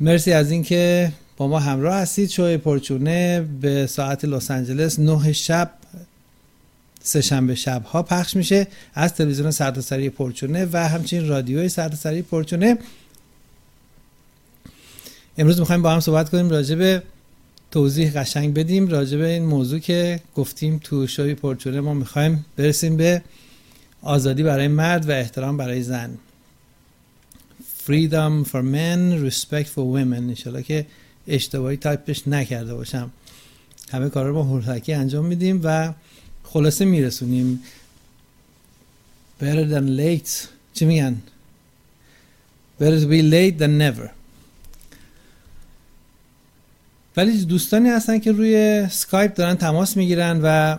مرسی از اینکه با ما همراه هستید. شوی پرچونه به ساعت لس آنجلس 9 شب سه شنبه شب ها پخش میشه از تلویزیون سرتاسری پرچونه و همچنین رادیوی سرتاسری پرچونه. امروز می‌خوایم با هم صحبت کنیم راجع به توضیح قشنگ بدیم راجع به این موضوع که گفتیم تو شوی پرچونه ما می‌خوایم برسیم به آزادی برای مرد و احترام برای زن. Freedom for men respect for women. انشالله که اشتباهی تایپش نکرده باشم. همه کار رو با هرتکی انجام میدیم و خلاصه میرسونیم. Better than late. چی میگن؟ Better to be late than never. ولی دوستانی هستن که روی سکایپ دارن تماس می‌گیرن و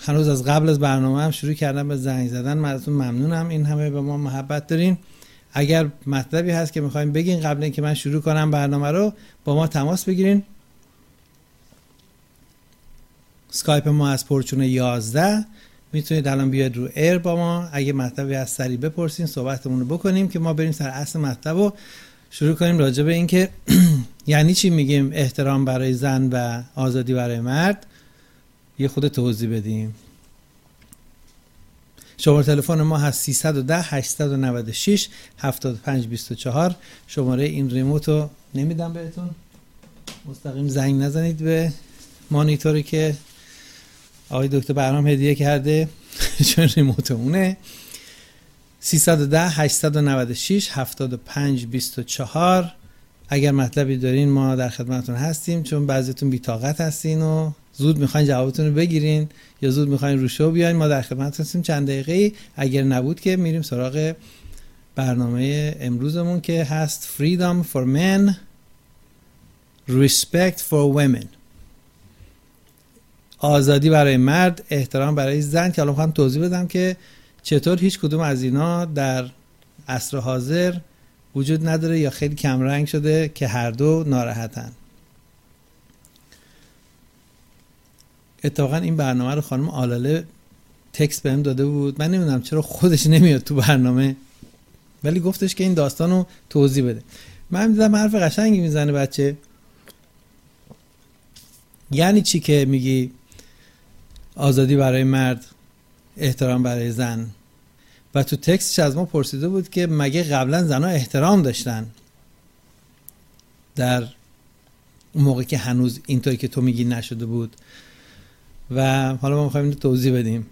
هنوز از قبل از برنامه هم شروع کردن به زنگ زدن. من ازتون ممنونم. این همه به ما محبت دارین. اگر مطلبی هست که می‌خوایم بگین قبل اینکه من شروع کنم برنامه رو با ما تماس بگیرین. سکایپ ما از پرچونه 11 می‌تونید الان بیاید رو air با ما. اگه مطلبی از سری بپرسین صحبتمون رو بکنیم که ما بریم سر اصل مطلب رو شروع کنیم راجع به اینکه یعنی چی میگیم احترام برای زن و آزادی برای مرد؟ یه خورده توضیح بدیم. شماره تلفن ما هست 310 896 7524 شماره این ریموت رو نمیدم بهتون. مستقیم زنگ نزنید به مانیتوری که آقای دکتر برنامه هدیه کرده. چون ریموت اونه. 310 896 75 24 اگر مطلبی دارین ما در خدمتتون هستیم چون بعضیتون بیتاقت هستین و زود می‌خواین جوابتون رو بگیرین یا زود می‌خواین رو شو بیاین ما در خدمت هستیم. چند دقیقه اگر نبود که میریم سراغ برنامه امروزمون که هست Freedom for Men Respect for Women. آزادی برای مرد احترام برای زن. که الان می‌خوام توضیح بدم که چطور هیچ کدوم از اینا در عصر حاضر وجود نداره یا خیلی کمرنگ شده که هر دو ناراحتن. اتفاقا این برنامه رو خانم آلاله تکست بهم داده بود. من نمی‌دونم چرا خودش نمیاد تو برنامه. ولی گفتش که این داستان رو توضیح بده. من دیدم حرف قشنگی می‌زنه بچه. یعنی چی که میگی؟ آزادی برای مرد احترام برای زن. و تو تکستش از ما پرسیده بود که مگه قبلا زنها احترام داشتن؟ در اون موقع که هنوز اینطوری که تو میگی نشده بود. و حالا ما می‌خوایم توضیح بدیم.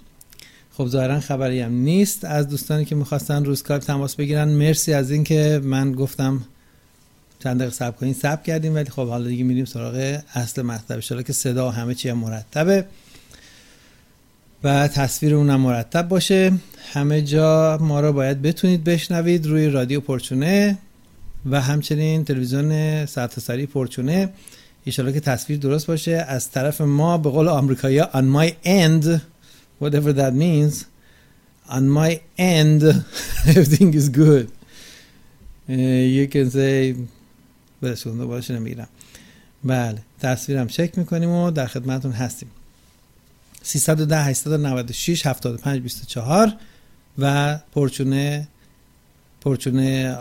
خب ظاهرا خبری هم نیست. از دوستانی که می‌خواستن روز کار تماس بگیرن مرسی از اینکه من گفتم چند دقیقه صبر کنین. صبر کردیم ولی خب حالا دیگه میریم سراغ اصل مطلب. که صدا و همه چی مرتبه و تصویر اونم مرتب باشه. همه جا ما رو باید بتونید بشنوید روی رادیو پرچونه و همچنین تلویزیون سرتاسری پرچونه. ایشالا که تصویر درست باشه. از طرف ما به قول آمریکایی on my end whatever that means on my end everything is good. you can say برسونده باشه نمی‌گیرم بله تصویرم چک می‌کنیم و در خدمتون هستیم. 310 896 75 24 و پرچونه پرچونه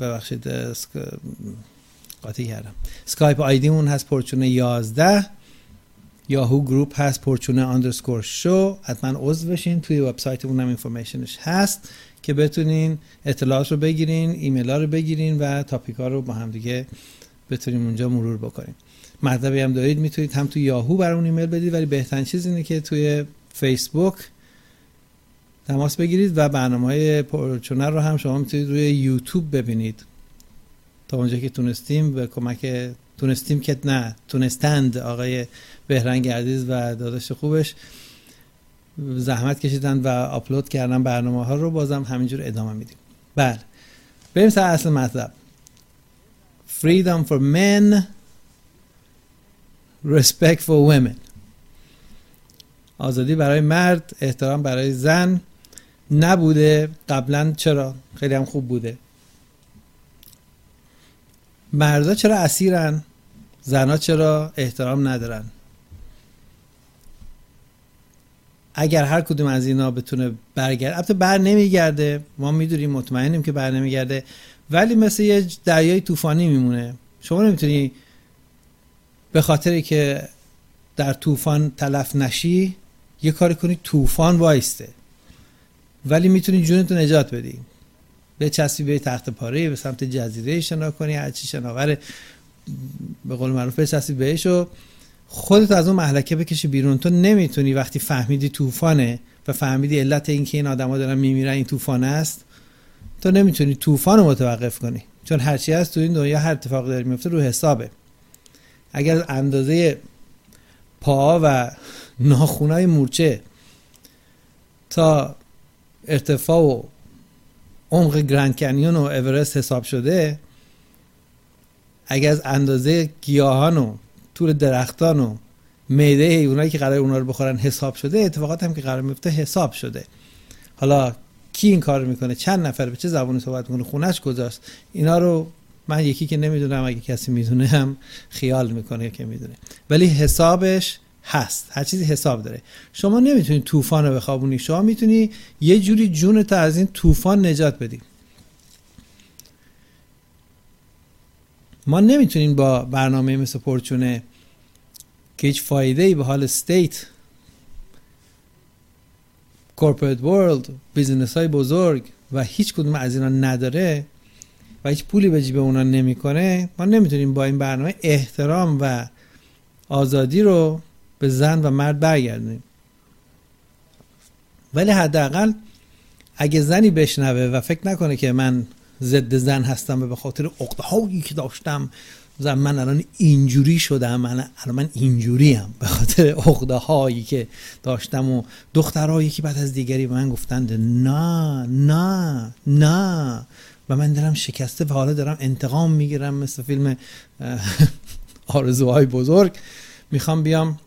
ببخشید قاطی کردم. Skype ID مون هست پرچونه 11 Yahoo Group هست پرچونه underscore show حتما عضو بشین. توی وبسایتمون هم information ش هست که بتونین اطلاعات رو بگیرین ایمیل ها رو بگیرین و topic ها رو با هم دیگه بتونیم اونجا مرور بکنیم. مطلبی هم دارید می‌تونید هم توی یاهو برامون ایمیل بدید ولی بهترین چیز اینه که توی فیسبوک تماس بگیرید و برنامه های پرچونه رو هم شما می‌تونید روی یوتیوب ببینید. تا اونجا که تونستیم به کمک تونستیم که نه تونستند آقای بهرنگ عزیز و داداش خوبش زحمت کشیدن و آپلود کردن برنامه ها رو بازم همینجور ادامه میدیم. بله. بریم سر اصل مطلب. Freedom for men respect for women. آزادی برای مرد احترام برای زن نبوده قبلا چرا؟ خیلی هم خوب بوده. مردا چرا اسیرن؟ زنها چرا احترام ندارن؟ اگر هر کدوم از اینا بتونه برگرد البته بر نمیگرده. ما می‌دونیم مطمئنیم که بر نمیگرده. ولی مثل یه دریای طوفانی میمونه. شما نمی‌تونی به خاطری که در طوفان تلف نشی یه کاری کنی طوفان وایسته. ولی می‌تونی جونتو نجات بدی. به چسبی به تخت پاره به سمت جزیره شنا کنی هرچی شناور به قول معروف به چسبی بهش و خودت از اون محلکه بکشی بیرون. تو نمی‌تونی وقتی فهمیدی طوفانه و فهمیدی علت اینکه این آدما دارن میمیرن این طوفان است تو نمی‌تونی طوفان رو متوقف کنی. چون هرچی هست تو این دنیا هر اتفاق داره میفته رو حسابه. اگر اندازه پا و ناخونای مورچه تا ارتفاع و عمق گرند کنیون و اورست حساب شده اگر از اندازه گیاهان و طول درختان و میده اونایی که قرار اونا رو بخورن حساب شده اتفاقات هم که قرار میفته حساب شده. حالا کی این کار می‌کنه؟ چند نفر به چه زبانی صحبت می‌کنه؟ خونش کجاست؟ اینا رو من یکی که نمی‌دونم اگه کسی می‌دونه هم خیال می‌کنه که می‌دونه. ولی حسابش هست. هر چیزی حساب داره. شما نمی‌تونی طوفان رو بخوابونی. شما می‌تونی یه جوری جونت از این طوفان نجات بدی. ما نمی‌تونیم با برنامه مثل پرچونه که هیچ فایده ای به حال استیت corporate world business های بزرگ و هیچ کدوم از اینا نداره و هیچ پولی به جیب اونا نمی‌کنه ما نمی‌تونیم با این برنامه احترام و آزادی رو به زن و مرد برگردونیم. ولی حداقل اگه زنی بشنوه و فکر نکنه که من ضد زن هستم و به خاطر عقده هایی که داشتم زن من الان اینجوری شدم من الان من اینجوری هم به خاطر عقده هایی که داشتم و دخترهایی که بعد از دیگری به من گفتند نه نه نه. و من دارم شکسته و حالا دارم انتقام می‌گیرم مثل فیلم آرزوهای بزرگ. می‌خوام بیام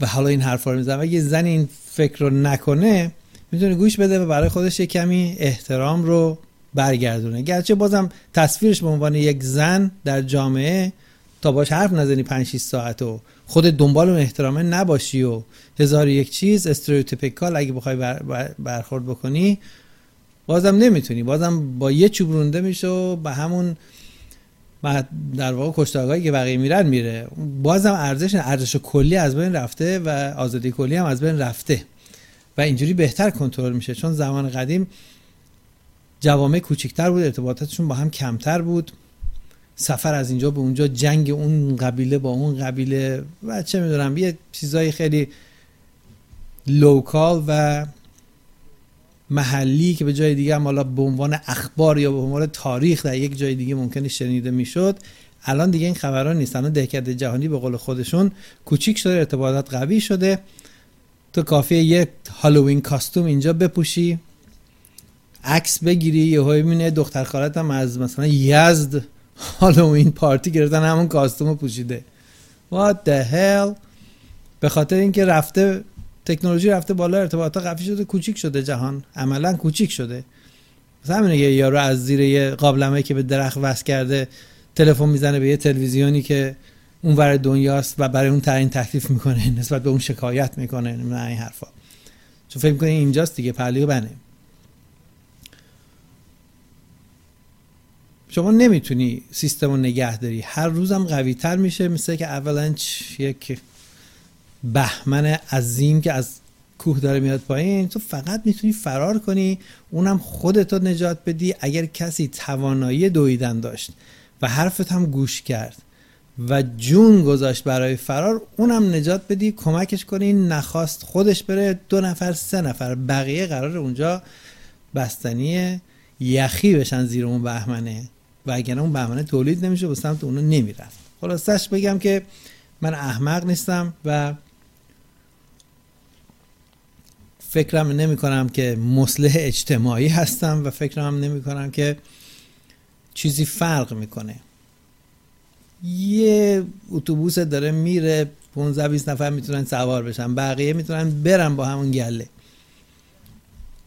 و حالا این حرفا رو می‌زنم اگه زن این فکر رو نکنه می‌تونه گوش بده و برای خودش یه کمی احترام رو برگردونه. گرچه بازم تصویرش به عنوان یک زن در جامعه تا باش حرف نزنی 5 6 ساعت و خود دنبال اون احترامه نباشی و هزار یک چیز استریوتیپیکال اگه بخوای بر برخورد بکنی بازم نمی‌تونی. بازم با یه چوب رونده میشه و به همون در واقع کشتارگاهی که بقیه میرن میره. بازم ارزش ارزش کلی از بین رفته و آزادی کلی هم از بین رفته. و اینجوری بهتر کنترل میشه. چون زمان قدیم جوامع کوچکتر بود ارتباطاتشون با هم کمتر بود. سفر از اینجا به اونجا جنگ اون قبیله با اون قبیله و چه می‌دونم یه چیزای خیلی local و محلی که به جای دیگه هم حالا به عنوان اخبار یا به عنوان تاریخ در یک جای دیگه ممکنه شنیده می‌شد الان دیگه این خبران نیست. الان دهکده جهانی به قول خودشون کوچیک شده ارتباطات قوی شده. تو کافیه یک Halloween costume اینجا بپوشی عکس بگیری یه های مینه دختر خالت هم از مثلا یزد هالووین پارتی گرفتن همون کاستوم پوشیده. What the hell به خاطر اینکه رفته تکنولوژی رفته بالا ارتباطات قوی شده کوچیک شده جهان. عملا کوچیک شده. مثلا یه یارو از زیر یه قابلمه که به درخت وصل کرده تلفن می‌زنه به یه تلویزیونی که اون ور دنیاست و برای اون تعیین تکلیف می‌کنه نسبت به اون شکایت می‌کنه نه این حرفا. چون فکر می‌کنه اینجاست دیگه پهلوی بنه شما نمی‌تونی سیستم رو نگه داری. هر روزم قوی تر میشه مثل که اولنچ یک بهمن عظیم که از کوه داره میاد پایین تو فقط می‌تونی فرار کنی اونم خودتو نجات بدی اگر کسی توانایی دویدن داشت و حرفت هم گوش کرد و جون گذاشت برای فرار اونم نجات بدی کمکش کنی نخواست خودش بره دو نفر سه نفر بقیه قرار اونجا بستنی یخی بشن زیر اون بهمنه و اگر اون بهمنه تولید نمیشه به سمت اونو نمی‌رفت. خلاصش بگم که من احمق نیستم و فکرم نمی کنم که مصلح اجتماعی هستم و فکرم نمی کنم که چیزی فرق می‌کنه. یه اتوبوس داره میره 15 20 نفر می‌تونن سوار بشن بقیه می‌تونن برن با همون گله.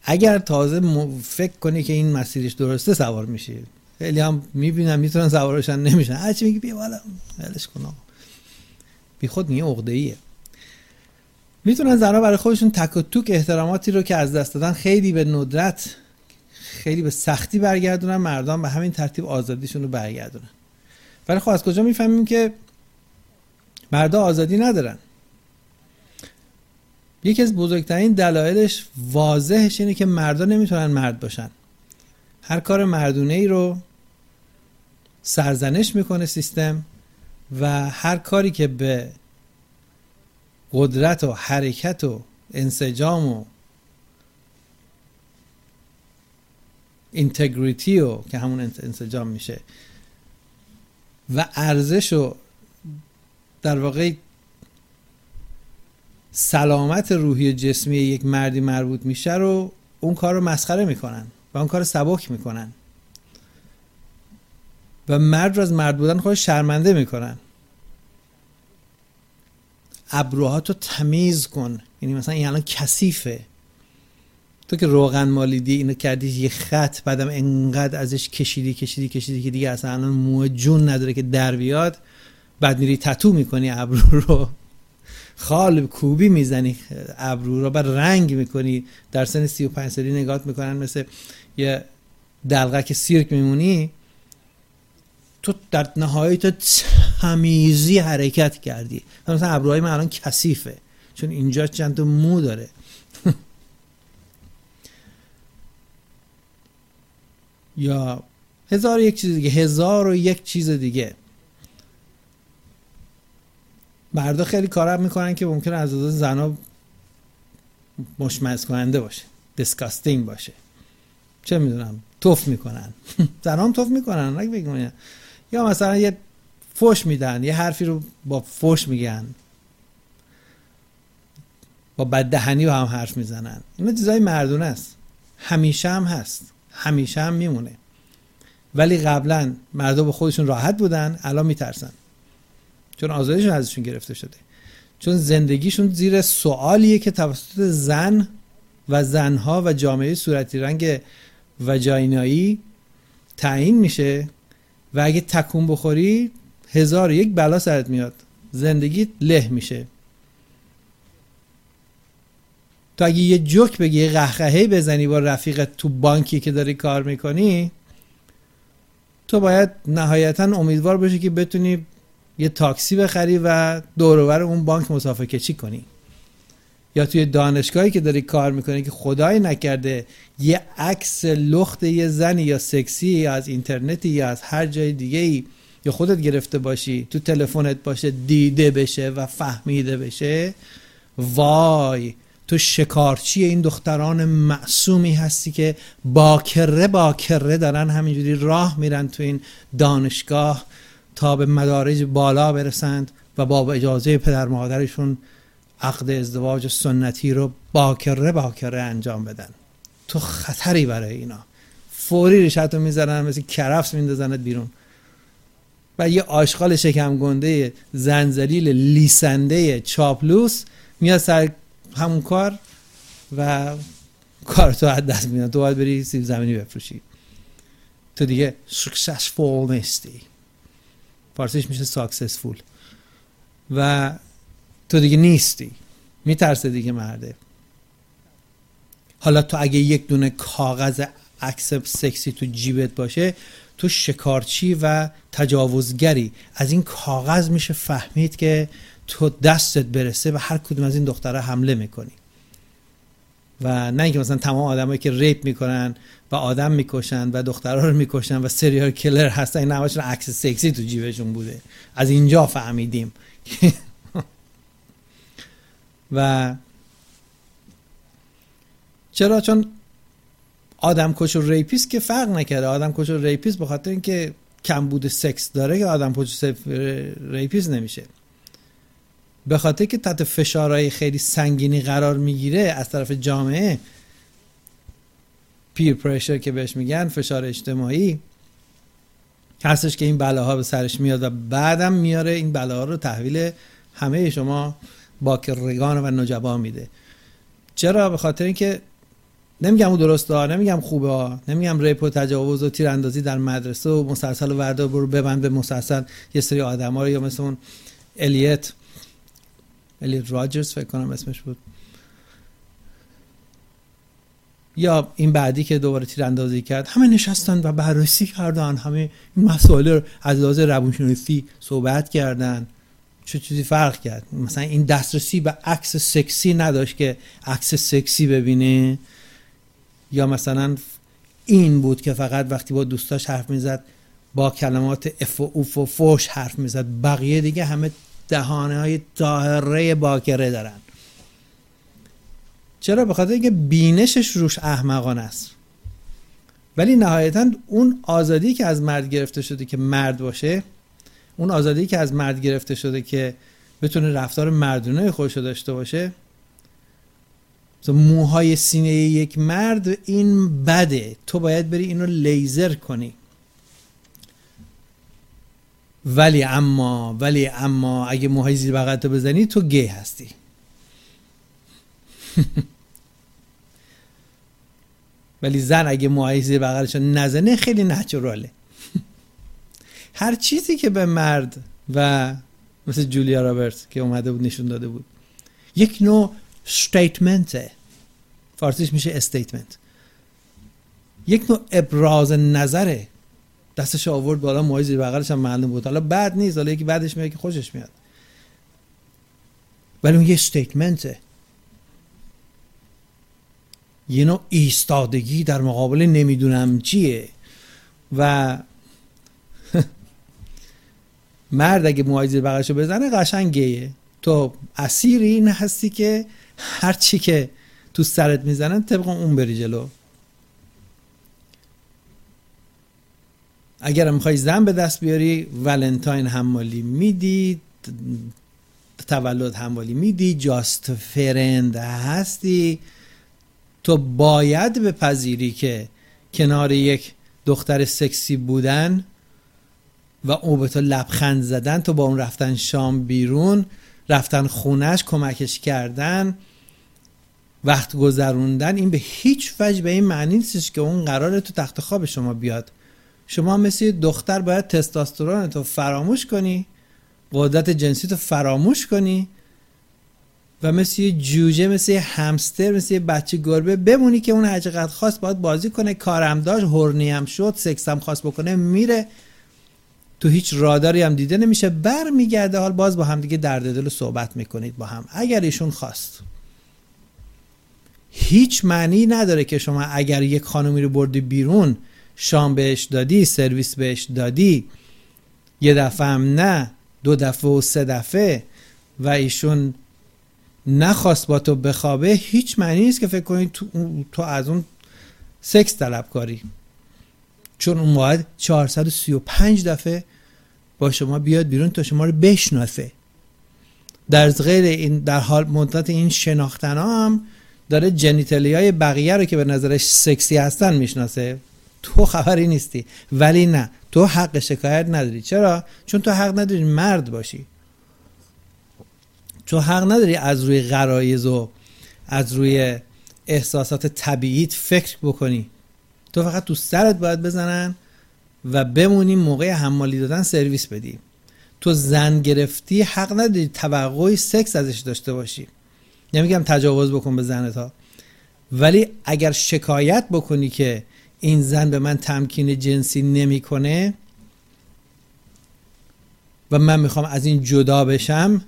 اگر تازه فکر کنی که این مسیرش درسته سوار میشی. خیلی هم می‌بینم می‌تونن سوار بشن نمیشن. هرچی میگی بیا بالا. ولش کن بی خود میگه عقده ایه می‌تونن زنها برای خودشون تک و توک احتراماتی رو که از دست دادن خیلی به ندرت خیلی به سختی برگردونن مردان به همین ترتیب آزادیشون رو برگردونن. ولی خب از کجا می‌فهمیم که مردا آزادی ندارن؟ یکی از بزرگترین دلایلش واضحش اینه که مردا نمی‌تونن مرد باشن. هر کار مردونه ای رو سرزنش می‌کنه سیستم و هر کاری که به قدرت و حرکت و انسجام و اینتگریتی و که همون انسجام میشه. و ارزش و در واقع سلامت روحی جسمی یک مردی مربوط میشه رو اون کار رو مسخره می‌کنن و اون کار سبک می‌کنن. و مرد رو از مرد بودن خودش شرمنده می‌کنن. ابروهاتو تمیز کن. یعنی مثلا این الان کثیفه. تو که روغن مالیدی اینو کردی یه خط بعدم انقدر ازش کشیدی کشیدی کشیدی که دیگه اصلا الان مو جون نداره که در بیاد. بعد میری تتو می‌کنی ابرو رو. خال کوبی می‌زنی ابرو رو. بعد رنگ می‌کنی. در سن 35 سالی نگات می‌کنن مثل یه دلغک سیرک میمونی. تو در نهایت تمیزی حرکت کردی. مثلا ابروهای من الان کثیفه. چون اینجا چند تا مو داره. یا هزار و یک چیز دیگه. هزار و یک چیز دیگه. مردا خیلی کار می‌کنن که ممکنه از از زنا مشمئز کننده باشه. disgusting باشه. چه می‌دونم. تف می‌کنن. زنان تف می‌کنن. یا مثلا یه فوش میدن. یه حرفی رو با فوش میگن. با بددهنی و هم حرف می‌زنن. اینا چیزای مردونه است. همیشه هم هست. همیشه هم میمونه. ولی قبلا مردا به خودشون راحت بودن الان میترسن. چون آزادیشون ازشون گرفته شده. چون زندگیشون زیر سوالیه که توسط زن و زنها و جامعه صورتی رنگ وجاینایی تعیین میشه. و اگه تکون بخوری هزار یک بلا سرت میاد. زندگی له میشه. تو اگه یه جوک بگی یه قهقهه بزنی با رفیقت تو بانکی که داری کار می‌کنی تو باید نهایتا امیدوار باشی که بتونی یه تاکسی بخری و دورور اون بانک مسافه کشی کنی. یا توی دانشگاهی که داری کار می‌کنی که خدای نکرده یه عکس لخت یه زنی یا سکسی یا از اینترنتی یا از هر جای دیگه ای یا خودت گرفته باشی تو تلفنت باشه دیده بشه و فهمیده بشه وای تو شکارچی این دختران معصومی هستی که باکره باکره دارن همینجوری راه میرن تو این دانشگاه تا به مدارج بالا برسند و با اجازه پدر مادرشون عقد ازدواج سنتی رو باکره باکره انجام بدن. تو خطری برای اینا. فوری ریشت رو می‌زنن مثل کرفس میندازنت بیرون. و یه آشغال شکم گنده زنزلیل لیسنده چاپلوس میاد سر همون کار و کار تو از دست میاد. تو باید بری سیب زمینی بفروشی. تو دیگه successful نیستی. فارسیش میشه successful. و تو دیگه نیستی. میترسه دیگه مرده. حالا تو اگه یک دونه کاغذ عکس سکسی تو جیبت باشه تو شکارچی و تجاوزگری. از این کاغذ میشه فهمید که تو دستت برسه و هر کدوم از این دخترها حمله می‌کنی. و نه اینکه مثلا تمام آدمایی که rape می‌کنن و آدم می‌کشن و دخترها رو می‌کشن و serial killer هستن این همشون عکس سکسی تو جیبشون بوده. از اینجا فهمیدیم. و چرا؟ چون آدم کش و rapist که فرق نکرده. آدم کش و rapist به خاطر اینکه کمبود سکس داره که آدم کش rapist نمیشه. به خاطر که تحت فشارهای خیلی سنگینی قرار می‌گیره از طرف جامعه peer pressure که بهش میگن فشار اجتماعی هستش که این بلاها به سرش میاد و بعدم میاره این بلاها رو تحویل همه شما باکرگان و نجبا میده. چرا؟ به خاطر اینکه نمیگم اون درسته ها نمیگم خوبه ها نمیگم rape و تجاوز و تیراندازی در مدرسه و مسلسل و وردا برو ببند به مسلسل یه سری آدم ها رو یا مثل اون الیت الیت راجرز فکر کنم اسمش بود. یا این بعدی که دوباره تیراندازی کرد همه نشستن و بررسی کردن همه این مسائل رو از لحاظ روانشناسی صحبت کردن. چه چیزی فرق کرد؟ مثلا این دسترسی به عکس سکسی نداشت که عکس سکسی ببینه. یا مثلا این بود که فقط وقتی با دوستاش حرف می‌زد با کلمات اف و اوف و فوش حرف می‌زد. بقیه دیگه همه دهانه های طاهره باکره دارن. چرا؟ به اینکه بینشش روش احمقانه است. ولی نهایتا اون آزادی که از مرد گرفته شده که مرد باشه اون آزادی که از مرد گرفته شده که بتونه رفتار مردونه خودش داشته باشه موهای سینه یک مرد این بده. تو باید بری اینو لیزر کنی. ولی اما ولی اما اگه موهای زیر بغلتو بزنی تو گی هستی. ولی زن اگه موهای زیر بغلش نزنه خیلی نچوراله هر چیزی که به مرد و مثل جولیا رابرت که اومده بود نشون داده بود یک نوع ستیتمنته فارسیش میشه استیتمنت یک نوع ابراز نظره. دستش آورد بالا موهای زیر بغلش هم معلوم بود. حالا بعد نیست حالا یکی بعدش میاد که خوشش میاد. ولی اون یه استیتمنته یه نوع ایستادگی در مقابل نمی‌دونم چیه. و مرد اگه موهای زیر بغلشو بزنه قشنگه. تو اسیر این هستی که هر چی که تو سرت می‌زنن طبق اون بری جلو. اگر می‌خوای زن به دست بیاری ولنتاین حمالی میدی تولد حمالی میدی جاست فرند هستی. تو باید بپذیری که کنار یک دختر سکسی بودن و او به تو لبخند زدن تو با اون رفتن شام بیرون رفتن خونش کمکش کردن وقت گذروندن این به هیچ وجه به این معنی نیستش که اون قرار تو تخت خواب شما بیاد. شما مثل دختر باید تستاسترون تو فراموش کنی قدرت جنسی تو فراموش کنی و مثل یه جوجه مثل یه همستر مثل یه بچه گربه بمونی که اون حقیقت خواست باید بازی کنه. کارم داشت هرنی هم شد سکس هم خواست بکنه میره. تو هیچ راداری هم دیده نمیشه. بر میگرده حال باز با هم دیگه درد دل صحبت می‌کنید با هم. اگر ایشون خواست. هیچ معنی نداره که شما اگر یک خانومی رو بردی بیرون شام بهش دادی سرویس بهش دادی یه دفعه هم نه دو دفعه و سه دفعه و ایشون نخواست با تو بخوابه هیچ معنی نیست که فکر کنید تو, تو از اون سکس طلب کاری چون اون باید 435 دفعه با شما بیاد بیرون تا شما رو بشناسه. در غیر این در حال مدت این شناختن هم داره جنیتالی های بقیه رو که به نظرش سکسی هستن می‌شناسه. تو خبری نیستی. ولی نه. تو حق شکایت نداری. چرا؟ چون تو حق نداری مرد باشی. تو حق نداری از روی غرایز و از روی احساسات طبیعیت فکر بکنی. تو فقط تو سرت باید بزنن و بمونی موقع حمالی دادن سرویس بدی. تو زن گرفتی حق نداری توقعی سکس ازش داشته باشی. نمیگم تجاوز بکن به زنت ولی اگر شکایت بکنی که این زن به من تمکین جنسی نمی‌کنه و من می‌خوام از این جدا بشم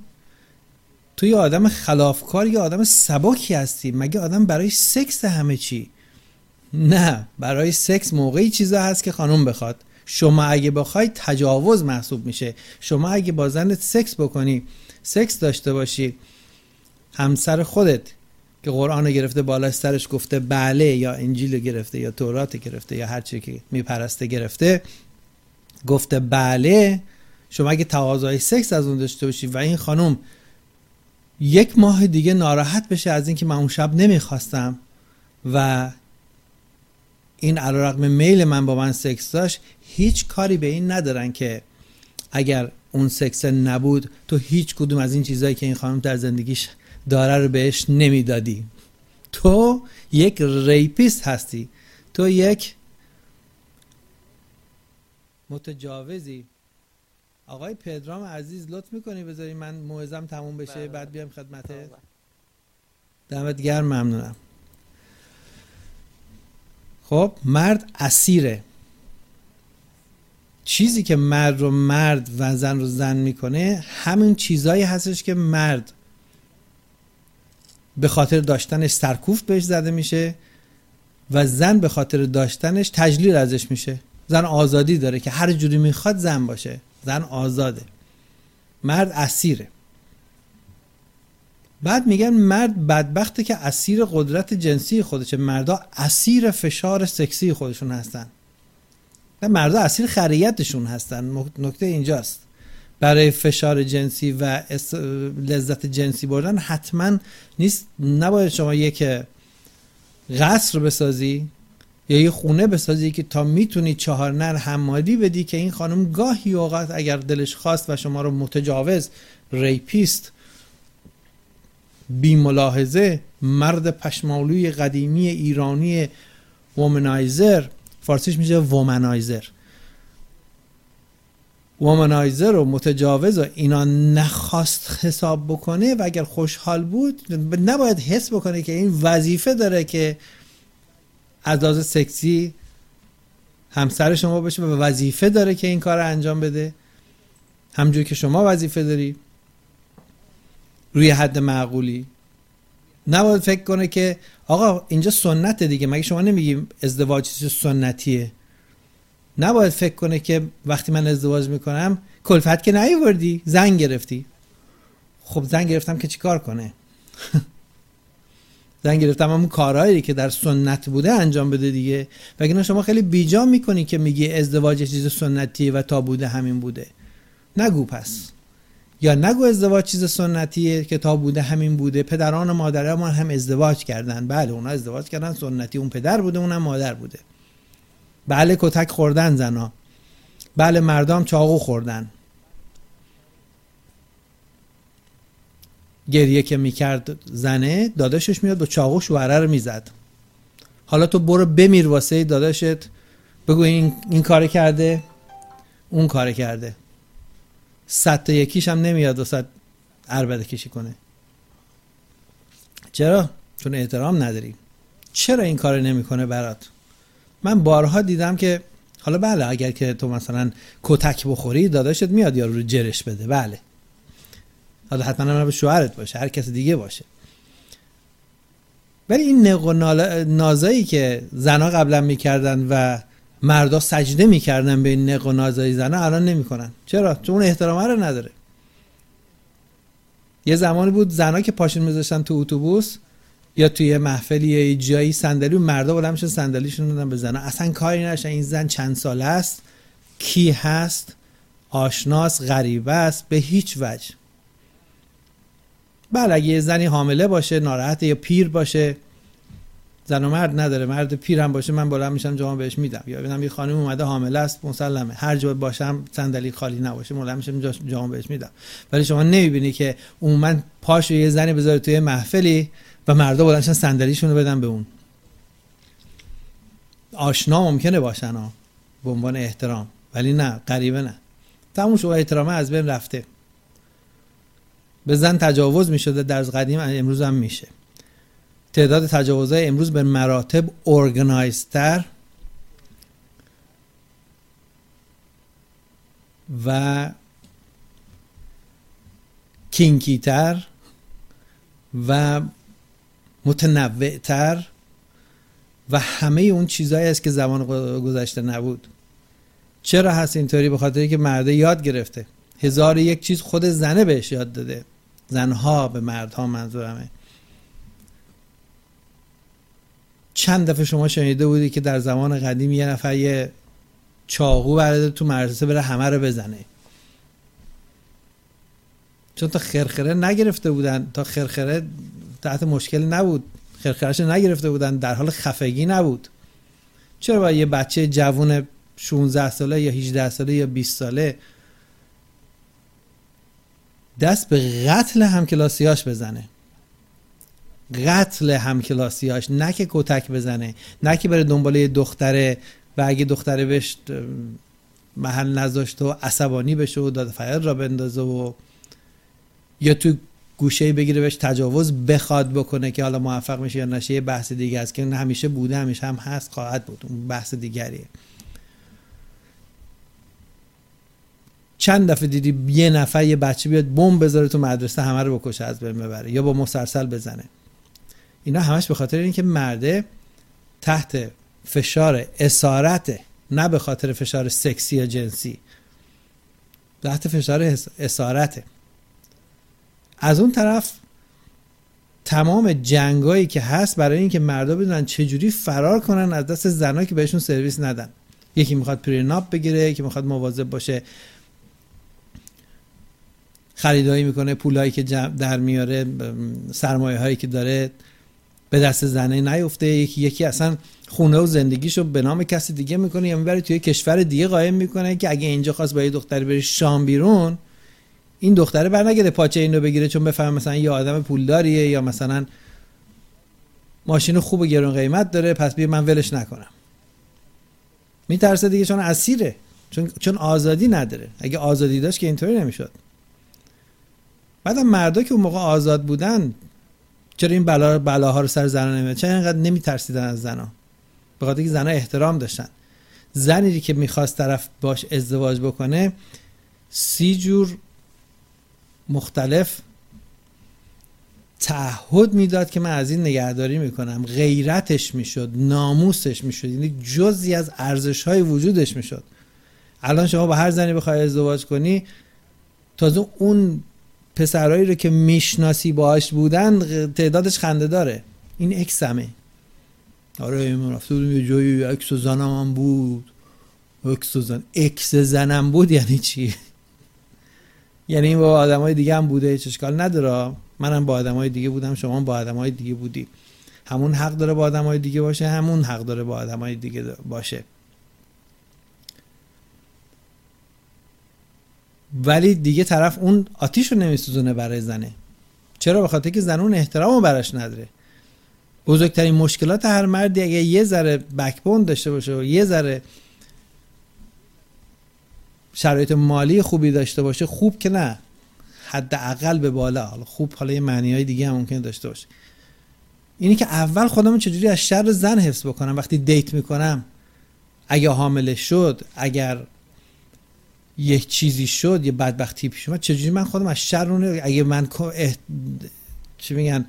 تو یه آدم خلافکار یا آدم سبکی هستی. مگه آدم برای سکس همه چی؟ نه برای سکس موقعی چیزا هست که خانم بخواد. شما اگه بخوای تجاوز محسوب میشه. شما اگه با زنت سکس بکنی سکس داشته باشی. همسر خودت که قرآن گرفته بالا سرش گفته بله یا انجیل گرفته یا تورات گرفته یا هر چی که میپرسته گرفته گفته بله. شما اگه تقاضای سکس از اون داشته باشی و این خانم یک ماه دیگه ناراحت بشه از اینکه من اون شب نمی‌خواستم و این علیرغم میل من با من سکس داشت هیچ کاری به این ندارن که اگر اون سکس نبود تو هیچ کدوم از این چیزهایی که این خانم در زندگیش داره رو بهش نمی‌دادی. تو یک rapist هستی. تو یک متجاوزی. آقای پدرام عزیز لطف می‌کنی بذاری من موعظم تموم بشه بله. بعد بیام خدمت دمت گرم ممنونم. خب مرد اسیره. چیزی که مرد رو مرد و زن رو زن می‌کنه همین چیزایی هستش که مرد به خاطر داشتنش سرکوفت بهش زده میشه و زن به خاطر داشتنش تجلیل ازش میشه. زن آزادی داره که هر جوری می‌خواد زن باشه. زن آزاده. مرد اسیره. بعد میگن مرد بدبخته که اسیر قدرت جنسی خودشه. مردا اسیر فشار سکسی خودشون هستن. و مردا اسیر خریتشون هستن. نکته اینجاست. برای فشار جنسی و لذت جنسی بردن حتما نیست. نباید شما یک قصر بسازی یا یه خونه بسازی که تا می‌تونی چهار نعل حمالی بدی که این خانم گاهی اوقات اگر دلش خواست و شما رو متجاوز rapist بی ملاحظه مرد پشمالوی قدیمی ایرانی womanizer فارسیش میشه womanizer womanizer و متجاوز و اینا نخواست حساب بکنه و اگر خوشحال بود نباید حس بکنه که این وظیفه داره که از سکسی همسر شما باشه و وظیفه داره که این کار رو انجام بده. همجور که شما وظیفه داری. روی حد معقولی. نباید فکر کنه که آقا اینجا سنت دیگه مگه شما نمیگیم ازدواج چیز سنتیه؟ نباید فکر کنه که وقتی من ازدواج می‌کنم کلفت که نیوردی زن گرفتی. خب زن گرفتم که چیکار کنه؟ زن گرفتم همون کارهایی که در سنت بوده انجام بده دیگه. وگرنه شما خیلی بیجا می‌کنی که میگی ازدواج چیز سنتیه و تا بوده همین بوده. نگو پس. یا نگو ازدواج چیز سنتیه که تا بوده همین بوده پدران و مادران هم ازدواج کردن. بله اونا ازدواج کردن سنتی. اون پدر بوده اونم مادر بوده. بله کتک خوردن زنا. بله مردم چاقو خوردن. گریه که می‌کرد زنه داداشش میاد با چاقو شوهره رو می‌زد. حالا تو برو بمیر واسه داداشت بگو این, این کار کرده اون کار کرده. صد تا یکیش هم نمیاد واسه عربده کشی کنه. چرا؟ چون احترام نداری چرا این کار نمی‌کنه برات؟ من بارها دیدم که حالا بله اگر که تو مثلا کتک بخوری داداشت میاد یا رو جرش بده. بله. حالا حتما هم به شوهرت باشه هر کس دیگه باشه. ولی این نق و نازایی که زنا قبلا می‌کردن و مردا سجده می‌کردن به این نق و نازایی زنا الان نمی‌کنن. چرا؟ چون اون احترامه رو نداره. یه زمانی بود زنا که پاشون میذاشتن تو اتوبوس یا توی محفلی یا جایی صندلی و مردا بلند میشن صندلیشون میدن به زنا اصلا کاری نشن این زن چند ساله است؟ کی هست؟ آشناس غریبه است؟ به هیچ وجه. بله اگه یه زنی حامله باشه ناراحت یا پیر باشه زن و مرد نداره. مرد پیر هم باشه من بلند میشم جواب بهش میدم. یا ببینم یه خانم اومده حامله است مسلمه. هر جا باشم صندلی خالی نباشه بلند میشم جواب بهش میدم. ولی شما نمی‌بینی که من پاشو یه زنی بذاره توی محفلی و مردا بلندشن صندلیشون رو بدن به اون. آشنا ممکنه باشن ها به عنوان احترام. ولی نه غریبه نه. تموم شو احترامه از بین رفته. به زن تجاوز می شده در قدیم امروز هم میشه. تعداد تجاوزهای امروز به مراتب ارگنایزتر و کینکیتر و متنوعتر و همه اون چیزهایی است که زمان گذشته نبود. چرا هست اینطوری؟ به خاطر که مرده یاد گرفته. هزار یک چیز خود زنه بهش یاد داده. زنها به مردها منظورمه. چند دفعه شما شنیده بودی که در زمان قدیم یه نفر یه چاقو برده تو مدرسه بره همه رو بزنه. چون تا خرخره نگرفته بودن تا خرخره تحت مشکل نبود. خرخرش نگرفته بودن در حال خفگی نبود. چرا باید یه بچه جوون 16 ساله یا 18 ساله یا 20 ساله دست به قتل همکلاسیاش بزنه؟ قتل همکلاسیاش نه که کتک بزنه نه که بره دنبال دختره و اگه دختره بهش محل نذاشت و عصبانی بشه و داد فریاد را بندازه و یا تو گوشه بگیره بهش تجاوز بخواد بکنه که حالا موفق میشه یا نشه یه بحث دیگه است که همیشه بوده همیشه هم هست خواهد بود. اون بحث دیگریه. چند دفعه دیدی یه نفر یه بچه بیاد بمب بذاره تو مدرسه همه رو بکشه از بین ببره یا با مسلسل بزنه؟ اینا همش به خاطر اینکه مرده تحت فشار اسارته نه به خاطر فشار سکسی یا جنسی. تحت فشار اسارته از اون طرف تمام جنگایی که هست برای اینکه مردا بدونن چجوری فرار کنن از دست زنایی که بهشون سرویس ندن. یکی می‌خواد پریناپ بگیره یکی می‌خواد مواظب باشه. خریدایی می‌کنه پولایی که در میاره سرمایه هایی که داره. به دست زنه نیفته. یکی یکی اصلا خونه و زندگیشو به نام کسی دیگه می‌کنه یا می‌بره توی کشور دیگه قایم می‌کنه که اگه اینجا خواست با یه دختری بری شام بیرون این دختره برنگرده پاچه اینو بگیره چون بفهم مثلا یه آدم پولداریه یا مثلا ماشین خوب و گرون قیمت داره پس بیا من ولش نکنم. میترسه دیگه چون اسیره. چون چون آزادی نداره. اگه آزادی داشت که اینطوری نمی‌شد. بعدم مردا که اون موقع آزاد بودن چرا این بلا بلاها رو سر زنا نمیاد چرا اینقدر نمیترسیدن از زنا به خاطر که زنا احترام داشتن. زنی که می‌خواست طرف باش ازدواج بکنه سی جور مختلف تعهد می‌داد که من از این نگهداری می‌کنم. غیرتش می‌شد ناموسش می‌شد. یعنی جزی از ارزش های وجودش می‌شد. الان شما با هر زنی بخوای ازدواج کنی تازه اون پسرهایی رو که می‌شناسی باهاش بودن تعدادش خنده داره. این ex مه آره من رفته بودم یه جایی ex زنم هم بود. اکس زن اکس زنم بود یعنی چی؟ یعنی این با آدم های دیگه هم بوده هیچ اشکال نداره. منم با آدم های دیگه بودم شما با آدم های دیگه بودی. همون حق داره با آدم های دیگه باشه همون حق داره با آدم های دیگه باشه. ولی دیگه طرف اون آتیش رو نمیسوزونه برای زنه. چرا؟ به خاطر که زن اون احترام رو براش نداره. بزرگترین مشکلات هر مردی اگه یه ذره بکبون داشته باشه و یه ذره شرایط مالی خوبی داشته باشه خوب که نه. حداقل به بالا. حالا خوب حالا یه معنی های دیگه هم ممکن داشته باشه. اینی که اول خودم چجوری از شر زن حفظ بکنم؟ وقتی دیت می‌کنم اگه حامله شد اگر یک چیزی شد یه بدبختی پیش اومد. چجوری من خودم از شر اون اگه من اه... چی میگن؟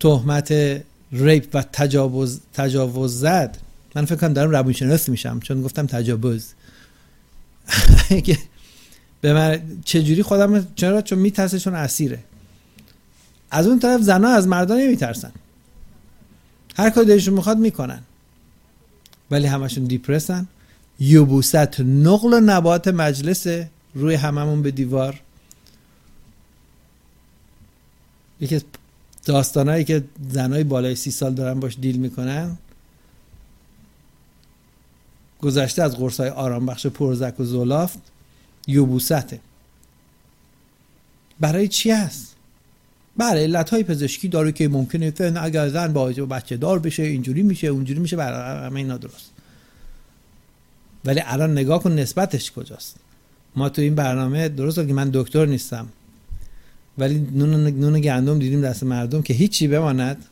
تهمت ریپ و تجاوز تجاوز زد من فکر کنم دارم روانشناس میشم چون گفتم تجاوز. به من چجوری خودم چرا؟ چون میترسه چون اسیره. از اون طرف زنها از مردان نمیترسن. هر کاری دلشون می‌خواد می‌کنن. ولی همشون دیپرسن. یوبوست نقل و نبات مجلس روی هممون به دیوار. یکی از داستانهایی که زنای بالای سی سال دارن باش دیل می‌کنن گذشته از قرصای آرام بخش پرزک و زولافت یوبوسته برای چی هست؟ برای علت های پزشکی داره که ممکنه اگر زن با بچه دار بشه اینجوری میشه اونجوری میشه برای همه اینا درست. ولی الان نگاه کن نسبتش کجاست. ما تو این برنامه درست که من دکتر نیستم. ولی نون, نون گندم دیدیم دست مردم که هیچی بماند.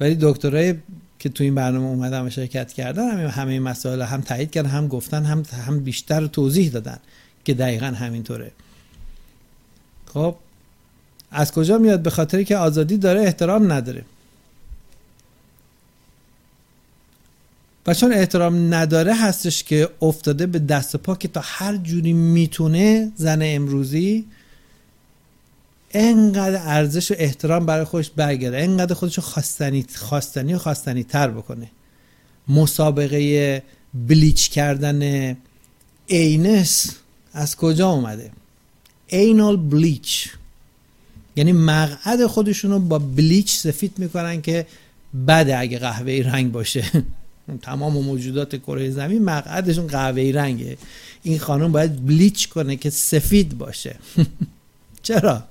ولی دکترای که تو این برنامه اومدن و شرکت کردن همه همه مسائل هم تایید کردن هم گفتن هم هم بیشتر توضیح دادن که دقیقا همینطوره. خب از کجا میاد؟ به خاطر که آزادی داره احترام نداره. و چون احترام نداره هستش که افتاده به دست پا که تا هر جوری می‌تونه زن امروزی انقدر ارزش و احترام برای خودش برگرده انقدر خودش خواستنی خواستنی و خواستنی تر بکنه. مسابقه بلیچ کردن اینس از کجا اومده؟ اینال بلیچ. یعنی مقعد خودشون رو با بلیچ سفید می‌کنن که بده اگه قهوه رنگ باشه. تمام موجودات کره زمین مقعدشون قهوه‌ای رنگه. این خانم باید بلیچ کنه که سفید باشه. چرا؟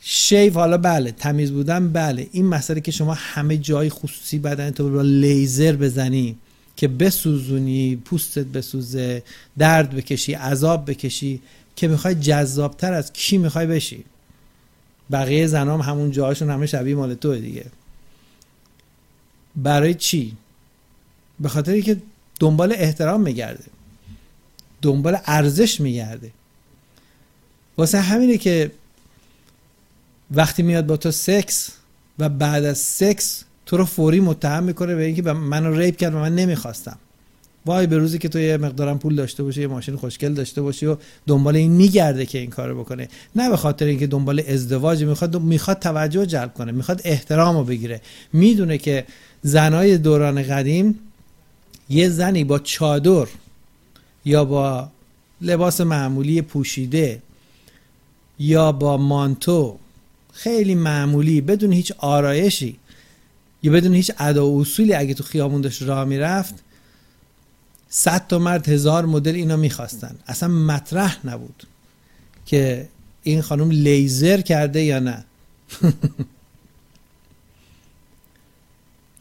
شیف حالا بله تمیز بودن بله. این مسئله که شما همه جای خصوصی بدن تو با لیزر بزنی که بسوزونی پوستت بسوزه درد بکشی عذاب بکشی که می‌خوای جذابتر از کی می‌خوای بشی. بقیه زنام همون جاهاشون همه شبیه مال تو دیگه. برای چی؟ به خاطر که دنبال احترام میگرده. دنبال ارزش میگرده. واسه همینه که وقتی میاد با تو سکس و بعد از سکس تو رو فوری متهم می‌کنه به اینکه منو ریپ کرد و من نمی‌خواستم. وای به روزی که تو یه مقدارم پول داشته باشی یه ماشین خوشگل داشته باشی و دنبال این میگرده که این کارو بکنه. نه به خاطر اینکه دنبال ازدواج می‌خواد می‌خواد توجه جلب کنه می‌خواد احترام رو بگیره. می‌دونه که زنای دوران قدیم یه زنی با چادر یا با لباس معمولی پوشیده یا با مانتو خیلی معمولی بدون هیچ آرایشی یا بدون هیچ ادا و اصولی اگه تو خیابون داشت راه می‌رفت صد تا مرد هزار مدل اینا می‌خواستن. اصلا مطرح نبود که این خانم لیزر کرده یا نه.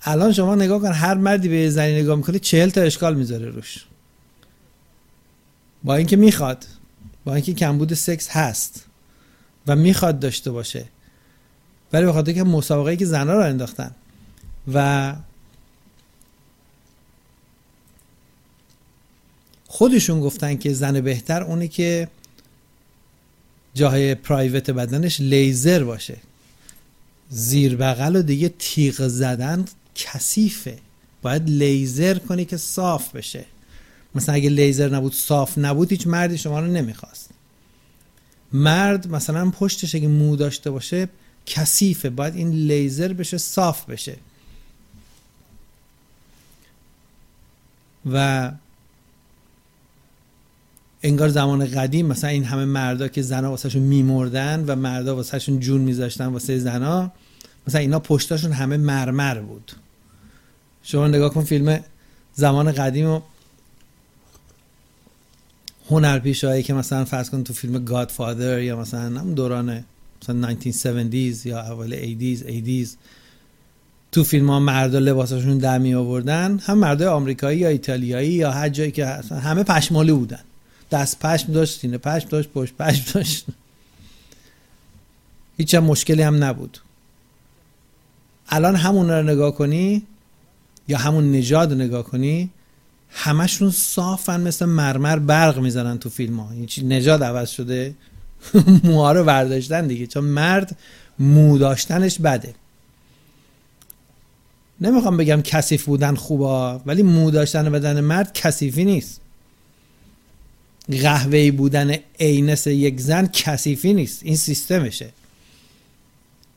الان شما نگاه کن هر مردی به زنی نگاه می‌کنه چهل تا اشکال می‌ذاره روش. با اینکه می‌خواد با اینکه کمبود سکس هست و می‌خواد داشته باشه. ولی به خاطر که مسابقه که زنها رو انداختن و خودشون گفتن که زن بهتر اونه که جاهای پرایوت بدنش لیزر باشه. زیر بغل و دیگه تیغ زدن کثیفه. باید لیزر کنی که صاف بشه. مثلا اگه لیزر نبود صاف نبود هیچ مردی شما رو نمی‌خواست. مرد مثلا پشتش اگه مو داشته باشه کثیفه. باید این لیزر بشه صاف بشه. و انگار زمان قدیم مثلا این همه مردا که زنا واسهشون میمردن و مردا واسهشون جون میذاشتن واسه زنا مثلا اینا پشتاشون همه مرمر بود. شما نگاه کن فیلم زمان قدیم و هایی که مثلا فرض کن تو فیلم گادفادر یا مثلا هم دوران مثلا 1970s یا اول 80s 80s تو فیلم ها مردا لباساشون در می آوردن هم مردای آمریکایی یا ایتالیایی یا هر جایی که همه پشمالی بودن. دست پشم داشت سینه پشم داشت پشت پشم داشت. هیچ مشکلی هم نبود. الان همون رو نگاه کنی یا همون نژاد رو نگاه کنی همشون صافن مثل مرمر برق می‌زنن تو فیلم ها این نژاد عوض شده. موها رو برداشتن دیگه چون مرد مو داشتنش بده. نمی‌خوام بگم کثیف بودن خوبه ولی مو داشتن بدن مرد کثیفی نیست. قهوه‌ای بودن عینس یک زن کثیفی نیست. این سیستمشه.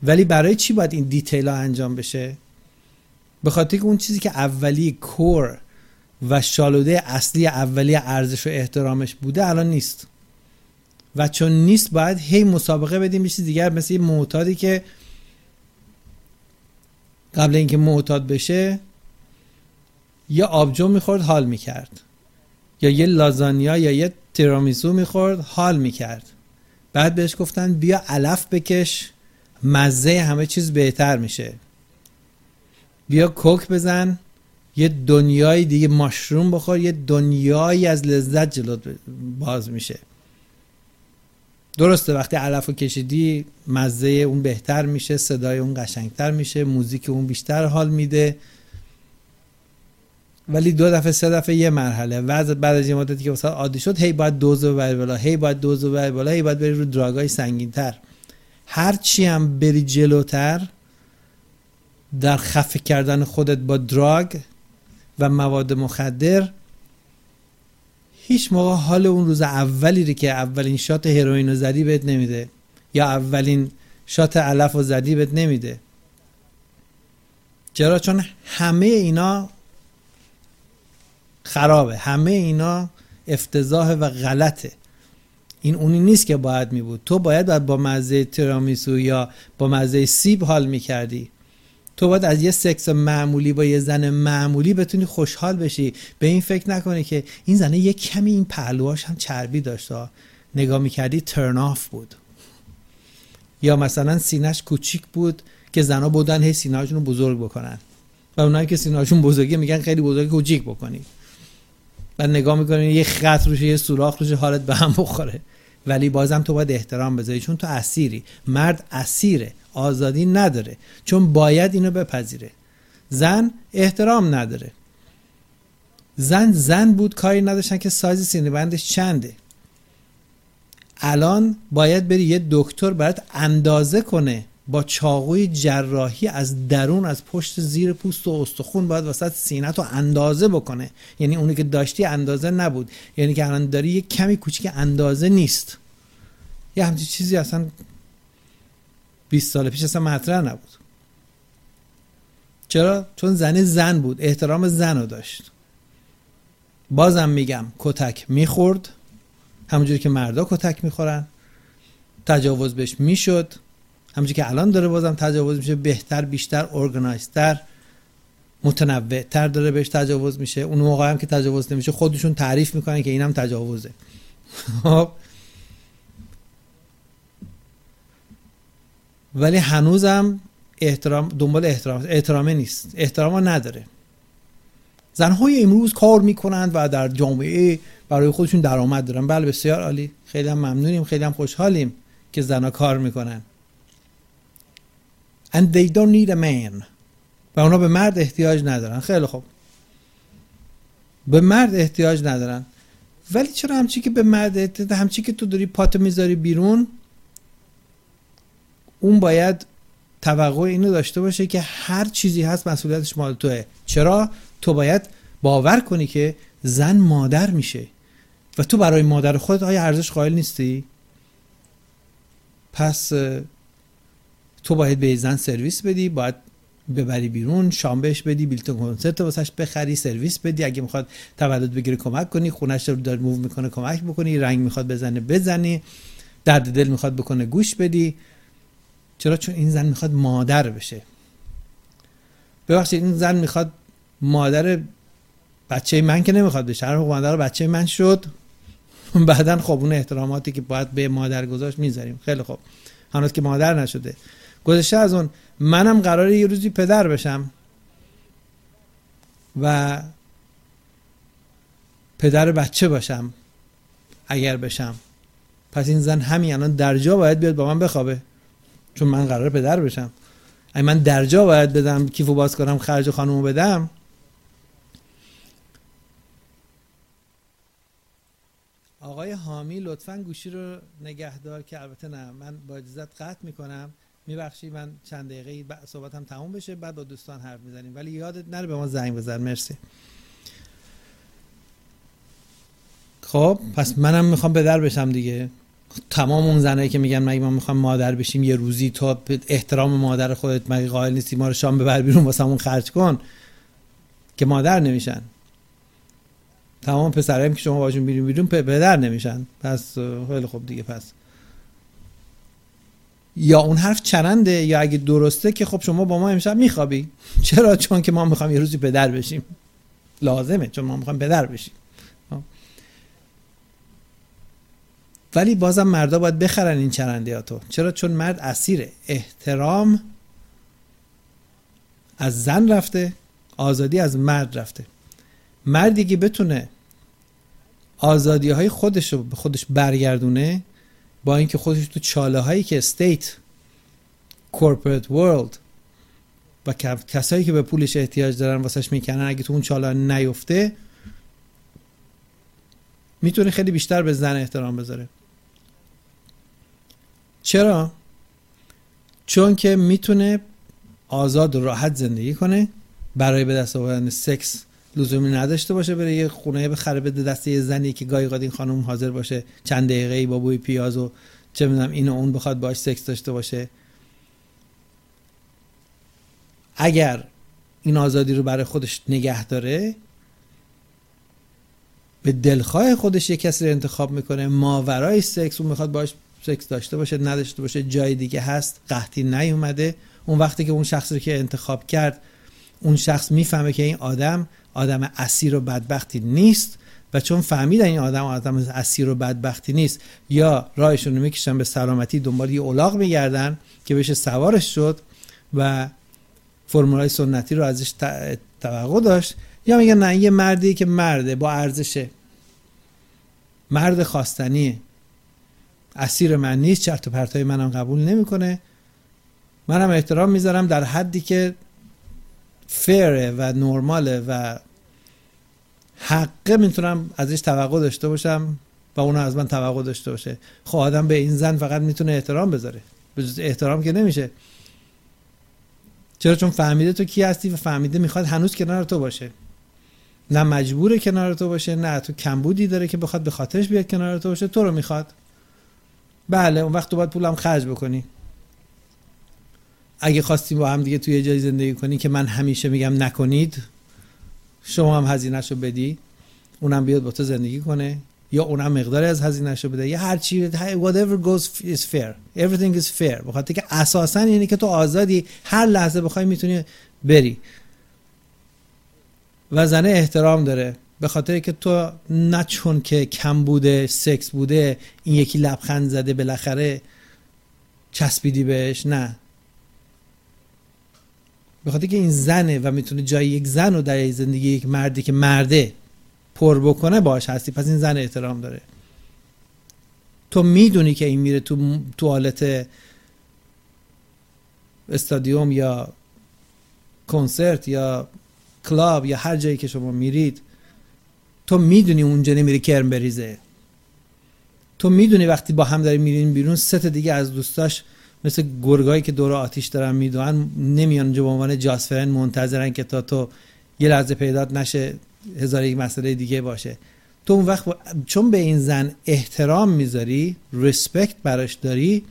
ولی برای چی باید این دیتیل ها انجام بشه؟ به خاطر که اون چیزی که اولی کور و شالوده اصلی اولی ارزش و احترامش بوده الان نیست. و چون نیست باید هی مسابقه بدیم به چیز دیگر مثل این معتادی که قبل اینکه معتاد بشه یا آبجو می‌خورد حال می‌کرد. یا یه لازانیا یا یه تیرامیسو می‌خورد حال می‌کرد. بعد بهش گفتن بیا علف بکش مزه همه چیز بهتر میشه. بیا کوک بزن یه دنیای دیگه ماشروم بخور یه دنیایی از لذت جلوت باز میشه. درسته وقتی علف رو کشیدی مزه اون بهتر میشه صدای اون قشنگتر میشه موزیک اون بیشتر حال میده. ولی دو دفعه سه دفعه یه مرحله. وضع بعد از یه مدتی که واسه عادی شد هی باید دوز ببری بالا هی باید دوز ببری بالا هی باید بری رو دراگای سنگین تر هر چی هم بری جلوتر در خفه کردن خودت با دراگ و مواد مخدر هیچ موقع حال اون روز اولی که اولین شات هروئین رو زدی بهت نمیده یا اولین شات علف رو زدی بهت نمیده. چرا؟ چون همه اینا خرابه. همه اینا افتضاح و غلطه. این اونی نیست که باید می بود. تو باید, باید با مزه ترامیسو یا با مزه سیب حال می‌کردی تو باید از یه سکس معمولی با یه زن معمولی بتونی خوشحال بشی. به این فکر نکنی که این زنه یه کمی این پهلوهاش هم چربی داشته نگاه می‌کردی ترن آف بود. یا مثلا سینهش کوچیک بود که زنها بودن هی سینهاشون رو بزرگ بکنن. و اونایی که سینهاشون بزرگه میگن خیلی بزرگ کوچیک بکنی. بعد نگاه می‌کنی یه خط روش یه سوراخ روش حالت به هم بخوره. ولی بازم تو باید احترام بذاری چون تو اسیری. مرد اسیره آزادی نداره. چون باید اینو بپذیره. زن احترام نداره. زن زن بود کاری نداشتن که سایز سینه بندش چنده. الان باید بری یه دکتر برات اندازه کنه با چاقوی جراحی از درون از پشت زیر پوست و استخون باید وسط سینت رو اندازه بکنه. یعنی اونی که داشتی اندازه نبود. یعنی که الان داری یه کمی کوچیک اندازه نیست. یه همچین چیزی اصلا 20 سال پیش اصلا مطرح نبود. چرا؟ چون زنه زن بود. احترام زن رو داشت. بازم میگم کتک می‌خورد. همونجوری که مردا کتک می‌خورن. تجاوز بهش می‌شد. همونجوری که الان داره بازم تجاوز میشه بهتر بیشتر ارگنایزتر متنوع تر داره بهش تجاوز میشه. اون موقع هم که تجاوز نمیشه خودشون تعریف می‌کنن که اینم تجاوزه. خب. ولی هنوزم احترام دنبال احترام احترامه نیست. احترام نداره. زنهای امروز کار می‌کنند و در جامعه برای خودشون درآمد دارن. بله بسیار عالی. خیلی هم ممنونیم خیلی هم خوشحالیم که زنها کار می‌کنن. And they don't need a man. و اونا به مرد احتیاج ندارن. خیلی خوب. به مرد احتیاج ندارن. ولی چرا همچی که به مرد احتیاج همچی که تو داری پات می‌ذاری بیرون اون باید توقع اینو داشته باشه که هر چیزی هست مسئولیتش مال توه. چرا؟ تو باید باور کنی که زن مادر میشه. و تو برای مادر خودت آیا ارزش قائل نیستی؟ پس تو باید به زن سرویس بدی باید ببری بیرون شام بهش بدی بیلتون کنسرت واسش بخری سرویس بدی. اگه می‌خواد تولد بگیره کمک کنی. خونش رو دار موو می‌کنه کمک بکنی. رنگ می‌خواد بزنه بزنی. درد دل می‌خواد بکنه گوش بدی. چرا؟ چون این زن می‌خواد مادر بشه. ببخشید این زن می‌خواد مادر بچه من که نمی‌خواد بشه. هر مادر بچه من شد بعدا خب اون احتراماتی که باید به مادر گذاشت می‌ذاریم. خیلی خوب. هنوز که مادر نشده. گذشته از اون. منم قراره یه روزی پدر بشم. و پدر بچه باشم. اگر بشم. پس این زن همین الان در جا باید بیاد با من بخوابه. چون من قرار پدر بشم. اگه من در جا باید بدم کیفو باز کنم خرج خانومو بدم. آقای حامی لطفا گوشی رو نگهدار که البته نه من با اجازت قطع می‌کنم. میبخشی من چند دقیقه صحبتم تموم بشه بعد با دوستان حرف می‌زنیم. ولی یادت نره به ما زنگ بزن. مرسی. خب پس منم می‌خوام به در بشم دیگه. تمام اون زنایی که میگن مگه ما می‌خوام مادر بشیم یه روزی تو احترام مادر خودت مگه قائل نیستی ما رو شام ببر بیرون واسمون خرج کن. که مادر نمیشن. تمام پسرایم که شما باشون بیرون بیرون پدر نمیشن. پس خیلی خوب دیگه پس. یا اون حرف چرنده یا اگه درسته که خب شما با ما امشب میخوابی. چرا؟ چون که ما می‌خوام یه روزی پدر بشیم. لازمه چون ما می‌خوام پدر بشیم. ولی بازم مردا باید بخرن این چرندیاتو. چرا؟ چون مرد اسیر احترام از زن رفته آزادی از مرد رفته. مردی که بتونه آزادی های خودش رو به خودش برگردونه با اینکه خودش تو چاله هایی که state corporate world و کسایی که به پولش احتیاج دارن واسش می‌کنن اگه تو اون چاله نیفته می‌تونه خیلی بیشتر به زن احترام بذاره چرا؟ چون که می‌تونه آزاد و راحت زندگی کنه برای به دست آوردن سکس لزومی نداشته باشه بره یه خونه بخره بده دست یه زنی که گاهی این خانم حاضر باشه چند دقیقه با بوی پیاز و چه می‌دونم این و اون بخواد باش سکس داشته باشه. اگر این آزادی رو برای خودش نگه داره به دلخواه خودش یه کسی رو انتخاب می‌کنه ماورای سکس اون می‌خواد باش سکس داشته باشه نداشته باشه جای دیگه هست قحطی نیومده. اون وقتی که اون شخصی که انتخاب کرد اون شخص می‌فهمه که این آدم آدم اسیر و بدبختی نیست و چون فهمیدن این آدم آدم اسیر و بدبختی نیست یا راهشون رو می‌کشن به سلامتی دنبال یه اولاغ میگردن که بشه سوارش شد و فرمولای سنتی رو ازش توقع داشت یا میگن نه یه مردی که مرده با ارزشه. مرد خواستنیه. اسیر من نیست چرت و پرتای منم قبول نمی‌کنه. منم احترام می‌ذارم در حدی که فره و نرماله و حقه می‌تونم ازش توقع داشته باشم و اونو از من توقع داشته باشه. خب آدم به این زن فقط می‌تونه احترام بذاره. به احترام که نمیشه. چرا؟ چون فهمیده تو کی هستی و فهمیده می‌خواد هنوز کنار تو باشه. نه مجبور کنار تو باشه نه تو کمبودی داره که بخواد به خاطرش بیاد کنار تو باشه تو رو می‌خواد. بله اون وقت تو باید پولم خرج بکنی. اگه خواستیم با هم دیگه توی جای زندگی کنی که من همیشه میگم نکنید شما هم هزینهش رو بدی اونم بیاد با تو زندگی کنه یا اونم مقداری از هزینهش رو بده یا هر چی whatever goes is fair. Everything is fair. بخاطر که اساسا اینه که تو آزادی هر لحظه بخوای می‌تونی بری. و زنه احترام داره. به خاطر که تو نه چون که کم بوده سکس بوده این یکی لبخند زده بالاخره چسبیدی بهش نه. به خاطر که این زنه و می‌تونه جای یک زن رو در زندگی یک مردی که مرده پر بکنه باش هستی. پس این زن احترام داره. تو می‌دونی که این میره تو توالت استادیوم یا کنسرت یا کلاب یا هر جایی که شما میرید تو می‌دونی اونجا نمیری کرم بریزه. تو می‌دونی وقتی با هم داری میرین بیرون ست دیگه از دوستاش مثل گرگایی که دور آتیش دارن می‌دونن نمیان اونجا به عنوان جاسفرن منتظرن که تا تو یه لحظه پیدات نشه هزار یک مسئله دیگه باشه. تو اون وقت چون به این زن احترام می‌ذاری ریسپکت براش داری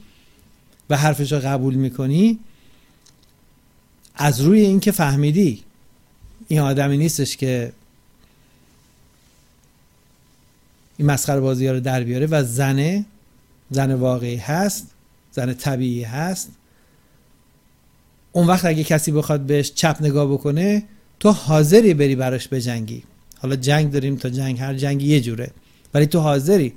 و حرفش رو قبول می‌کنی از روی اینکه فهمیدی این آدمی نیستش که این مسخره بازی رو در بیاره و زنه زن واقعی هست زن طبیعی هست اون وقت اگه کسی بخواد بهش چپ نگاه بکنه تو حاضری بری براش بجنگی. حالا جنگ داریم تا جنگ هر جنگی یه جوره. ولی تو حاضری.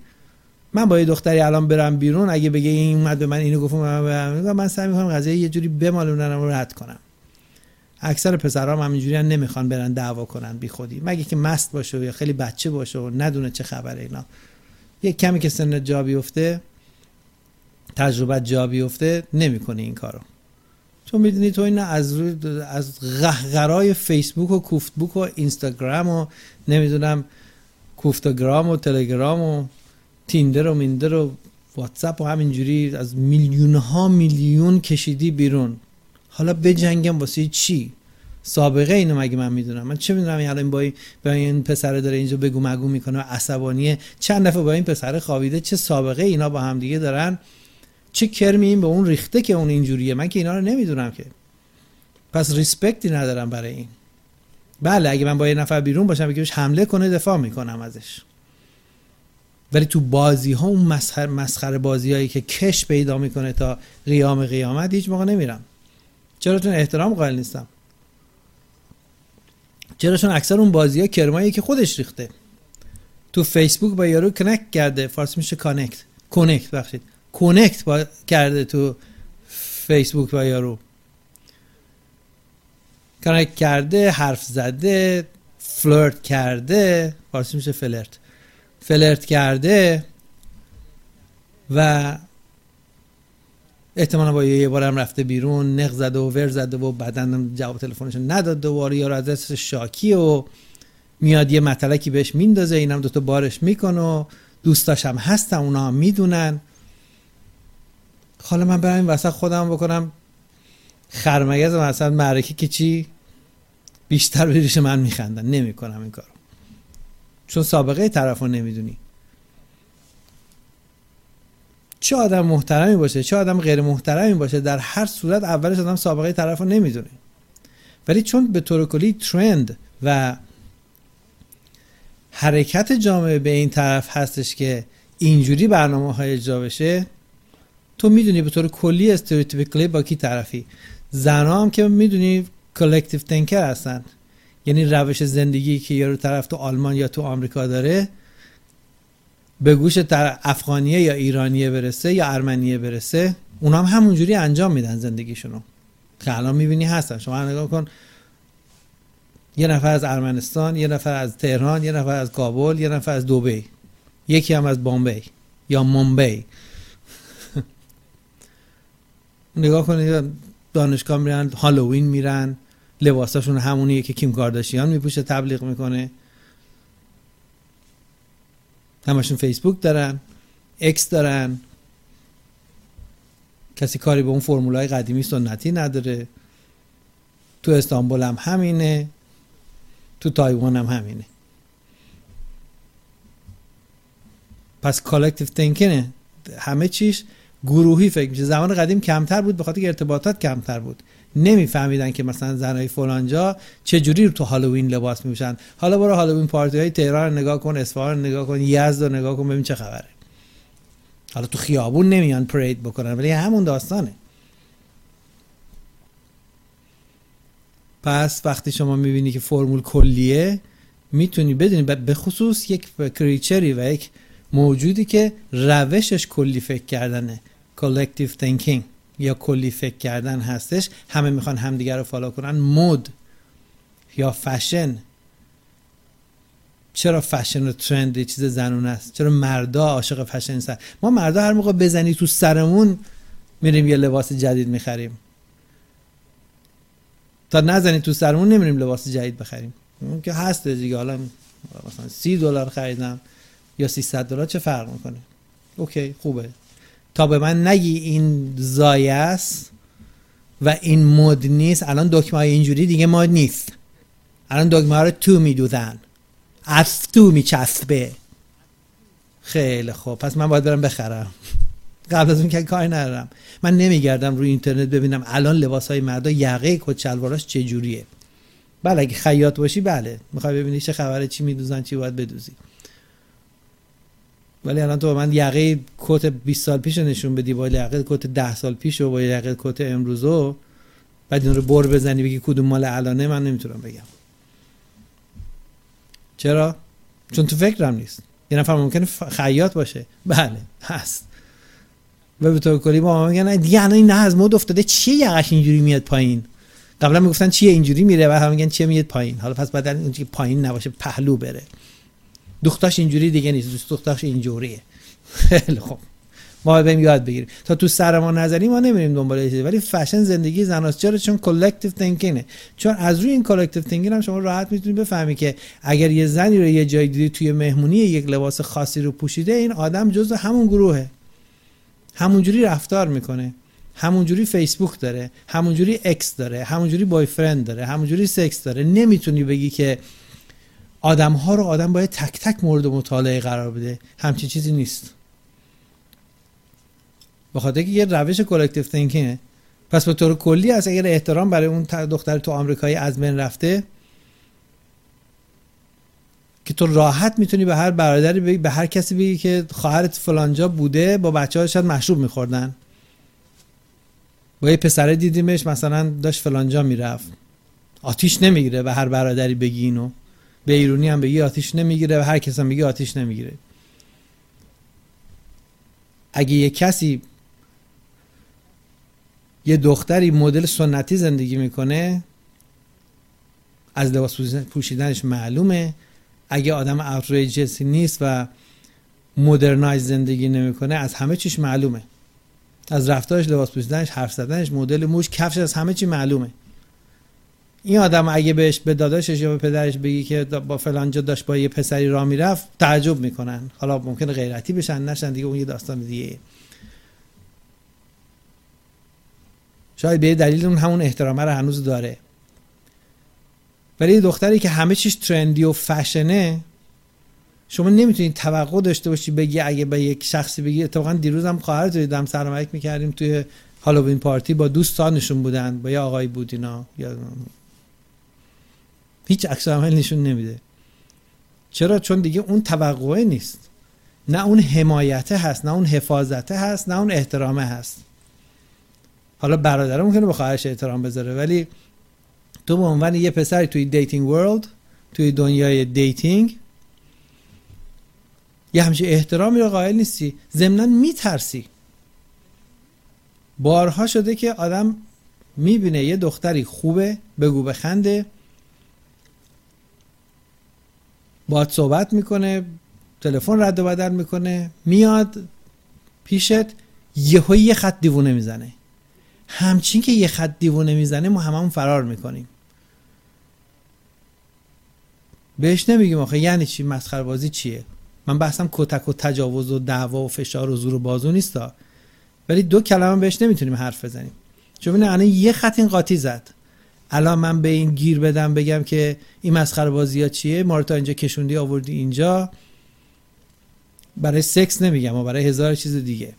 من با یه دختری الان برم بیرون اگه بگه این اومد به من اینو گفت من من سعی می‌کنم قضیه یه جوری بمالونم و رد کنم. اکثر پسرام هم نمی‌خوان برن دعوا کنن بی خودی. مگه که مست باشه یا خیلی بچه باشه و ندونه چه خبره اینا. یه کمی که سن جا بیفته تجربه جا بیفته نمی‌کنه این کارو. چون می‌دونی تو این از روی از غهغرای فیسبوک و کوفتبوک و اینستاگرام و نمی‌دونم کوفتگرام و تلگرام و تیندر و میندر و واتساپ و همینجوری از میلیون ها میلیون کشیدی بیرون. حالا بجنگم واسه چی؟ سابقه اینو مگه من می‌دونم؟ من چه می‌دونم الان با این با این پسر داره اینجا بگو مگو می‌کنه و عصبانیه؟ چند دفعه با این پسر خوابیده چه سابقه اینا با هم دیگه دارن؟ چه کرمی این به اون ریخته که اون اینجوریه؟ من که اینا رو نمی‌دونم که. پس ریسپکتی ندارم برای این. بله اگه من با یه نفر بیرون باشم بگیرش حمله کنه دفاع می‌کنم ازش. ولی تو بازی ها اون مسخر مسخره بازی هایی که کش پیدا می‌کنه تا قیام قیامت هیچ موقع نمیرم. چرا چون احترام قائل نیستم. چرا چون اکثر اون بازی ها کرمایی که خودش ریخته. تو فیسبوک با یارو connect کرده. فارسی میشه connect. connect ببخشید connect با کرده تو فیسبوک با یارو. connect کرده حرف زده flirt کرده فارسی میشه flirt flirt کرده و احتمالا با یه بارم رفته بیرون نق زده و ور زده و بعدا جواب تلفنش نداده و یا دست شاکی و میاد یه مطلقی بهش میندازه اینم دوتا بارش می‌کنه و دوستاش هم هستن اونا هم می‌دونن. حالا من برم این وسط خودم بکنم. خرمگز مثلا معرکه که چی؟ بیشتر به من میخندن. نمی‌کنم این کارو. چون سابقه طرف رو نمی‌دونی. چه آدم محترمی باشه چه آدم غیر محترمی باشه در هر صورت اولش آدم سابقه طرف رو نمی‌دونه. ولی چون به طور کلی ترند و حرکت جامعه به این طرف هستش که اینجوری برنامه های اجرا بشه تو می‌دونی به طور کلی استریوتیپیکلی با کی طرفی؟ زنها هم که می‌دونی کلکتیو تنکر هستن. یعنی روش زندگی که یارو طرف تو آلمان یا تو آمریکا داره به گوش افغانیه یا ایرانیه برسه یا ارمنیه برسه اونا هم همونجوری انجام میدن زندگیشونو. که الان می‌بینی هستن. شما نگاه کن. یه نفر از ارمنستان یه نفر از تهران یه نفر از کابل یه نفر از دوبی. یکی هم از بامبی یا مومبی نگاه کنید دانشگاه میرن هالووین میرن لباساشون همونیه که کیم کارداشیان میپوشه تبلیغ می‌کنه. همشون فیسبوک دارن اکس دارن. کسی کاری به اون فرمولای قدیمی سنتی نداره. تو استانبول هم همینه. تو تایوان هم همینه. پس collective thinking ه همه چیش گروهی فکر میشه زمان قدیم کمتر بود به خاطر ارتباطات کمتر بود. نمیفهمیدن که مثلا زنای فلانجا چه جوری رو تو هالووین لباس میپوشن. حالا برو Halloween party های تهران نگاه کن اصفهان نگاه کن یزد رو نگاه کن ببین چه خبره. حالا تو خیابون نمیان parade بکنن ولی همون داستانه. پس وقتی شما می‌بینی که فرمول کلیه می‌تونی بدونی به خصوص یک creature ی و یک موجودی که روشش کلی فکر کردنه. Collective thinking یا کلی فکر کردن هستش. همه می‌خوان همدیگر رو follow کنن. مد یا فشن. چرا فشن و trend چیز زنونه است؟ چرا مردا عاشق فشن نیستن؟ ما مردا هر موقع بزنی تو سرمون میریم یه لباس جدید می‌خریم. تا نزنی تو سرمون نمیریم لباس جدید بخریم. اون که هست دیگه. حالا مثلا سی دلار خریدم. یا 300 دلار چه فرق می‌کنه؟ اوکی خوبه. تا به من نگی این زایه است و این مد نیست الان دکمه های اینجوری دیگه مد نیست. الان دکمه ها رو تو میدوزن. از تو میچسبه. خیلی خوب. پس من باید برم بخرم. قبل از اون که کاری ندارم. من نمیگردم روی اینترنت ببینم الان لباس های مردا یقه کت شلواراش چه جوریه بله اگه خیاط باشی بله. می‌خوای ببینی چه خبره چی میدوزن چی باید بدوزی. ولی الان تو من یقه کت 20 سال پیش نشون بدی با یقه کت 10 سال پیش و با یقه کت امروزو بعد این رو بر بزنی بگی کدوم مال الانه من نمی‌تونم بگم. چرا؟ چون تو فکرم نیست. یه نفر ممکنه خیاط باشه. بله هست. و به طور کلی با ما میگن دیگه الان این نه از مد افتاده چیه یقش اینجوری میاد پایین؟ قبلا می‌گفتن چیه اینجوری میره و هم میگن چیه میاد پایین. حالا پس بعد اونجوری پایین نباشه پهلو بره. دوختاش اینجوری دیگه نیست. دوختاش اینجوریه. خیلی خوب. ما بریم یاد بگیریم. تا تو سر ما نزنی ما نمیریم دنبال چیزی. ولی فشن زندگی زناست چرا؟ چون collective thinking ه چون از روی این collective thinking هم شما راحت می‌تونید بفهمی که اگر یه زنی رو یه جای دیدی توی مهمونی یک لباس خاصی رو پوشیده این آدم جزء همون گروهه. همونجوری رفتار می‌کنه. همونجوری فیسبوک داره. همونجوری ex داره. همونجوری boyfriend داره. همونجوری سکس داره. نمی‌تونی بگی که آدم ها رو آدم باید تک تک مورد مطالعه قرار بده. همچین چیزی نیست. بخاطر که یه روش collective thinking ه پس به طور کلی از اگر احترام برای اون دختر تو آمریکایی از من رفته که تو راحت می‌تونی به هر برادری بگی به هر کسی بگی که خواهرت فلانجا بوده با بچه ها شاید مشروب میخوردن. با یه پسره دیدیمش مثلا داشت فلانجا می‌رفت. آتیش نمی‌گیره به هر برادری بگی اینو. به ایرونی هم بگی آتیش نمی‌گیره و هر کس هم بگی آتیش نمی‌گیره. اگه یه کسی یه دختری مدل سنتی زندگی می‌کنه از لباس پوشیدنش معلومه. اگه آدم اوتریجسی نیست و مدرنایز زندگی نمی‌کنه از همه چیش معلومه. از رفتارش لباس پوشیدنش حرف زدنش مدل موش کفش از همه چی معلومه. این آدم اگه بهش به داداشش یا به پدرش بگی که با فلانجا داشت با یه پسری را می‌رفت تعجب می‌کنن. حالا ممکنه غیرتی بشن نشن دیگه اون یه داستان دیگه شاید به دلیل اون همون احترامه رو هنوز داره. ولی دختری که همه چیش ترندی و فشنه شما نمی‌تونید توقع داشته باشی بگی اگه به یک شخصی بگی. اتفاقا دیروز هم خواهر دیدم سلام می‌کردیم توی Halloween party با دوستانشون بودن با یه آقای بود اینا. هیچ عکس العمل نشون نمیده. چرا؟ چون دیگه اون توقعه نیست. نه اون حمایته هست نه اون حفاظته هست نه اون احترامه هست. حالا برادر ممکنه به خواهرش احترام بذاره ولی تو به عنوان یه پسری توی dating world توی دنیای dating یه همچین احترامی رو قائل نیستی. ضمنا میترسی. بارها شده که آدم می‌بینه یه دختری خوبه بگو بخنده باید صحبت می‌کنه تلفن رد و بدل می‌کنه میاد پیشت یهو یه خط دیوونه می‌زنه. همچین که یه خط دیوونه می‌زنه ما هممون فرار می‌کنیم. بهش نمیگیم آخه یعنی چی؟ مسخره بازی چیه؟ من بحثم کتک و تجاوز و دعوا و فشار و زور و بازو نیستا ولی دو کلمه بهش نمی‌تونیم حرف بزنیم. چون ببین الان یه خط این قاطی زد. الان من به این گیر بدم بگم که این مسخره بازی ها چیه؟ ما رو تا اینجا کشوندی آوردی اینجا. برای سکس نمیگم و برای هزار چیز دیگه.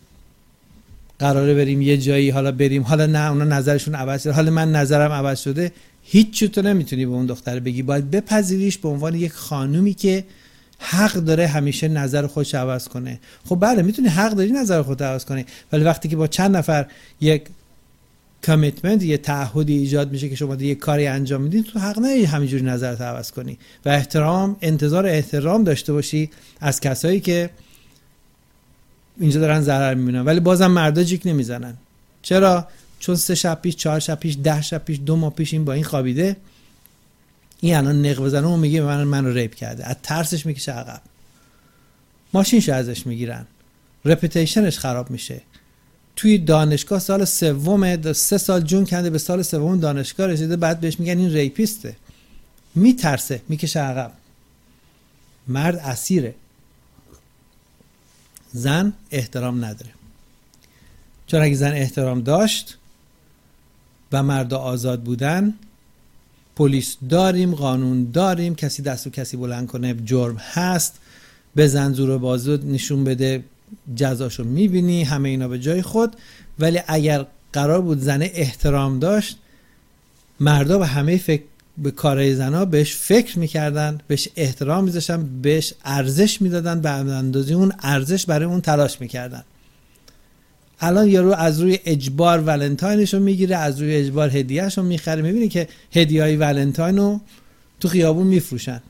قراره بریم یه جایی حالا بریم. حالا نه اونا نظرشون عوض شده. حالا من نظرم عوض شده. هیچ تو نمی‌تونی به اون دختر بگی. باید بپذیریش به عنوان یک خانومی که حق داره همیشه نظر خودش عوض کنه. خب بله می‌تونی حق داری نظر خودت عوض کنی. ولی وقتی که با چند نفر یک کامیتمنت یه تعهدی ایجاد میشه که شما یه کاری انجام میدین تو حق نداری همینجوری نظرت عوض کنی. و احترام انتظار احترام داشته باشی از کسایی که اینجا دارن ضرر می‌بینن. ولی بازم مردا جیک نمی‌زنن. چرا؟ چون سه شب پیش چهار شب پیش ده شب پیش دو ماه پیش این با این خوابیده این الان نق بزنه و میگه من منو ریپ کرده. از ترسش می‌کشه عقب. ماشینش ازش می‌گیرن. رپیتیشنش خراب میشه. توی دانشگاه سال سوم سه سال جون کنده به سال سوم دانشگاه رسیده بعد بهش میگن این ریپیسته. میترسه می‌کشه عقب. مرد اسیره. زن احترام نداره. چون اگه زن احترام داشت و مرد آزاد بودن پلیس داریم قانون داریم کسی دست و کسی بلند کنه جرم هست به زور و بازو نشون بده. جزاشو می‌بینی همه اینا به جای خود. ولی اگر قرار بود زنه احترام داشت مردا به همه فکر به کارهای زنا بهش فکر می‌کردن بهش احترام میذاشتن بهش ارزش می‌دادن به اندازه اون ارزش برای اون تلاش می‌کردن. الان یارو از روی اجبار ولنتاینش رو می‌گیره از روی اجبار هدیهش رو می‌خره. می‌بینی که هدیه های ولنتاین رو تو خیابون میفروشن.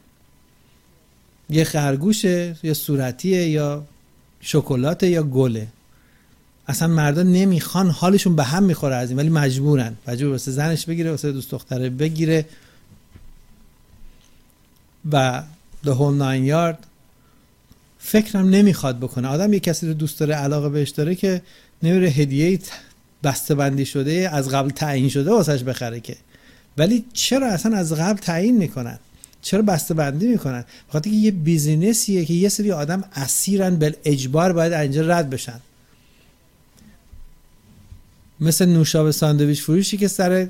یه خرگوشه یا صورتیه یا شکلات یا گله. اصلا مردا نمی‌خوان حالشون به هم می‌خوره از این ولی مجبورن. مجبور واسه زنش بگیره واسه دوست دختره بگیره. و the whole nine yard فکرم نمی‌خواد بکنه. آدم یه کسی رو دوست داره علاقه بهش داره که نمیره هدیه بسته بندی شده از قبل تعیین شده واسش بخره که. ولی چرا اصلا از قبل تعیین می‌کنن؟ چرا بسته بندی می‌کنن بخاطر که یه بیزینسیه که یه سری آدم اسیرن بل اجبار باید اینجا رد بشن. مثل نوشابه ساندویچ فروشی که سر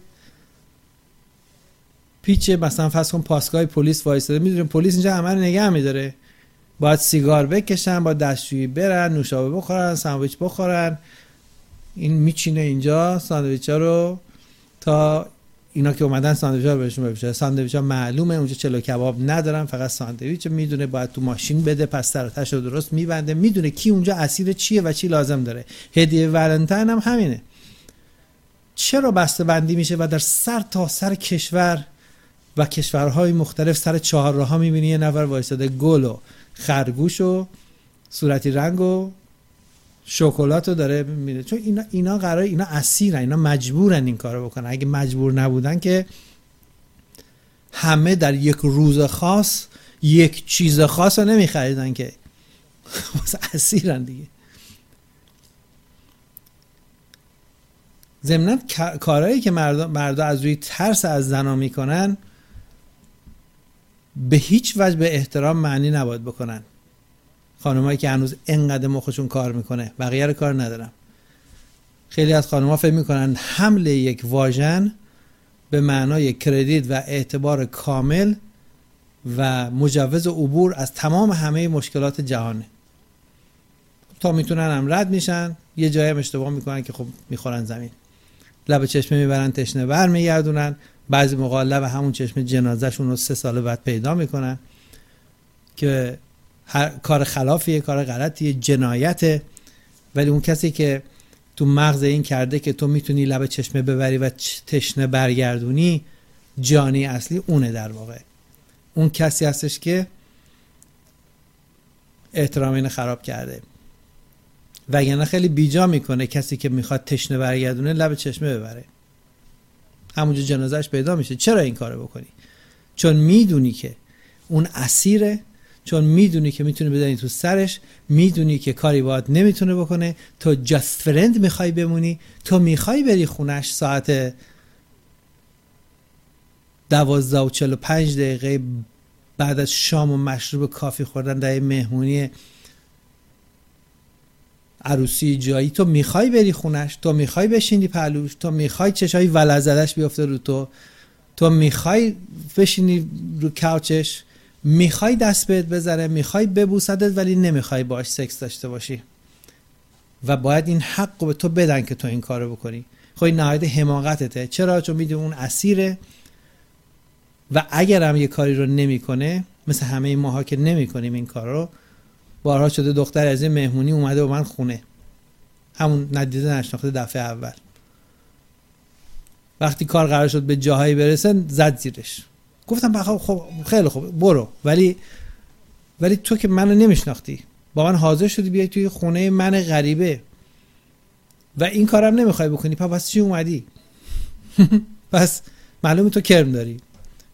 پیچ مثلا فرض کن پاسگاه پلیس وایساده می‌دونیم پلیس اینجا همه رو نگه میداره. باید سیگار بکشن با دستشویی برن نوشابه بخورن ساندویچ بخورن. این میچینه اینجا ساندویچ ها رو تا اینا که اومدن ساندویچ ها بهشون بفروشه ساندویچ ها معلومه اونجا چلو کباب ندارن فقط ساندویچ می‌دونه باید تو ماشین بده پس سر رو درست میبنده. می‌دونه کی اونجا اسیر چیه و چی لازم داره. هدیه ولنتاین هم همینه. چرا بسته بندی میشه و در سر تا سر کشور و کشورهای مختلف سر چهار راه می‌بینی؟ یه نفر وایساده گل و خرگوش و صورتی رنگ و شکلات رو داره میده چون اینا اینا قرار اینا اسیرن اینا مجبورن این کارو بکنن. اگه مجبور نبودن که همه در یک روز خاص یک چیز خاص رو نمیخریدن که. اسیرن دیگه. ضمنا کارهایی که مردا از روی ترس از زنا می‌کنن به هیچ وجه به احترام معنی نباید بکنن. خانمایی که هنوز انقدر مخشون کار می‌کنه. بقیه رو کار ندارم. خیلی از خانمها فکر می‌کنن حمل یک واژن به معنای کردیت و اعتبار کامل و مجوز عبور از تمام همه مشکلات جهانه. تا می‌تونن هم رد میشن یه جایی هم اشتباه می‌کنن که خب می‌خورن زمین. لب چشمه می‌برن تشنه بر میگردونن بعضی موقع لب همون چشمه جنازهشون رو سه سال بعد پیدا می‌کنن که هر کار خلافیه کار غلطیه جنایته. ولی اون کسی که تو مغز این کرده که تو می‌تونی لب چشمه ببری و تشنه برگردونی جانی اصلی اونه در واقع. اون کسی هستش که احترام اینو خراب کرده. وگرنه خیلی بیجا می‌کنه کسی که می‌خواد تشنه برگردونه لب چشمه ببره. همونجا جنازهش پیدا میشه. چرا این کارو بکنی؟ چون می‌دونی که اون اسیره چون می‌دونی که می‌تونی بدنی تو سرش می‌دونی که کاری باید نمی‌تونه بکنه تو جست فرند می‌خوای بمونی تو می‌خوای بری خونش ساعت دوازده و چل و پنج دقیقه بعد از شام و مشروب کافی خوردن در مهمونی عروسی جایی تو می‌خوای بری خونش تو می‌خوای بشینی پلوش تو می‌خوای چشای ولزدش بیفته رو تو تو می‌خوای بشینی رو کوچش. می‌خوای دست بهت بذاره می‌خوای ببوسدت ولی نمی‌خوای باش سکس داشته باشی. و باید این حق به تو بدن که تو این کارو بکنی. خب این نهایت حماقتته. چرا؟ چون می‌دونی اون اسیره. و اگر هم یه کاری رو نمی‌کنه مثل همه ماها که نمی‌کنیم این کار رو بارها شده دختر از این مهمونی اومده با من خونه. همون ندیده نشناخته دفعه اول. وقتی کار قرار شد به جاهایی برسه زد زیرش. گفتم خب خیلی خوب برو. ولی ولی تو که منو نمیشناختی. با من حاضر شدی بیای توی خونه من غریبه. و این کارم نمی‌خوای بکنی. پس چی اومدی؟ پس معلومه تو کرم داری.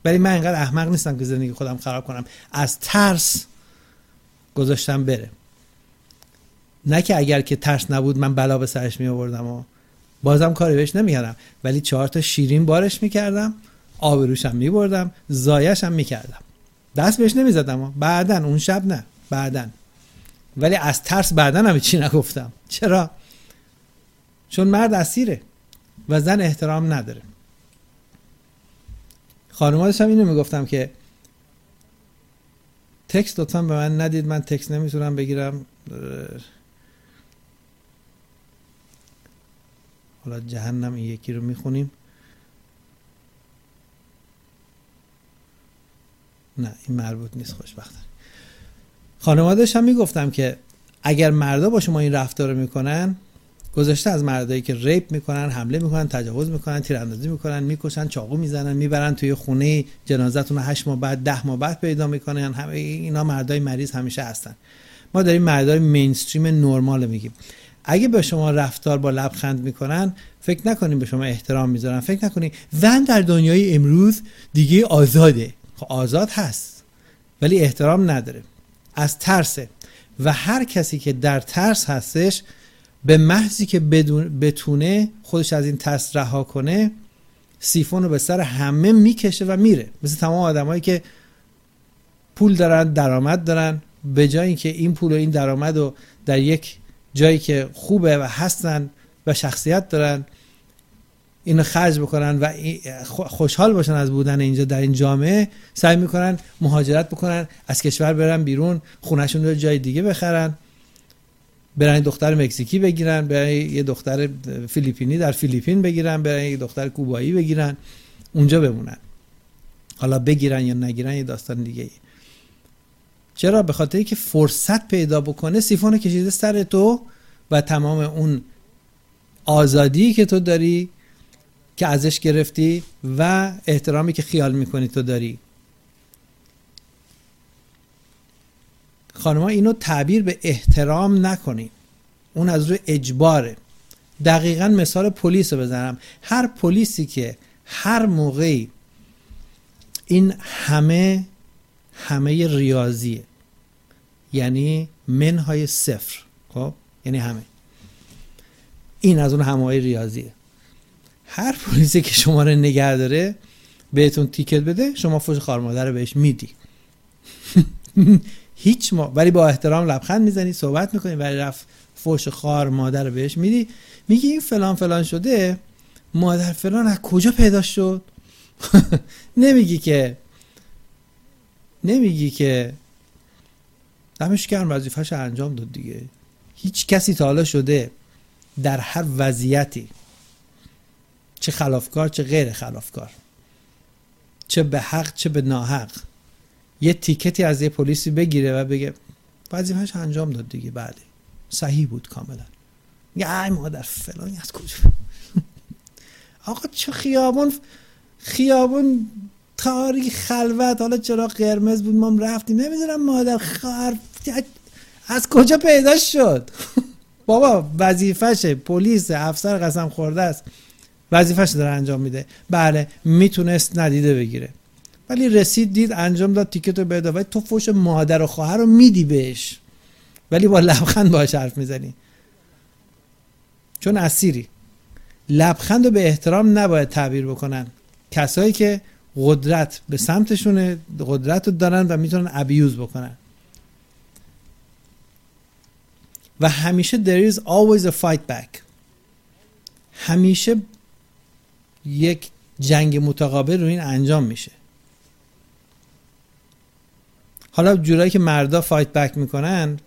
ولی من اینقدر احمق نیستم که زندگی خودم خراب کنم. از ترس گذاشتم بره. نه که اگر که ترس نبود من بلا به سرش می آوردم و بازم کاری بهش نمی‌کردم. ولی چهار تا شیرین بارش می‌کردم. آبروشم میبردم زایشم می‌کردم. دست بهش نمی‌زدم بعدا اون شب نه بعدا. ولی از ترس بعدا هم چی نگفتم. چرا؟ چون مرد اسیره و زن احترام نداره. خانوادش هم اینو می‌گفتم که تکست لطفا به من ندید من تکست نمی‌تونم بگیرم. حالا جهنم این یکی رو می‌خونیم. نه این مربوط نیست خوشبختانه. خانوادش هم می‌گفتم که اگر مردا با شما این رفتار رو می‌کنن گذشته از مردایی که ریپ می‌کنن حمله می‌کنن تجاوز می‌کنن تیراندازی می‌کنن می‌کشن چاقو می‌زنن می‌برن توی خونه جنازتون هشت ماه بعد ده ماه بعد پیدا می‌کنن همه اینا مردای مریض همیشه هستن. ما داریم مردای مینستریم نرمال میگیم. اگه به شما رفتار با لبخند می‌کنن فکر نکنیم به شما احترام می‌ذارن فکر نکنیم زن در دنیای امروز دیگه آزاده. خب آزاد هست ولی احترام نداره. از ترسه و هر کسی که در ترس هستش به محضی که بدون بتونه خودش از این ترس رها کنه سیفون رو به سر همه می‌کشه و میره. مثل تمام آدمایی که پول دارن درآمد دارن به جای که این پول و این درآمد رو در یک جایی که خوبه و هستن و شخصیت دارن اینو خرج بکنن و خوشحال باشن از بودن اینجا در این جامعه سعی می‌کنن مهاجرت بکنن از کشور برن بیرون خونشون رو جای دیگه بخرن برن دختر مکزیکی بگیرن برن یه دختر فیلیپینی در فیلیپین بگیرن برن یه دختر کوبایی بگیرن اونجا بمونن. حالا بگیرن یا نگیرن یه داستان دیگه ای چرا؟ به خاطر که فرصت پیدا بکنه سیفون کشیده سر تو و تمام اون آزادی که تو داری که ازش گرفتی و احترامی که خیال می‌کنی تو داری. خانمها اینو تعبیر به احترام نکنین اون از روی اجباره. دقیقا مثال پلیس رو بزنم. هر پلیسی که هر موقعی این همه همه ریاضیه. یعنی منهای صفر. خب؟ یعنی همه. این از اون همه ریاضیه. هر پلیسی که شما رو نگه داره بهتون تیکت بده شما فوش خارمادر رو بهش میدی. هیچ ما ولی با احترام لبخند می‌زنی صحبت می‌کنی ولی رفت فوش خار مادر بهش میدی. میگی این فلان فلان شده مادر فلان از کجا پیدا شد؟ نمیگی که نمیگی که دمش گرم وظیفهش انجام داد دیگه. هیچ کسی تا حالا شده در هر وضعیتی چه خلافکار چه غیر خلافکار. چه به حق چه به ناحق. یه تیکتی از یه پلیسی بگیره و بگه وظیفهش انجام داد دیگه بله. صحیح بود کاملا. یه ای مادر فلانی از کجا؟ آقا چه خیابون خیابون تاریک خلوت. حالا چرا قرمز بود؟ ما رفتیم. نمی‌دونم مادر خر از کجا پیدا شد؟ بابا وظیفشه پلیس افسر قسم خورده است. وظیفش داره انجام میده. بله می‌تونست ندیده بگیره. ولی رسید دید انجام داد تیکت رو بده ولی تو فوش مادر و خواهر رو میدی بهش. ولی با لبخند باش حرف می‌زنی. چون اسیری. لبخند رو به احترام نباید تعبیر بکنن. کسایی که قدرت به سمتشون قدرت رو دارن و می‌تونن ابیوز بکنن. و همیشه there is always a fight back. همیشه یک جنگ متقابل رو این انجام میشه. حالا جورایی که مردا فایت بک می‌کنن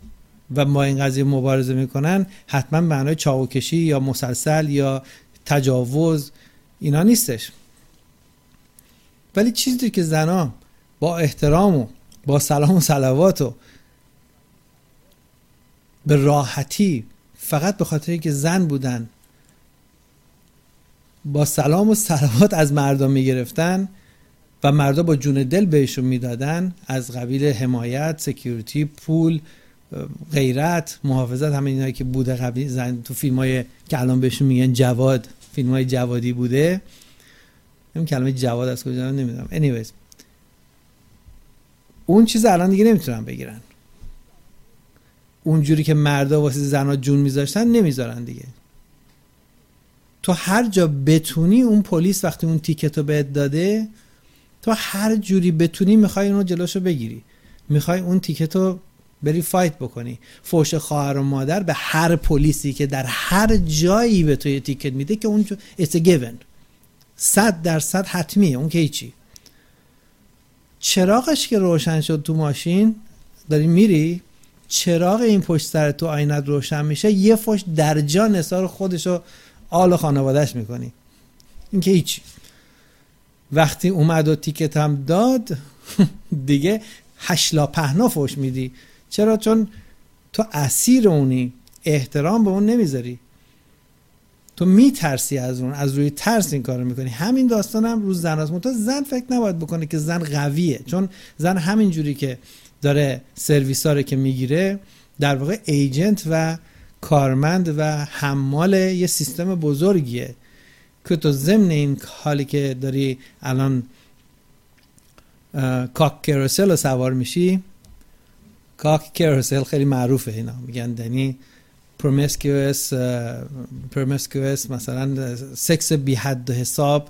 و با این قضیه مبارزه می‌کنن حتما معنای چاوکشی یا مسلسل یا تجاوز اینا نیستش. ولی چیزی که زنا با احترام و با سلام و سلوات و به راحتی فقط به خاطر که زن بودن با سلام و سلوات از مردم می‌گرفتن و مردا با جون دل بهشون می‌دادن از قبیل حمایت سکیوریتی پول غیرت محافظت همه اینایی که بوده قبلی زن تو فیلم های که الان بهشون میگن جواد فیلم های جوادی بوده. این کلمه جواد از کجا نمی‌دونم. Anyways. اون چیز الان دیگه نمی‌تونن بگیرن. اونجوری که مردا واسه زنها جون میذاشتن نمی‌ذارن دیگه. تو هر جا بتونی اون پلیس وقتی اون تیکت رو بهت داده تو هر جوری بتونی می‌خوای اون رو جلوشو بگیری. می‌خوای اون تیکت رو بری فایت بکنی. فوش خواهر و مادر به هر پلیسی که در هر جایی به تو تیکت میده که اون it's a given. صد درصد حتمیه اون که هیچی چراغش که روشن شد تو ماشین داری میری چراغ این پشت سر تو آینت روشن میشه یه فوش در جا نثار خودشو آل خانوادهش می‌کنی. این که هیچی وقتی اومد و تیکت هم داد دیگه هشلا پهنا فوش میدی. چرا؟ چون تو اسیر اونی. احترام به اون نمی‌ذاری. تو میترسی از اون از روی ترس این کارو می‌کنی. همین داستان هم روز زن هست زن فکر نباید بکنه که زن قویه. چون زن همین جوری که داره سرویس رو که می‌گیره در واقع agent و کارمند و حمال یه سیستم بزرگیه. که تو ضمن این حالی که داری الان cock carousel رو سوار میشی cock carousel خیلی معروفه اینا. میگن یعنی promiscuous promiscuous مثلا سکس بی حد حساب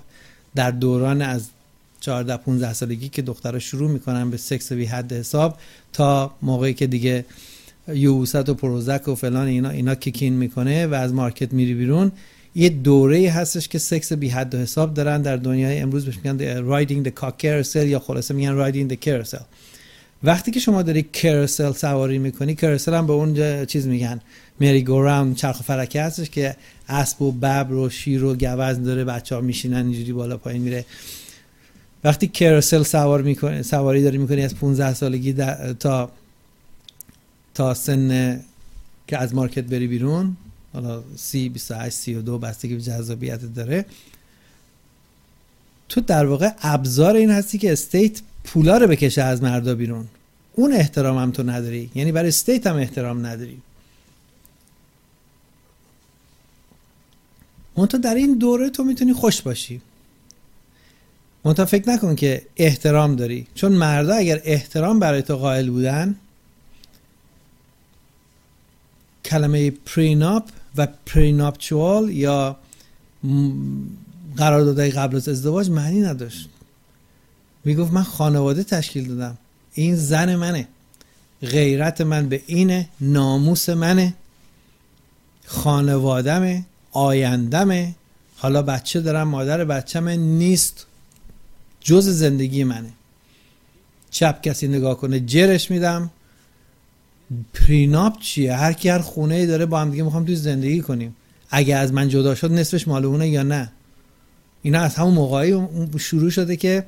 در دوران از 14 15 سالگی که دخترها شروع می‌کنن به سکس بی حد حساب تا موقعی که دیگه یبوست و Prozac و فلان اینا اینا kick in می‌کنه و از مارکت میری بیرون. یه دوره هستش که سکس بی حد و حساب دارن در دنیای امروز بهش میگن riding cock carousel یا خلاصه میگن riding the carousel. وقتی که شما داری carousel سواری می‌کنی carousel هم به اون چیز میگن merry-go-round چرخ فلکه هستش که اسب و ببر و شیر و گوزن داره بچه ها میشینن اینجوری بالا پایین میره. وقتی carousel سوار می‌کنی سواری داری می‌کنی از 15 سالگی تا تا سن که از مارکت بری بیرون حالا سی 28 32 بستگی به جذابیت داره. تو در واقع ابزار این هستی که state پولا رو بکشه از مردا بیرون. اون احترام هم تو نداری. یعنی برای state هم احترام نداری. منتها در این دوره تو می‌تونی خوش باشی. منتها فکر نکن که احترام داری. چون مردا اگر احترام برای تو قائل بودن کلمه پریناپ و پریناپچوال یا قراردادهای قبل از ازدواج معنی نداشت. می‌گفت من خانواده تشکیل دادم. این زن منه. غیرت من به اینه. ناموس منه. خانوادمه آیندمه حالا بچه دارم. مادر بچه نیست. جز زندگی منه. چپ کسی نگاه کنه جرش میدم. پریناپ چیه؟ هر کی هر خونه ای داره با هم دیگه می‌خوام توی زندگی کنیم. اگه از من جدا شد نصفش مال اونه یا نه؟ اینا از همون موقعی شروع شده که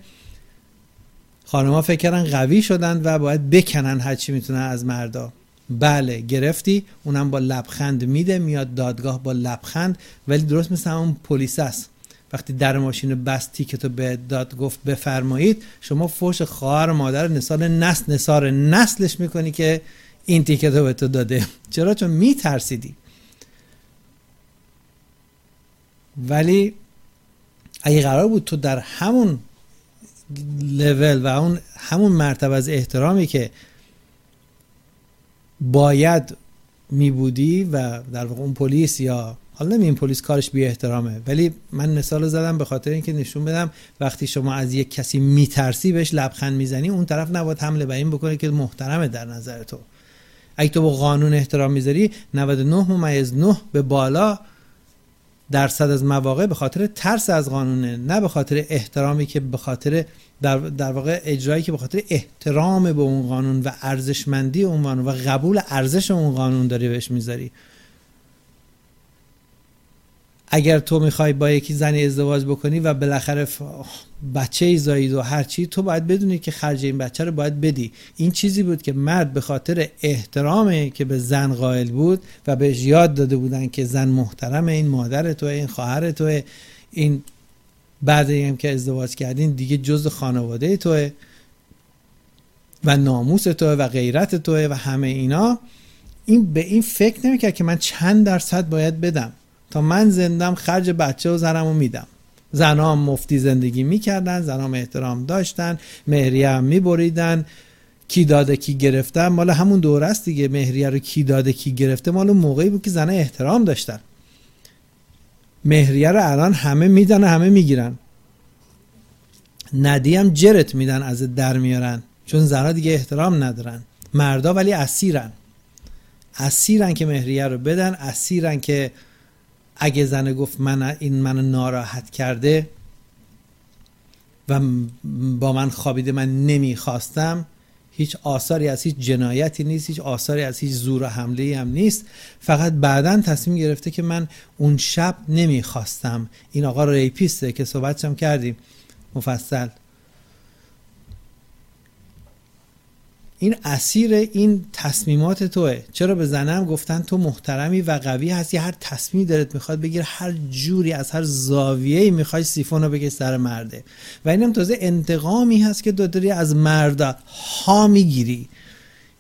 خانمها فکر کردن قوی شدن و باید بکنن هر چی می‌تونن از مردا. بله گرفتی اونم با لبخند میده میاد دادگاه با لبخند ولی درست مثل همون پلیس است. وقتی در ماشین بس تیکتو به داد گفت بفرمایید شما فوش خواهر مادر نسال نسل نصار نسلش می‌کنی که این تیکتو به تو داده. چرا؟ چون میترسیدی. ولی اگه قرار بود تو در همون لول و اون همون مرتبه از احترامی که باید می بودی و در واقع اون پلیس یا حالا نمی این پلیس کارش بی احترامه ولی من مثال زدم به خاطر اینکه نشون بدم وقتی شما از یک کسی میترسی بهش لبخند می‌زنی اون طرف نباید حمله به این بکنه که محترمه در نظر تو. اگه تو با قانون احترام می‌ذاری 99 ممیز 9 به بالا درصد از مواقع به خاطر ترس از قانونه نه به خاطر احترامی که به خاطر در, در واقع اجرایی که به خاطر احترام به اون قانون و ارزشمندی اون قانون و قبول ارزش اون قانون داری بهش می‌ذاری. اگر تو می‌خوای با یکی زنی ازدواج بکنی و بالاخره بچه ای زایید و هر چی تو باید بدونی که خرج این بچه رو باید بدی. این چیزی بود که مرد به خاطر احترامی که به زن قائل بود و بهش یاد داده بودن که زن محترم این مادر تو این خواهر تو این بعد هم که ازدواج کردین دیگه جز خانواده توه و ناموس توه و غیرت توه و همه اینا. این به این فکر نمی‌کرد که من چند درصد باید بدم. تا من زندم خرج بچه و زنم رو میدم. زنها مفتی زندگی می‌کردن زنها احترام داشتن مهریه هم میبریدن. کی داده کی گرفتن مال همون دوره است دیگه. مهریه رو کی داده کی گرفته مال موقعی بود که زنها احترام داشتن. مهریه رو الان همه میدن همه می‌گیرن. ندی هم جرت میدن از در میارن. چون زنها دیگه احترام ندارن. مردا ولی اسیرن. اسیرن که مهریه رو بدن اسیرن که اگه زن گفت من این منو ناراحت کرده و با من خوابیده من نمی‌خواستم هیچ آثاری از هیچ جنایتی نیست هیچ آثاری از هیچ زور و حمله هم نیست. فقط بعدا تصمیم گرفته که من اون شب نمی‌خواستم. این آقا ریپیسته که صحبتشم کردیم. مفصل. این اسیر این تصمیمات توه. چرا به زنم گفتن تو محترمی و قوی هستی؟ هر تصمیمی دارت می‌خواد بگیر هر جوری از هر زاویه‌ای می‌خوای سیفون رو بگی سر مرده. و اینم تازه انتقامی هست که داری از مرد ها می‌گیری.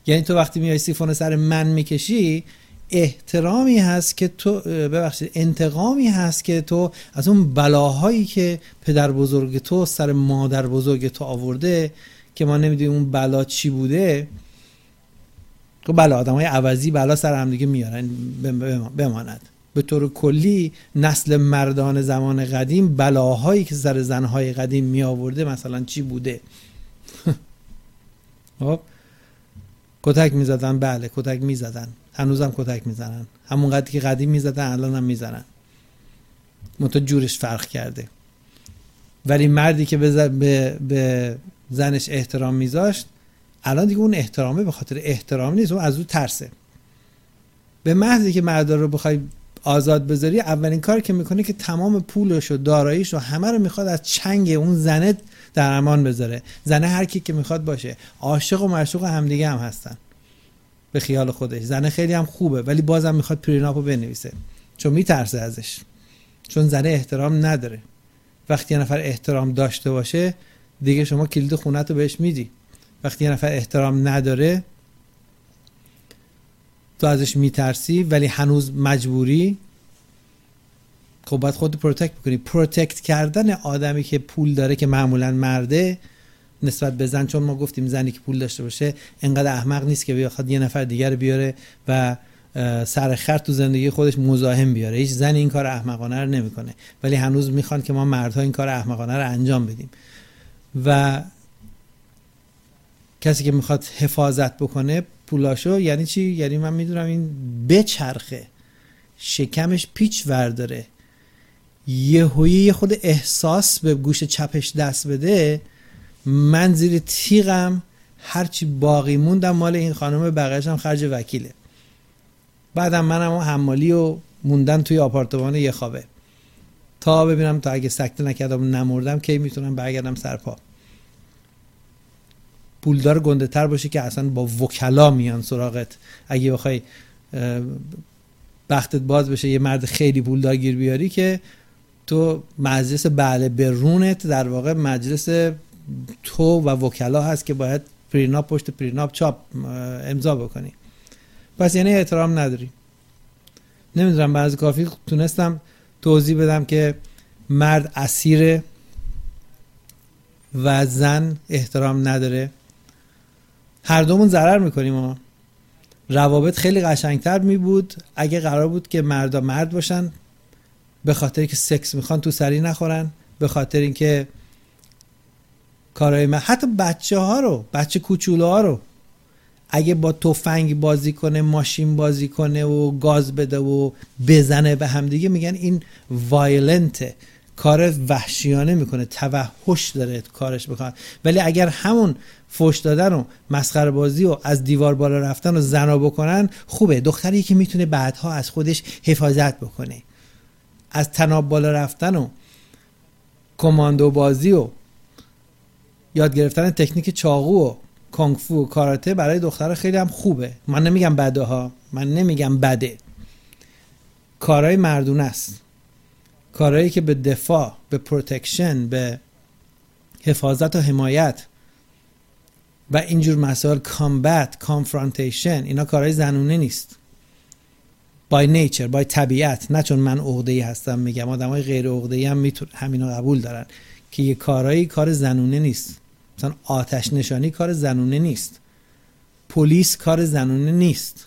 یعنی تو وقتی میای سیفون سر من می‌کشی احترامی هست که تو ببخشید انتقامی هست که تو از اون بلاهایی که پدر بزرگ تو سر مادر بزرگ تو آورده که ما نمی‌دونیم اون بلا چی بوده خب بله آدم های عوضی بلا سر هم دیگه میارن بماند. به طور کلی نسل مردان زمان قدیم بلاهایی که سر زنهای قدیم می آورده مثلا چی بوده؟ خب؟ کتک می‌زدن بله کتک می‌زدن. هنوزم کتک می‌زنن. همون قدری که قدیم می‌زدن الان هم می‌زنن. منتها جورش فرق کرده. ولی مردی که به, به زنش احترام میذاشت الان دیگه اون احترامه به خاطر احترام نیست اون از او ترسه. به محضی که مرد رو بخوای آزاد بذاری اولین کار که می‌کنه که تمام پولش و داراییش و همه رو می‌خواد از چنگ اون زنه در امان بذاره. زنه هر کی که می‌خواد باشه. عاشق و معشوق همدیگه هم هستن. به خیال خودش. زنه خیلی هم خوبه ولی بازم می‌خواد پریناپو بنویسه. چون میترسه ازش. چون زنه احترام نداره. وقتی یه نفر احترام داشته باشه دیگه شما کلید خونت رو بهش میدی. وقتی یه نفر احترام نداره تو ازش میترسی ولی هنوز مجبوری خب باید خود protect بکنی. protect کردن آدمی که پول داره که معمولا مرده نسبت به زن چون ما گفتیم زنی که پول داشته باشه انقدر احمق نیست که بخواد یه نفر دیگر بیاره و سر خرد تو زندگی خودش مزاحم بیاره. هیچ زن این کار احمقانه رو نمی‌کنه. ولی هنوز می‌خوان که ما مردها این کار احمقانه رو انجام بدیم. و کسی که می‌خواد حفاظت بکنه پولاشو یعنی چی؟ یعنی من می‌دونم این بچرخه. شکمش پیچ ورداره. یه یه خود احساس به گوش چپش دست بده. من زیر تیغم هرچی باقی موندم مال این خانم بقیهش هم خرج وکیله. بعدم منم حمالی و موندن توی آپارتمان یه خوابه. تا ببینم تا اگه سکته نکردم نمردم کی می‌تونم برگردم سرپا پولدار گنده تر باشه که اصلا با وکلا میان سراغت. اگه بخوای بختت باز بشه یه مرد خیلی پولدار گیر بیاری که تو مجلس بله برونت در واقع مجلس تو و وکلا هست که باید prenup پشت prenup چاپ امضا بکنی. پس یعنی احترام نداری. نمی‌دونم به حد کافی تونستم توضیح بدم که مرد اسیر و زن احترام نداره. هر دومون ضرر می‌کنیم ما روابط خیلی قشنگتر می بود اگه قرار بود که مردا مرد باشن به خاطر که سکس می‌خوان تو سری نخورن به خاطر اینکه کارهای من حتی بچه ها رو بچه کوچولو ها رو اگه با تفنگ بازی کنه ماشین بازی کنه و گاز بده و بزنه به همدیگه میگن این وایلنته کار وحشیانه می‌کنه توحش داره کارش بکنه ولی اگر همون فوش دادن و مسخره بازی و از دیوار بالا رفتن و زنا بکنن خوبه. دختری که می‌تونه بعدها از خودش حفاظت بکنه. از طناب بالا رفتن و کماندو بازی و یاد گرفتن تکنیک چاقو و کونگفو و کاراته برای دختر خیلی هم خوبه. من نمیگم بده ها من نمیگم بده. کارهای مردونه است. کارهایی که به دفاع به protection به حفاظت و حمایت و اینجور مسائل combat confrontation اینا کارهای زنونه نیست. بای نیچر بای طبیعت. نه چون من عقده هستم میگم. آدمای غیر عقده هم میتون همینو قبول دارن که یه کارایی کار زنونه نیست. مثلا آتش نشانی کار زنونه نیست. پلیس کار زنونه نیست.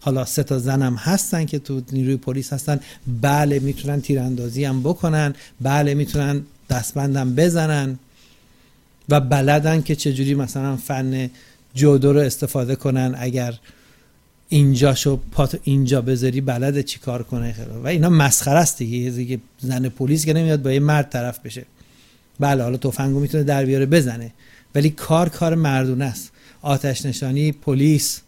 حالا سه تا زنم هستن که تو نیروی پلیس هستن. بله می‌تونن تیراندازی هم بکنن. بله می‌تونن دستبندم بزنن. و بلدن که چجوری مثلا فن جودو رو استفاده کنن. اگر اینجاشو پات اینجا بذاری بلد چی کار کنه؟ و اینا مسخره است دیگه. زن پلیس که نمیاد با یه مرد طرف بشه. بله حالا تفنگو می‌تونه در بیاره بزنه. ولی کار کار مردونه است. آتش نشانی پلیس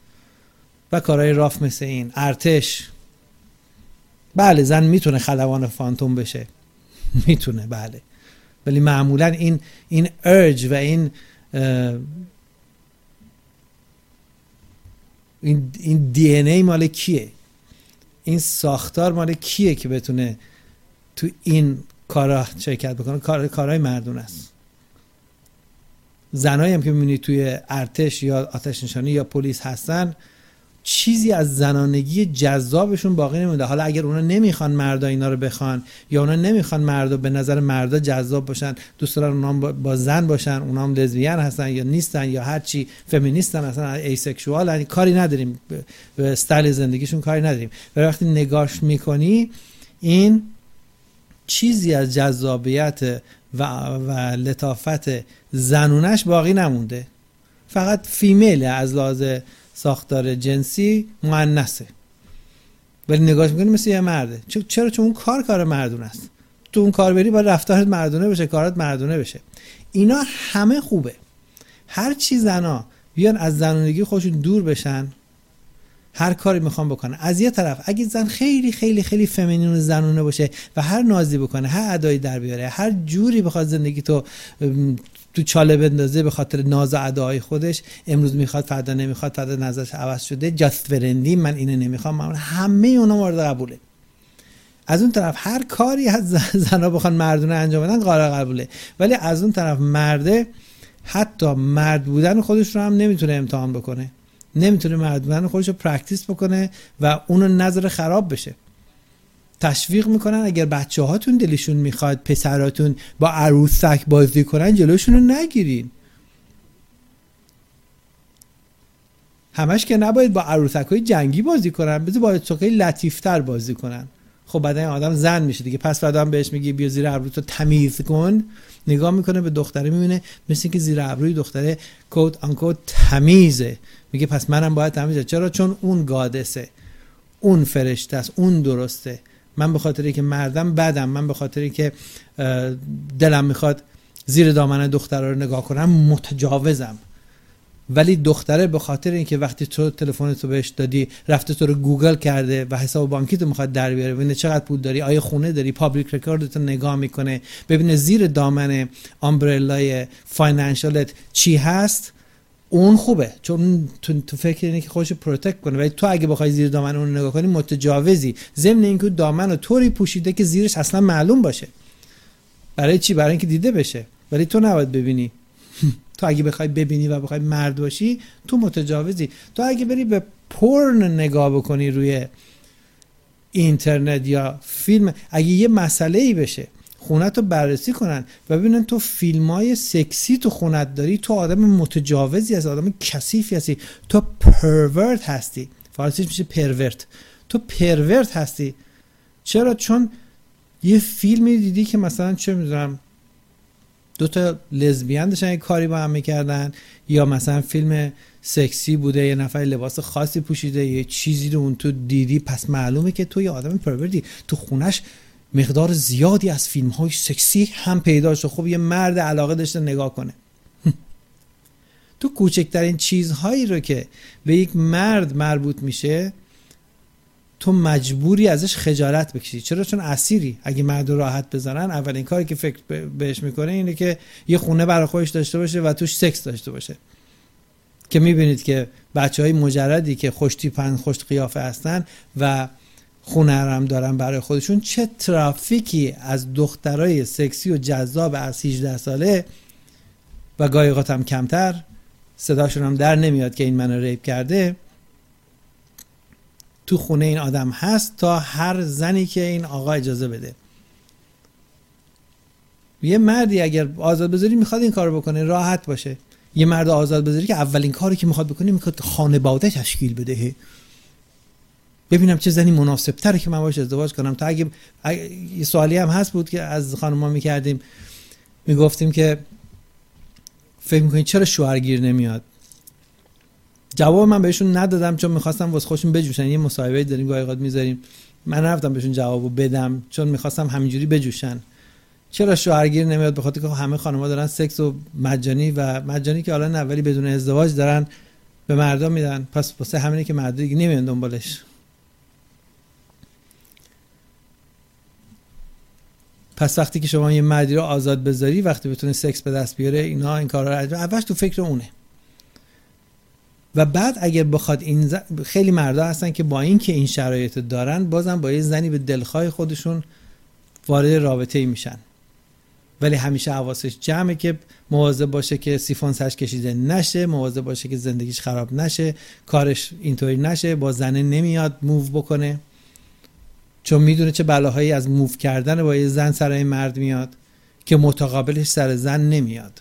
و کارهای راف مثل این. ارتش. بله زن می‌تونه خلبان فانتوم بشه. می‌تونه بله. ولی معمولا این این ارج و این این این دی ای مال کیه؟ این ساختار مال کیه که بتونه تو این کارا شرکت بکنه کار کارهای مردون است. زنایی هم که می‌بینید توی ارتش یا آتش نشانی یا پلیس هستن چیزی از زنانگی جذابشون باقی نمیده حالا اگر اونا نمی‌خوان مردا اینا رو بخوان یا اونا نمی‌خوان مردا به نظر مردا جذاب باشن دوست دارن اونا با زن باشن اونا هم لزبیان هستن یا نیستن یا هر چی فمینیستن اصلا یعنی کاری نداریم. به استایل زندگیشون کاری نداریم. ولی وقتی نگاش می‌کنی این چیزی از جذابیت و, و لطافت زنونش باقی نمونده. فقط فیمیل از لحاظ ساختار جنسی مؤنثه. ولی نگاهش می‌کنی مثل یه مرده. چرا؟ چون اون کار کار مردون است. تو اون کار بری با رفتارت مردونه بشه کارت مردونه بشه. اینا همه خوبه. هر چی زنا بیان از زنونگی خودشون دور بشن هر کاری می‌خوام بکنه. از یه طرف اگه زن خیلی خیلی خیلی فمینین زنونه باشه و هر نازی بکنه هر ادایی در بیاره هر جوری بخواد زندگی تو تو چاله بندازه به خاطر ناز و ادای خودش امروز می‌خواد فردا نمی‌خواد فردا نظرش عوض شده جاست فرندی من اینو نمی‌خوام من همه اونا مورد قبوله. از اون طرف هر کاری از زنا بخوان مردونه انجام بدن قرار قبوله. ولی از اون طرف مرده حتی مرد بودن خودش رو هم نمی‌تونه امتحان بکنه. نمی‌تونه بودن خودش رو practice بکنه و اونو نظر خراب بشه. تشویق می‌کنن اگر بچه هاتون دلشون می‌خواد پسراتون با عروسک بازی کنن جلوشون رو نگیرین. همش که نباید با عروسک های جنگی بازی کنن بذار با چیزای لطیفتر بازی کنن. خب بعد این آدم زن میشه دیگه. پس بعد بهش میگی بیا زیر ابرو تو تمیز کن. نگاه می‌کنه به دختره می‌بینه مثل اینکه زیر ابروی دختره quote unquote تمیزه. میگه پس منم باید تمیزه چرا؟ چون اون goddess ه. اون فرشته است. اون درسته. من به خاطر که مردم بدم. من به خاطر که دلم می‌خواد زیر دامن دختر رو نگاه کنم متجاوزم. ولی دختره به خاطر اینکه وقتی تو تلفن تو بهش دادی رفته تو رو گوگل کرده و حساب بانکی تو می‌خواد در بیاره ببینه چقدر پول داری آیا خونه داری public record نگاه می‌کنه ببینه زیر دامن umbrella ی financial ت چی هست اون خوبه. چون تو, تو فکر اینه که خودش protect کنه. ولی تو اگه بخوای زیر دامن اون نگاه کنی متجاوزی. ضمن اینکه دامن رو طوری پوشیده که زیرش اصلا معلوم باشه. برای چی؟ برای اینکه دیده بشه. ولی تو نباید ببینی. تو اگه بخوای ببینی و بخوای مرد باشی تو متجاوزی. تو اگه بری به پرن نگاه بکنی روی اینترنت یا فیلم اگه یه مسئله ای بشه خونت رو بررسی کنن و ببینن تو فیلم های سکسی تو خونت داری تو آدم متجاوزی از آدم کثیفی هستی. تو pervert هستی. فارسیش میشه pervert تو pervert هستی. چرا؟ چون یه فیلمی دیدی که مثلا چه می‌دونم دو تا لزبیان داشتن یه کاری با هم می‌کردن. یا مثلا فیلم سکسی بوده یه نفر لباس خاصی پوشیده یه چیزی رو اون تو دیدی پس معلومه که تو یه آدم pervert ی تو خونش مقدار زیادی از فیلم های سکسی هم پیدا شد. خب یه مرد علاقه داشته نگاه کنه. تو کوچکترین چیزهایی رو که به یک مرد مربوط میشه تو مجبوری ازش خجالت بکشی. چرا؟ چون اسیری. اگه مرد راحت بزنن اولین کاری که فکر بهش می‌کنه اینه که یه خونه برای خودش داشته باشه و توش سکس داشته باشه. که می‌بینید که بچه های مجردی که خوش تیپن خوش قیافه هستن و خونه هم دارن برای خودشون. چه ترافیکی از دخترای سکسی و جذاب از 18 ساله و گاهی هم کمتر صداشون هم در نمیاد که این منو ریپ کرده. تو خونه این آدم هست تا هر زنی که این آقا اجازه بده. یه مردی اگر آزاد بذاری می‌خواد این کار بکنه راحت باشه. یه مرد آزاد بذاری که اولین کاری که می‌خواد بکنه می‌خواد خانواده تشکیل بده ببینم چه زنی مناسب تره که من باش ازدواج کنم. تا اگه, یه سوالی هم هست بود که از خانم ما می‌کردیم. می‌گفتیم که فکر می‌کنید چرا شوهرگیر نمیاد؟ جواب من بهشون ندادم چون می‌خواستم واسه خودشون بجوشن. یه مصاحبه داریم گاهی اوقات می‌ذاریم. من رفتم بهشون جوابو بدم چون می‌خواستم همینجوری بجوشن. چرا شوهرگیر نمیاد؟ به خاطر که همه خانم‌ها دارن سکس و مجانی و مجانی که حالا نه بدون ازدواج دارن به مردم میدن. پس واسه همینه که مرد دیگه نمیان دنبالش. پس وقتی که شما یه مردی رو آزاد بذاری وقتی بتونه سکس به دست بیاره اینا این کارا رو اولش تو فکر اونه. و بعد اگر بخواد این خیلی مردا هستن که با اینکه این شرایط دارن بازم با یه زنی به دلخواه خودشون وارد رابطه میشن. ولی همیشه حواسش جمعه که مواظب باشه که سیفون سرش کشیده نشه مواظب باشه که زندگیش خراب نشه کارش اینطوری نشه با زنه نمیاد move بکنه. چون می‌دونه چه بلاهایی از move کردن با یه زن سر مرد میاد که متقابلش سر زن نمیاد.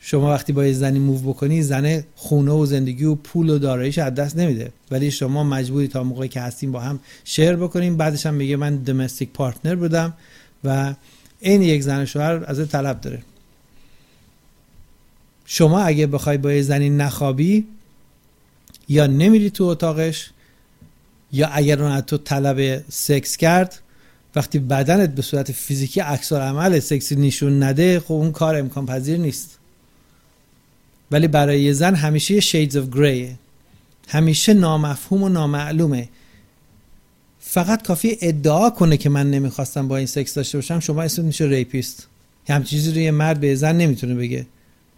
شما وقتی با یه زنی move بکنی زن خونه و زندگی و پول و داراییش از دست نمیده. ولی شما مجبوری تا موقعی که هستیم با هم share بکنیم بعدش هم میگه من domestic partner بودم و این یک زن شوهر از طلب داره. شما اگه بخوای با یه زنی نخوابی یا نمیری تو اتاقش یا اگر اون تو طلب سکس کرد وقتی بدنت به صورت فیزیکی عکس عمل سکسی نشون نده خب اون کار امکان پذیر نیست. ولی برای یه زن همیشه یه shades of gray همیشه نامفهوم و نامعلومه. فقط کافی ادعا کنه که من نمی‌خواستم با این سکس داشته باشم شما اسم میشه rapist هم چیزی رو یه مرد به زن نمی‌تونه بگه.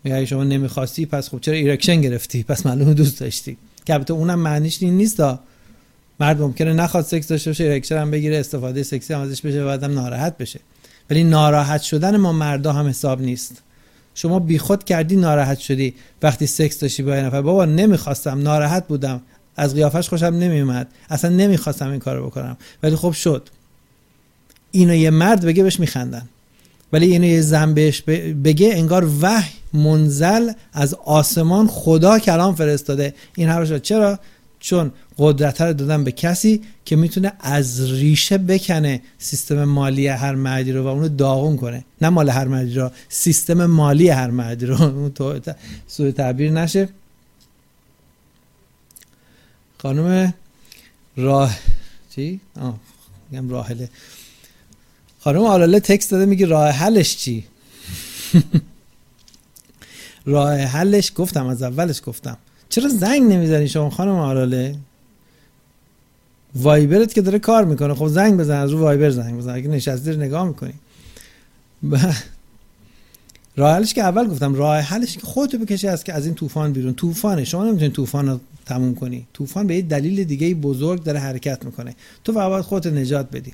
میگه شما نمی‌خواستی پس خب چرا erection گرفتی؟ پس معلومه دوست داشتی. که البته اونم معنیش این نیست مرد ممکنه نخواد سکس داشته باشه erection هم بگیره استفاده سکسی هم ازش بشه بعدم ناراحت بشه. ولی ناراحت شدن ما مردا هم حساب نیست. شما بیخود کردی ناراحت شدی. وقتی سکس داشتی با نفر بابا نمی‌خواستم ناراحت بودم. از قیافش خوشم نمیومد. اصلا نمی‌خواستم این کارو بکنم. ولی خب شد. اینو یه مرد بگه بهش میخندن. ولی اینو یه زن بهش بگه انگار وحی منزل از آسمان خدا کلام فرستاده. این حرف چرا؟ چون قدرت رو دادن به کسی که می‌تونه از ریشه بکنه سیستم مالی هر مردی رو و اونو داغون کنه. نه مال هر مردی رو سیستم مالی هر مردی رو. اون تو سوء تعبیر نشه. خانم راه چی؟ آه میگم راهله. خانم آلاله تکست داده میگه راه حلش چی؟ راه حلش گفتم از اولش گفتم. چرا زنگ نمی‌زنی شما خانم آلاله؟ وایبرت که داره کار می‌کنه. خب زنگ بزن از رو وایبر زنگ بزن. اگه نشستی نگاه می‌کنی. راه حلش که اول گفتم راه حلش که خودتو بکشی از که از این طوفان بیرون. طوفانه. شما نمی‌تونی طوفان رو تموم کنی. طوفان به یه دلیل دیگه بزرگ داره حرکت می‌کنه. تو فقط خودت نجات بدی.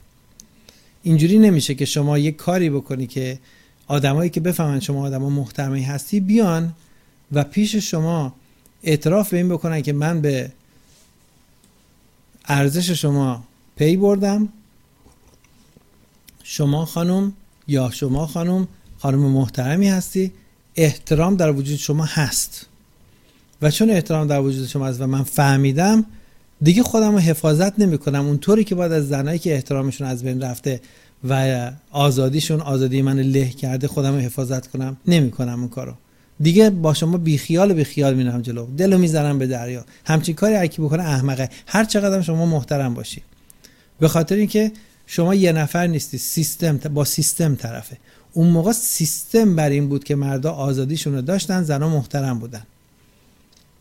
اینجوری نمیشه که شما یه کاری بکنی که آدمایی که بفهمن شما آدم محترمی هستی بیان و پیش شما اعتراف به این بکنن که من به ارزش شما پی بردم. شما خانم یا شما خانم خانم محترمی هستی. احترام در وجود شما هست. و چون احترام در وجود شما هست و من فهمیدم دیگه خودم رو حفاظت نمی کنم. اونطوری که باید از زنایی که احترامشون از بین رفته و آزادیشون آزادی من له کرده خودم رو حفاظت کنم نمی کنم اون کارو. دیگه با شما بیخیال بیخیال میرم جلو. دلو می‌زنم به دریا. همچین کاری اکی بکنه احمقه. هر چقدر شما محترم باشی. به خاطر اینکه شما یه نفر نیستی سیستم با سیستم طرفه. اون موقع سیستم بر این بود که مردا آزادیشون رو داشتن زنا محترم بودن.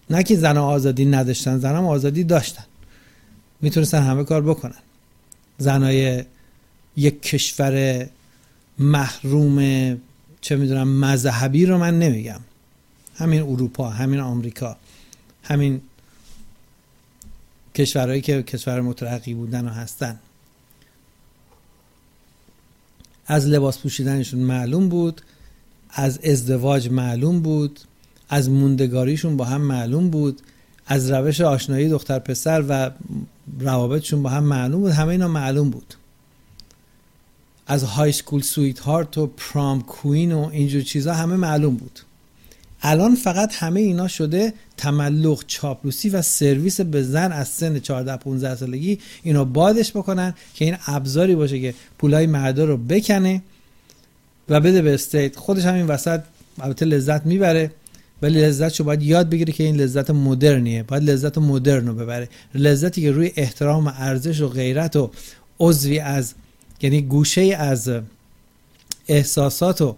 نه که زنا آزادی نداشتن زنا آزادی داشتن. می‌تونستن همه کار بکنن. زنای یک کشور محروم چه می‌دونم مذهبی رو من نمیگم. همین اروپا همین آمریکا همین کشورهایی که کشور مترقی بودن و هستن. از لباس پوشیدنشون معلوم بود از ازدواج معلوم بود از موندگاریشون با هم معلوم بود از روش آشنایی دختر پسر و روابطشون با هم معلوم بود همه اینا معلوم بود. از های سکول سویت هارت و پرام کوین و اینجور چیزا همه معلوم بود. الان فقط همه اینا شده تملق چاپلوسی و سرویس به زن از سن 14 15 سالگی اینو بادش بکنن که این ابزاری باشه که پولای مردا رو بکنه و بده به استیت. خودش هم این وسط البته لذت می‌بره ولی لذتشو باید یاد بگیره که این لذت مدرنیه. باید لذت مدرن رو ببره. لذتی که روی احترام و ارزش و غیرت و عضوی از یعنی گوشه از احساسات و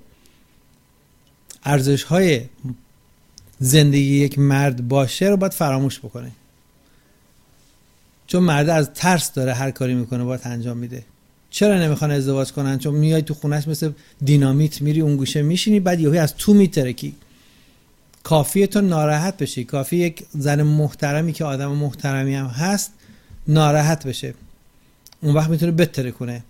ارزش های زندگی یک مرد باشه رو باید فراموش بکنه. چون مرد از ترس داره هر کاری می‌کنه باید انجام میده. چرا نمی‌خوان ازدواج کنن؟ چون میای تو خونش مثل دینامیت میری اون گوشه میشینی بعد یهو از تو میترکی. کافیه تو ناراحت بشی. کافی یک زن محترمی که آدم محترمی هم هست ناراحت بشه. اون وقت می‌تونه بتره کنه.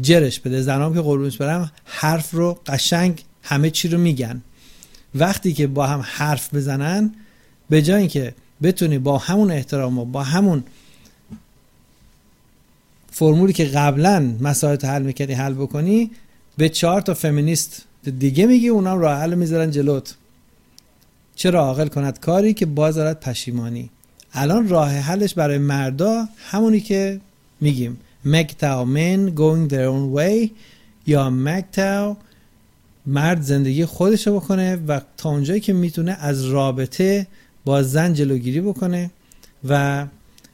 جرش بده. زنام که قربونش برم حرف رو قشنگ همه چی رو میگن. وقتی که با هم حرف بزنن به جای اینکه بتونی با همون احترام و با همون فرمولی که قبلا مسائل حل می‌کردی حل بکنی به چهار تا فمینیست دیگه میگی اونا راه حل می‌ذارن جلوت. چرا عاقل کند کاری که بازارت پشیمانی؟ الان راه حلش برای مردا همونی که میگیم. مکتاو men going their own way یا مکتاو مرد زندگی خودش رو بکنه و تا اونجایی که می‌تونه از رابطه با زن جلوگیری بکنه و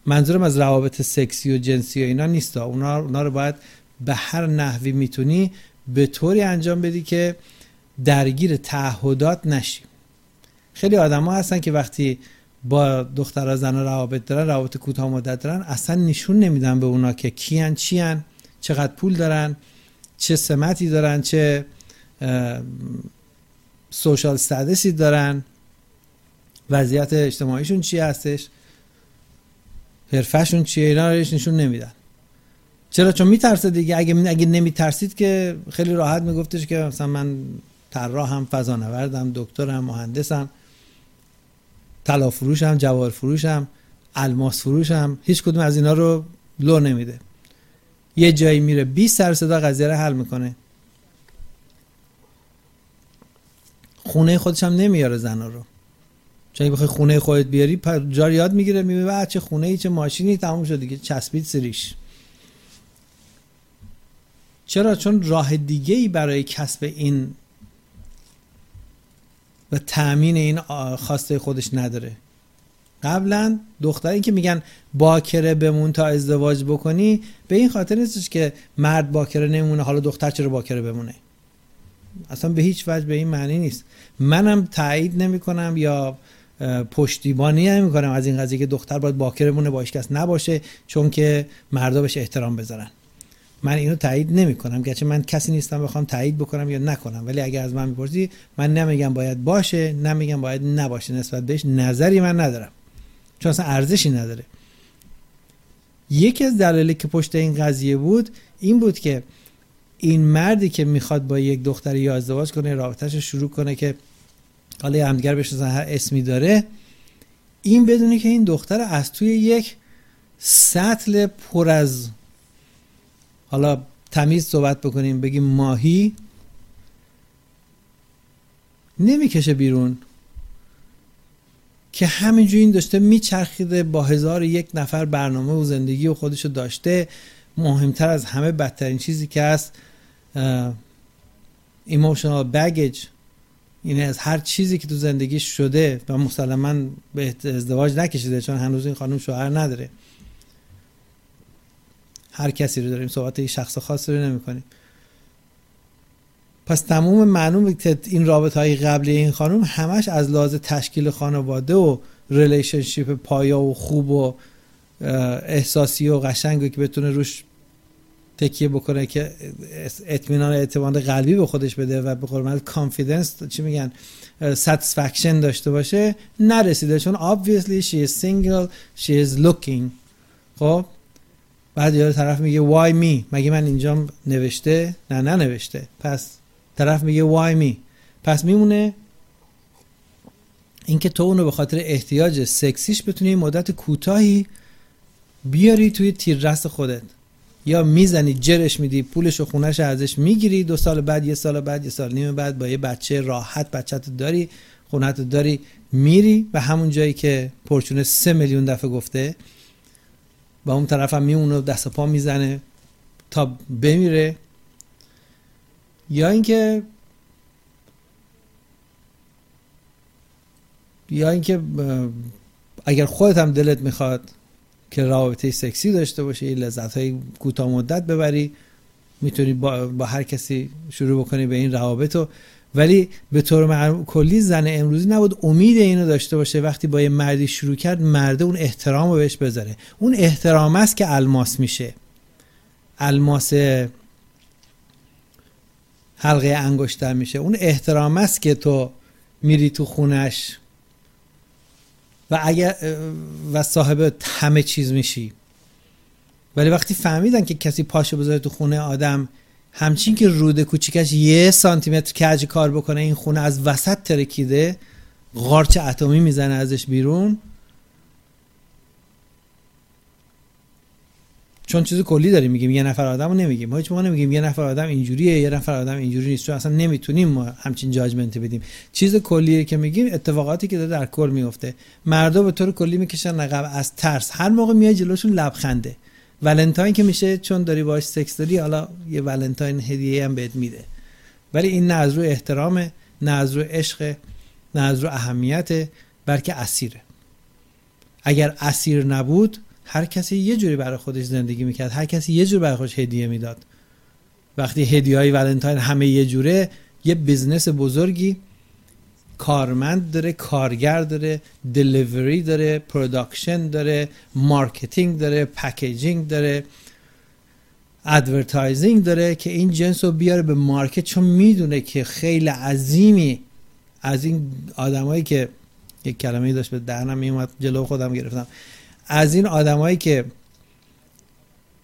منظورم از روابط سکسی و جنسی و اینا نیست. اونا, اونا رو باید به هر نحوی می‌تونی به طوری انجام بدی که درگیر تعهدات نشی. خیلی آدما هستن که وقتی با دخترها زن روابط دارن روابط کوتاه مدت دارن اصلا نشون نمیدن به اونا که کیان چیان چقدر پول دارن چه سمتی دارن چه سوشال استادسی دارن وضعیت اجتماعیشون چی هستش حرفشون چیه اینا رو نشون نمیدن. چرا؟ چون میترسه دیگه اگه اگه نمیترسید که خیلی راحت میگفتش که مثلا من طراحم فضانوردم دکترم مهندسم. طلا فروشم جواهر فروشم الماس فروشم هیچ کدوم از اینا رو لو نمیده. یه جایی میره 20 سر صدا قضیه رو حل می‌کنه. خونه خودش هم نمیاره زنا رو. چون بخوای خونه خودت بیاری جار یاد می‌گیره می‌بینه چه خونه ای چه ماشینی تموم شد دیگه چسبید سریش. چرا؟ چون راه دیگه ای برای کسب این و تأمین این خواسته خودش نداره. قبلا دختری که میگن باکره بمون تا ازدواج بکنی به این خاطر نیستش که مرد باکره نمونه حالا دختر چرا باکره بمونه؟ اصلا به هیچ وجه به این معنی نیست. منم تایید نمی کنم یا پشتیبانی نمی کنم از این قضیه که دختر باید باکره بمونه با کس نباشه چون که مردا بهش احترام بذارن. من اینو تایید نمی کنم گرچه من کسی نیستم بخوام تایید بکنم یا نکنم. ولی اگر از من می‌پرسی من نمیگم باید باشه نمیگم باید نباشه. نسبت بهش نظری من ندارم. چون اصلا ارزشی نداره. یکی از دلایلی که پشت این قضیه بود این بود که این مردی که می‌خواد با یک دختری یا ازدواج کنه رابطهش رو شروع کنه که حالا همدیگر بشناسن هر اسمی داره این بدونه که این دختر از توی یک سطل پر از حالا تمیز صحبت بکنیم بگیم ماهی نمی‌کشه بیرون. که همینجوری این داشته میچرخیده با هزار یک نفر برنامه و زندگی و خودشو داشته. مهمتر از همه بدترین چیزی که هست ایموشنال بگیج یعنی از هر چیزی که تو زندگی شده و مسلما به ازدواج نکشیده چون هنوز این خانم شوهر نداره. هر کسی رو داریم صحبت این شخص خاص رو نمی کنیم پس تموم معلوم این رابطه های قبلی این خانم همش از لحاظ تشکیل خانواده و relationship پایا و خوب و احساسی و قشنگ که بتونه روش تکیه بکنه که اطمینان اعتماد قلبی به خودش بده و به قول کانفیدنس چی میگن satisfaction داشته باشه نرسیده. چون obviously she is single she is looking. خب؟ بعد یه طرف میگه why me? مگه من اینجا نوشته؟ نه نه نوشته پس طرف میگه why me? پس میمونه اینکه تو اونو به خاطر احتیاج سکسیش بتونی مدت کوتاهی بیاری توی تیررس خودت. یا می‌زنی جرش میدی پولش و خونش ازش می‌گیری دو سال بعد یه سال بعد یه سال نیم بعد با یه بچه راحت بچت داری خونت داری میری و همون جایی که پرچونه سه میلیون دفعه گفته با اون طرف هم میمونه دست پا می‌زنه تا بمیره. یا اینکه یا اینکه اگر خودت هم دلت می‌خواد که رابطه سکسی داشته باشی لذت های کوتاه مدت ببری می‌تونی با, با هر کسی شروع بکنی به این روابط. و ولی به طور کلی زن امروزی نبود امید اینو داشته باشه وقتی با یه مردی شروع کرد مرده اون احترام رو بهش بذاره. اون احترام است که الماس میشه. الماس حلقه انگشتر میشه. اون احترام است که تو میری تو خونش و اگر و صاحب همه چیز میشی. ولی وقتی فهمیدن که کسی پاشو بذاره تو خونه آدم همچین که روده کوچیکش یه سانتیمتر کج کار بکنه این خونه از وسط ترکیده غارچ اتمی می‌زنه ازش بیرون. چون چیز کلی داریم میگیم یه نفر آدم رو نمیگیم. ما هیچ موقع نمیگیم یه نفر آدم اینجوریه یه نفر آدم اینجوری نیست. چون اصلا نمی‌تونیم ما همچین جاجمنت بدیم. چیز کلیه که میگیم اتفاقاتی که در کل میفته. مردا به طور کلی می‌کشن عقب از ترس. هر موقع میای جلوشون لبخنده. ولنتاین که میشه چون داری باش سکس داری حالا یه ولنتاین هدیه هم بهت میده. ولی این نه از رو احترام نه از رو عشق نه از رو اهمیت بلکه اسیره. اگر اسیر نبود هر کسی یه جوری برای خودش زندگی می‌کرد هر کسی یه جوری برای خودش هدیه می‌داد. وقتی هدیه های ولنتاین همه یه جوره یه business بزرگی کارمند داره کارگر داره delivery داره production داره marketing داره packaging داره advertising داره که این جنس رو بیاره به market چون می‌دونه که خیلی عظیمی از این آدمایی که یک کلمه داشت به دهنم میومد جلو خودم گرفتم. از این آدمایی که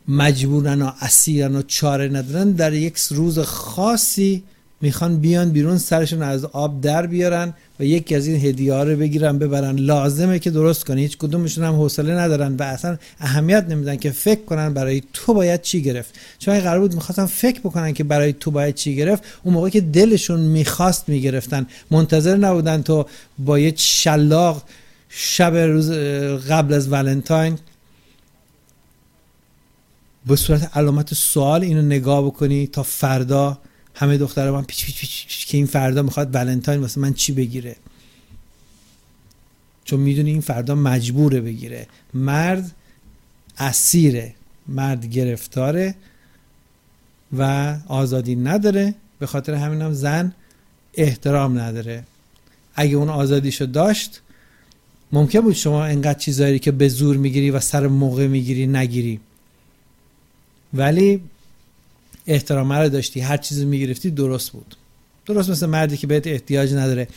مجبورن و اسیرن و چاره ندارن در یک روز خاصی می‌خوان بیان بیرون سرشون از آب در بیارن و یکی از این هدیه رو بگیرن ببرن. لازمه که درست کنی. هیچ کدومشون هم حوصله ندارن و اصلا اهمیت نمیدن که فکر کنن برای تو باید چی گرفت. چون قرار بود می‌خواستن فکر بکنن که برای تو باید چی گرفت اون موقع که دلشون می‌خواست می‌گرفتن. منتظر نبودن تو با یه شلاق شب روز قبل از ولنتاین به صورت علامت سوال اینو نگاه بکنی تا فردا همه دختر من پیچ پیچ پیچ که این فردا می‌خواد ولنتاین واسه من چی بگیره؟ چون می‌دونی این فردا مجبوره بگیره. مرد اسیره مرد گرفتاره و آزادی نداره. به خاطر همین هم زن احترام نداره. اگه اون آزادیشو داشت ممکن بود شما انقدر چیزایی که به زور می‌گیری و سر موقع می‌گیری نگیری. ولی احترام رو داشتی هر چیزی می‌گرفتی درست بود. درست مثل مردی که بهت احتیاج نداره.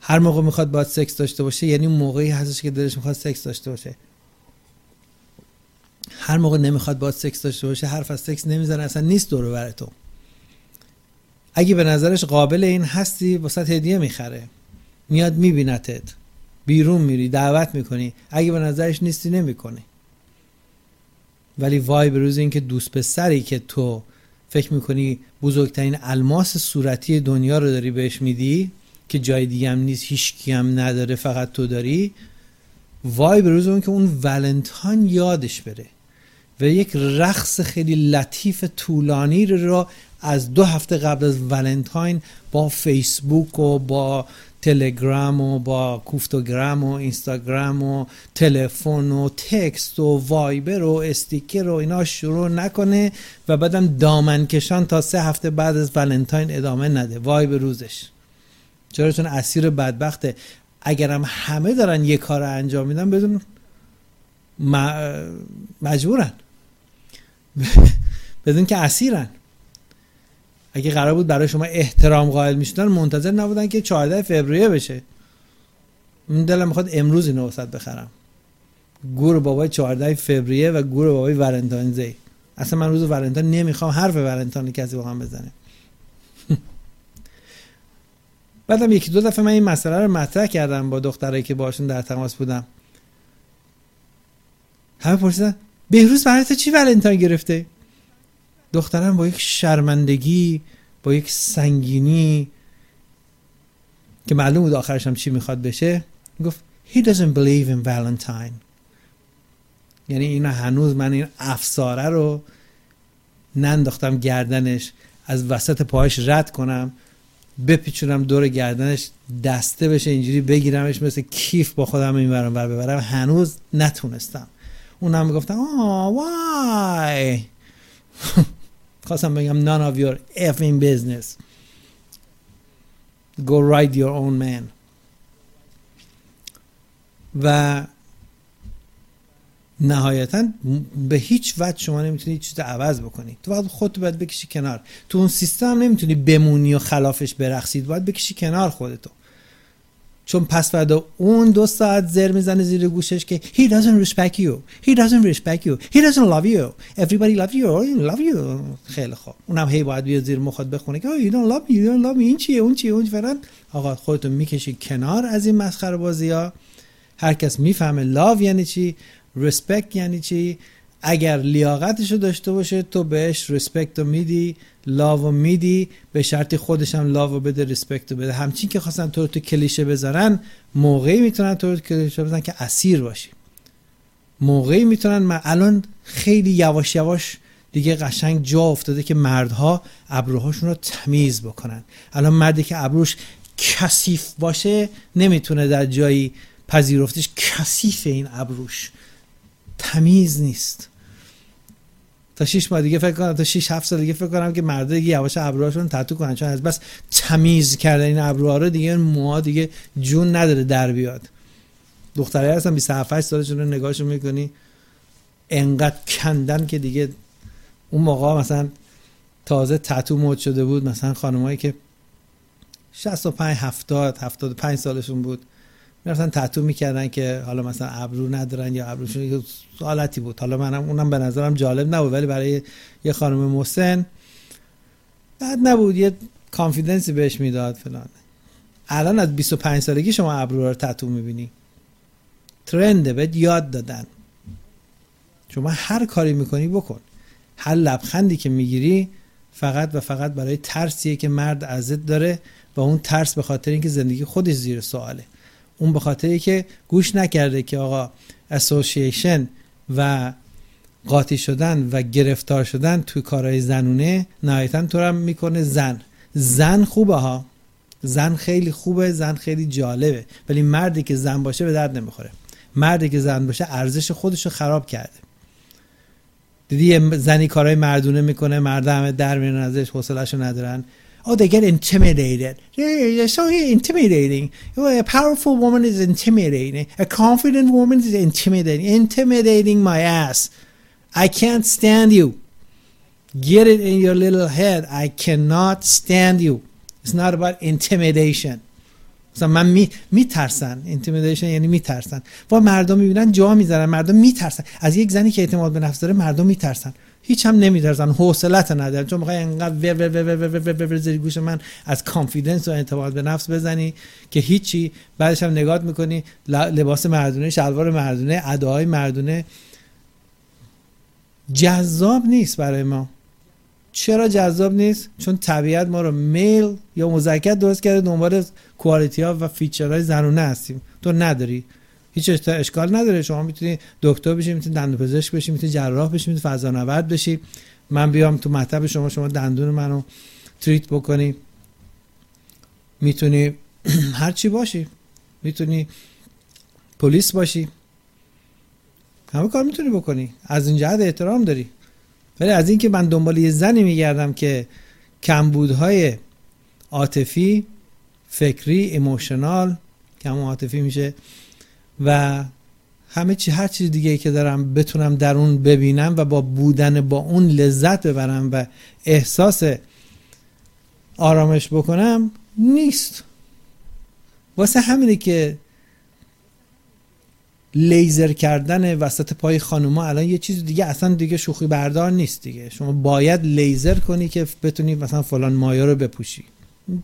هر موقع می‌خواد باید سکس داشته باشه یعنی موقعی هستش که دلش می‌خواد سکس داشته باشه. هر موقع نمی‌خواد باید سکس داشته باشه حرف از سکس نمی‌زنه اصلا نیست دور بر تو. اگه به نظرش قابل این هستی واسه هدیه می‌خره. میاد میبینتت بیرون میری دعوت می‌کنی. اگه به نظرش نیستی نمی‌کنی. ولی وای به روز اینکه دوست پسری که تو فکر می‌کنی بزرگترین الماس صورتی دنیا رو داری بهش میدی که جای دیگه هم نیست هیچ هم نداره فقط تو داری وای به روز اون که اون ولنتاین یادش بره و یک رقص خیلی لطیف طولانی رو از دو هفته قبل از ولنتاین با فیسبوک و با تلگرام و با کوفتوگرام و اینستاگرام و تلفن و تکست و وایبر و استیکر و اینا شروع نکنه و بعدم دامن کشان تا سه هفته بعد از ولنتاین ادامه نده. وای روزش. چرا چون اسیر بدبخته. اگرم همه دارن یه کار انجام میدن بدون مجبورن. بدون که اسیرن. اگه قرار بود برای شما احترام قائل می‌شدن منتظر نبودن که 14 فوریه بشه. من دلم می‌خواد امروز اینو وسط بخرم. گور بابای 14 فوریه و گور بابای ولنتاین زی اصلا من روز ولنتاین نمی‌خوام حرف ولنتاین کسی با هم بزنه. بعدم یکی دو دفعه من این مسئله رو مطرح کردم با دخترایی که باشون در تماس بودم. همه پرسیدن بهروز برای چی ولنتاین گرفته؟ دخترم با یک شرمندگی با یک سنگینی که معلوم بود آخرش هم چی می‌خواد بشه گفت he doesn't believe in Valentine. یعنی این هنوز من این افساره رو ننداختم گردنش از وسط پاهاش رد کنم بپیچونم دور گردنش دسته بشه اینجوری بگیرمش مثل کیف با خودم این برم بر ببرم. هنوز نتونستم. اونم گفتم آه وای خواستم بگم none of your effing business. Go write your own man. و نهایتا به هیچ وجه شما نمی‌تونی چیز عوض بکنی. تو باید خودتو باید بکشی کنار. تو اون سیستم نمی‌تونی بمونی و خلافش برقصید باید بکشی کنار خودتو. چون پس فردا اون دو ساعت زر می‌زنه زیر گوشش که he doesn't respect you. He doesn't respect you. He doesn't love you. Everybody love you. Oh, love you. خیلی خوب. اونم هی باید بیاد زیر مخات بخونه که oh, you don't love me you don't love me. این چیه؟ اون چیه؟ اون فلان آقا خودتون می‌کشی کنار از این مسخره بازی ها هر کس می‌فهمه لاو یعنی چی respect یعنی چی. اگر لیاقتش رو داشته باشه تو بهش رسپکت رو میدی لاو میدی به شرطی خودش هم لاو بده رسپکت رو بده. همچین که خواستن تو رو تو کلیشه بذارن موقعی می‌تونن تو رو کلیشه بذارن که اسیر باشی. موقعی می‌تونن من الان خیلی یواش یواش دیگه قشنگ جا افتاده که مردها ابروهاشون رو تمیز بکنن. الان مردی که ابروش کثیف باشه نمی‌تونه در جایی پذیرفتش کثیف این ابروش. تمیز نیست. تا 6 ماه دیگه فکر کنم تا 6 7 سال دیگه فکر کنم که مردا دیگه یواش ابروهاشون تتو کنن. چون از بس تمیز کردن این ابروها رو دیگه موها دیگه جون نداره در بیاد. دختره هستن 27 8 سالشون رو نگاهشون می‌کنی. انقدر کندن که دیگه اون موقع مثلا تازه تتو مود شده بود. مثلا خانمایی که 65 70 75 سالشون بود. می‌رفتن تتو می‌کردن که حالا مثلا ابرو ندارن یا ابروشون حالتی بود. حالا منم اونم به نظرم جالب نبود ولی برای یه خانم مسن بعد نبود. یه کانفیدنسی بهش می‌داد فلان. الان از 25 سالگی شما ابرو رو تتو می‌بینی. ترنده بهت یاد دادن. شما هر کاری می‌کنی بکن. هر لبخندی که می‌گیری فقط و فقط برای ترسیه که مرد ازت داره و اون ترس به خاطر اینکه زندگی خودش زیر سواله. اون به خاطری که گوش نکرده که آقا اسوسییشن و قاطی شدن و گرفتار شدن توی کارهای زنونه نهایتا تو هم می‌کنه زن. زن خوبه ها. زن خیلی خوبه زن خیلی جالبه. ولی مردی که زن باشه به درد نمی‌خوره. مردی که زن باشه ارزش خودش رو خراب کرده. دیدی زنی کارهای مردونه می‌کنه مرد همه در میرن ازش حوصله‌شو ندارن. Oh, they get intimidated. They're so intimidating. A powerful woman is intimidating. A confident woman is intimidating. Intimidating my ass. I can't stand you. Get it in your little head. I cannot stand you. It's not about intimidation. مثلا من می میترسن intimidation یعنی میترسن و مردم می‌بینن جا می‌ذارن مردم میترسن از یک زنی که اعتماد به نفس داره مردم میترسن هیچ هم نمیترسن حوصلت ندارن. چون می‌خوای انقدر ور ور زیر گوش من از confidence و اعتماد به نفس بزنی که هیچی. بعدش هم نگاه می‌کنی لباس مردونه شلوار مردونه اداهای مردونه. جذاب نیست برای ما. چرا جذاب نیست؟ چون طبیعت ما رو male یا مذکر درست کرده دنبال quality ها و feature های زنونه هستیم. تو نداری. هیچ اشکال نداره. شما می‌تونی دکتر بشی می‌تونی دندون پزشک بشی می‌تونی جراح بشی می‌تونی فضانورد بشی. من بیام تو مطب شما شما دندون منو treat بکنی. می‌تونی هر چی باشی. می‌تونی پلیس باشی. همه کار می‌تونی بکنی. از این جهت احترام داری. ولی از اینکه من دنبال یه زنی میگردم که کمبودهای عاطفی فکری ایموشنال کم عاطفی میشه و همه چی هر چیز دیگه که دارم بتونم در اون ببینم و با بودن با اون لذت ببرم و احساس آرامش بکنم نیست. واسه همینه که لیزر کردن وسط پای خانوما الان یه چیز دیگه اصلا دیگه شوخی بردار نیست دیگه. شما باید لیزر کنی که بتونی مثلا فلان مایه رو بپوشی.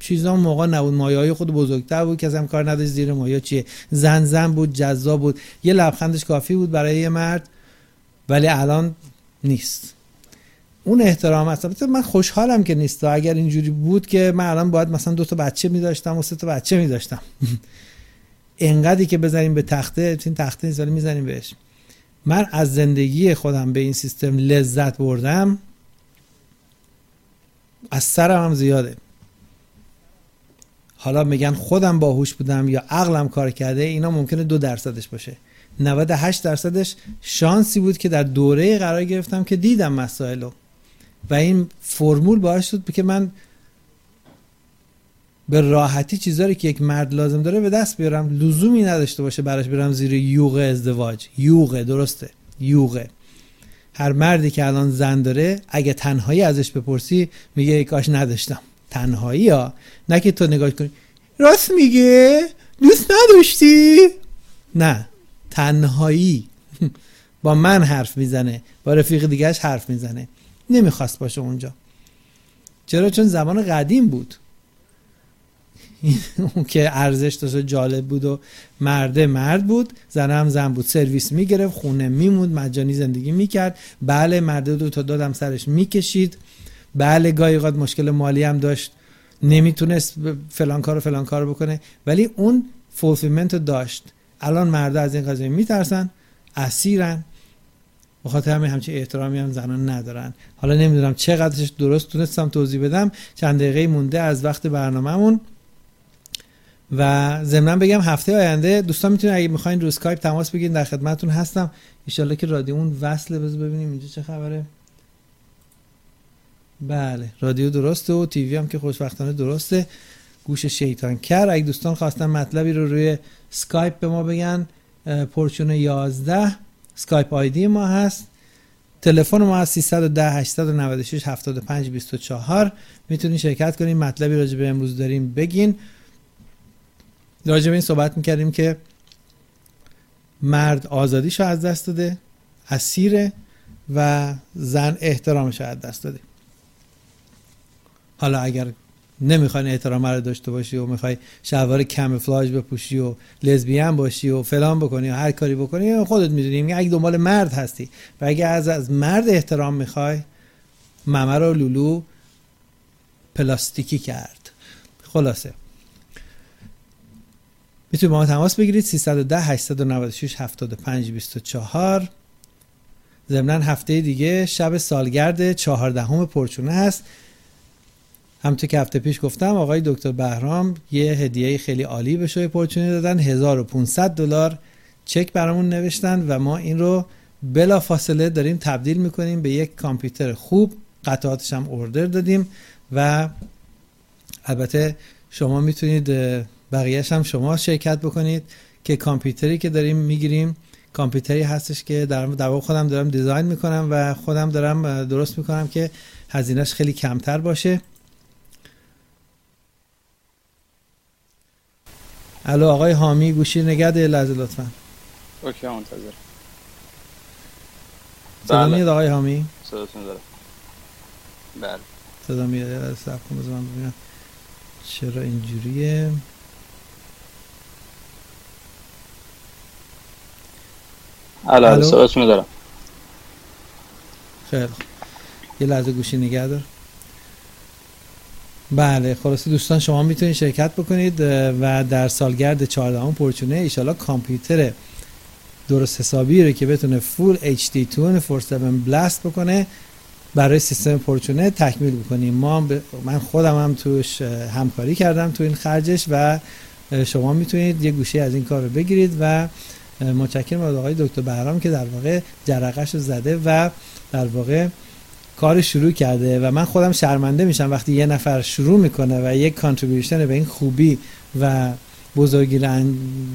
چیزا موقع نبود. مایه های خود بزرگتر بود که هم کار نداشت زیر مایه. چیه؟ زن زن بود جذاب بود. یه لبخندش کافی بود برای یه مرد ولی الان نیست. اون احترام هست من خوشحالم که نیست. اگر اینجوری بود که من الان باید مثلا دو تا بچه میداشتم و سه تا بچه میداشتم. انقدری که بزنیم به تخته این تخته نیست می‌زنیم بهش. من از زندگی خودم به این سیستم لذت بردم. از سرم هم زیاده. حالا میگن خودم باهوش بودم یا عقلم کار کرده اینا ممکنه دو درصدش باشه. 98 درصدش شانسی بود که در دوره قرار گرفتم که دیدم مسائل و این فرمول باعث شد که من به راحتی چیزایی که یک مرد لازم داره به دست بیارم. لزومی نداشته باشه براش برم زیر یوغ ازدواج. یوغه درسته. یوغه. هر مردی که الان زن داره اگه تنهایی ازش بپرسی میگه کاش نداشتم. تنهایی ها. نه که تو نگاه کنی. راست میگه؟ دوست نداشتی؟ نه. تنهایی. با من حرف می‌زنه. با رفیق دیگهش حرف می‌زنه. نمی‌خواست باشه اونجا. چرا؟ چون زمان قدیم بود. اون که ارزش داشت جالب بود و مرده مرد بود. زن هم زن بود. سرویس می‌گرفت خونه میموند مجانی زندگی می‌کرد. بله مرده دو تا دادم سرش می‌کشید. بله گاهی اوقات مشکل مالی هم داشت. نمی‌تونست فلان کار و فلان کار بکنه. ولی اون fulfillment رو داشت. الان مرده از این قضیه میترسن اسیرن. بخاطر همین همچین احترامی هم زنان ندارن. حالا نمی‌دونم چقدرش درست تونستم توضیح بدم. چند دقیقه مونده از وقت برنامهمون. و ضمنا بگم هفته آینده دوستان می‌تونید اگه می‌خواین رو اسکایپ تماس بگیرید در خدمتتون هستم. ان که رادیومون وصله. بذار ببینیم اینجا چه خبره. بله. رادیو درسته و TV هم که خوشبختانه درسته. گوش شیطان کر. اگه دوستان خواستن مطلبی رو روی سکایپ به ما بگن پرچون 11 Skype ID ما هست. تلفن ما از 310 896 75 24 می‌تونین شرکت کنین مطلبی راجع به امروز داریم بگین. راجع به این صحبت می‌کردیم که مرد آزادیش از دست داده اسیره و زن احترامش از دست داده. حالا اگر نمی‌خوای احترام رو داشته باشی و می‌خوای شلوار کمفلاژ بپوشی و لزبیان باشی و فلان بکنی و هر کاری بکنی خودت می‌دونی اگه دنبال مرد هستی. و اگه از از مرد احترام می‌خوای ممه رو لولو پلاستیکی کرد. خلاصه. می‌تونید با ما تماس بگیرید. 310 896 75 24 ضمنا هفته دیگه شب سالگرد 14 پرچونه هست. همونطور که هفته پیش گفتم آقای دکتر بهرام یه هدیه خیلی عالی به شوی پرچونه دادن. 1500 دلار چک برامون نوشتن و ما این رو بلا فاصله داریم تبدیل می‌کنیم به یک کامپیوتر خوب. قطعاتش هم اوردر دادیم و البته شما می‌تونید بقیهش هم شما شرکت بکنید که کامپیوتری که داریم می‌گیریم کامپیوتری هستش که در واقع خودم دارم دیزاین می‌کنم و خودم دارم درست می‌کنم که هزینهش خیلی کمتر باشه. الو آقای حامی گوشی نگه لحظه لطفا. اوکی منتظر صدا میاد آقای حامی؟ صداتون داره بله. صدا میاد صبر کن ببینم. چرا اینجوریه؟ الو صداتون دارم. خیلی یه لحظه گوشی نگه دار. بله خلاصه دوستان شما می‌تونید شرکت بکنید و در سالگرد 14 پرچونه ایشالا کامپیوتر درست حسابی رو که بتونه فول HD 247 بلاست بکنه برای سیستم پرچونه تکمیل بکنیم ما ب... من خودم هم توش همکاری کردم تو این خرجش و شما می‌تونید یه گوشه از این کار رو بگیرید و متشکرم از آقای دکتر بهرام که در واقع جرقش زده و در واقع کار شروع کرده و من خودم شرمنده میشم وقتی یه نفر شروع می‌کنه و یک کانتریبیوشن به این خوبی و بزرگی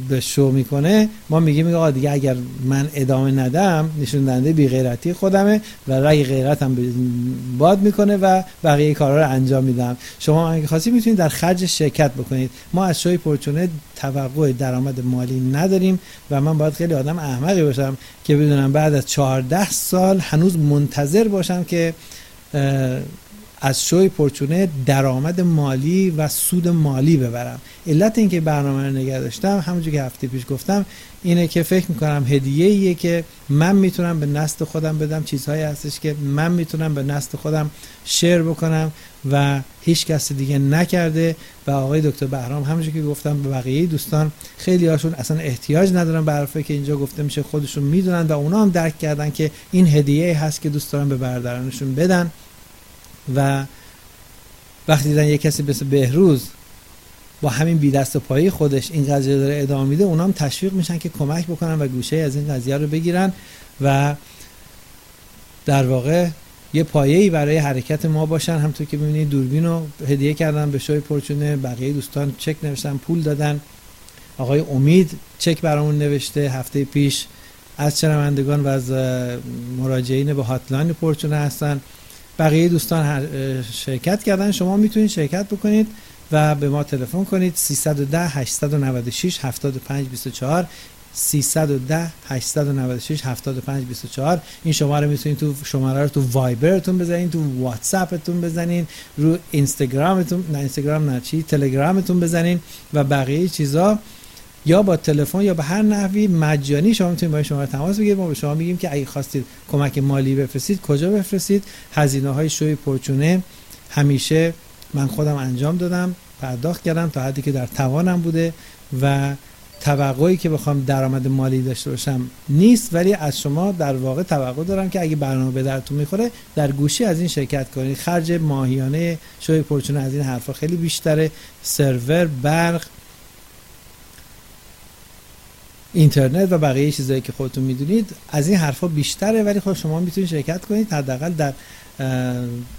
به شو می‌کنه ما میگیم آقا دیگه اگر من ادامه ندم نشون دهنده بی غیرتی خودمه و رای غیرتم باد می‌کنه و بقیه کارا رو انجام میدم. شما اگه خواستی می‌تونید در خرج شرکت بکنید. ما از شوی پرچونه توقع درآمد مالی نداریم و من باید خیلی آدم احمقی باشم که بدونم بعد از 14 سال هنوز منتظر باشم که از شوی پرچونه درآمد مالی و سود مالی ببرم. علت اینکه برنامه رو نگه داشتم همونجور که هفته پیش گفتم اینه که فکر می‌کنم هدیه ایه که من می‌تونم به نسل خودم بدم. چیزهایی هستش که من می‌تونم به نسل خودم شیر بکنم و هیچ کس دیگه نکرده. و آقای دکتر بهرام همونجور که گفتم به بقیه دوستان خیلی هاشون اصلا احتیاج ندارن به حرفی که اینجا گفته میشه خودشون می‌دونن و اونا هم درک کردن که این هدیه هست که دوست دارن به برادرانشون بدن. و وقتی دیدن یه کسی مثل بهروز با همین بی دست و پایی خودش این قضیه داره ادامه میده اونا هم تشویق میشن که کمک بکنن و گوشه از این قضیه رو بگیرن و در واقع یه پایه‌ای برای حرکت ما باشن. همونطور که ببینید دوربین رو هدیه کردن به شوی پرچونه بقیه دوستان چک نوشتن پول دادن. آقای امید چک برامون نوشته. هفته پیش از شنوندگان و از مراجعین به هاتلاین پرچونه هستن. بقیه دوستان شرکت کردن. شما می‌تونید شرکت بکنید و به ما تلفن کنید. 310 896 75 24 310 896 75 24 این شماره می‌تونید تو شماره رو تو وایبرتون بزنید تو واتساپتون بزنین رو اینستاگرامتون نه اینستاگرام نه چی؟ تلگرامتون بزنین و بقیه چیزا یا با تلفن یا به هر نحوی مجانی شما می‌تونید با شما تماس بگیرید. ما به شما میگیم که اگه خواستید کمک مالی بفرستید کجا بفرستید؟ هزینه های شوی پرچونه. همیشه من خودم انجام دادم پرداخت کردم تا حدی که در توانم بوده و توقعی که بخوام درآمد مالی داشته باشم نیست ولی از شما در واقع توقع دارم که اگه برنامه به درتون می‌خوره در گوشی از این شرکت کنید. خرج ماهیانه شوی پرچونه از این حرفا خیلی بیشتره. سرور برق اینترنت و بقیه چیزایی که خودتون می‌دونید از این حرفا بیشتره ولی خب شما می‌تونید شرکت کنید. حداقل در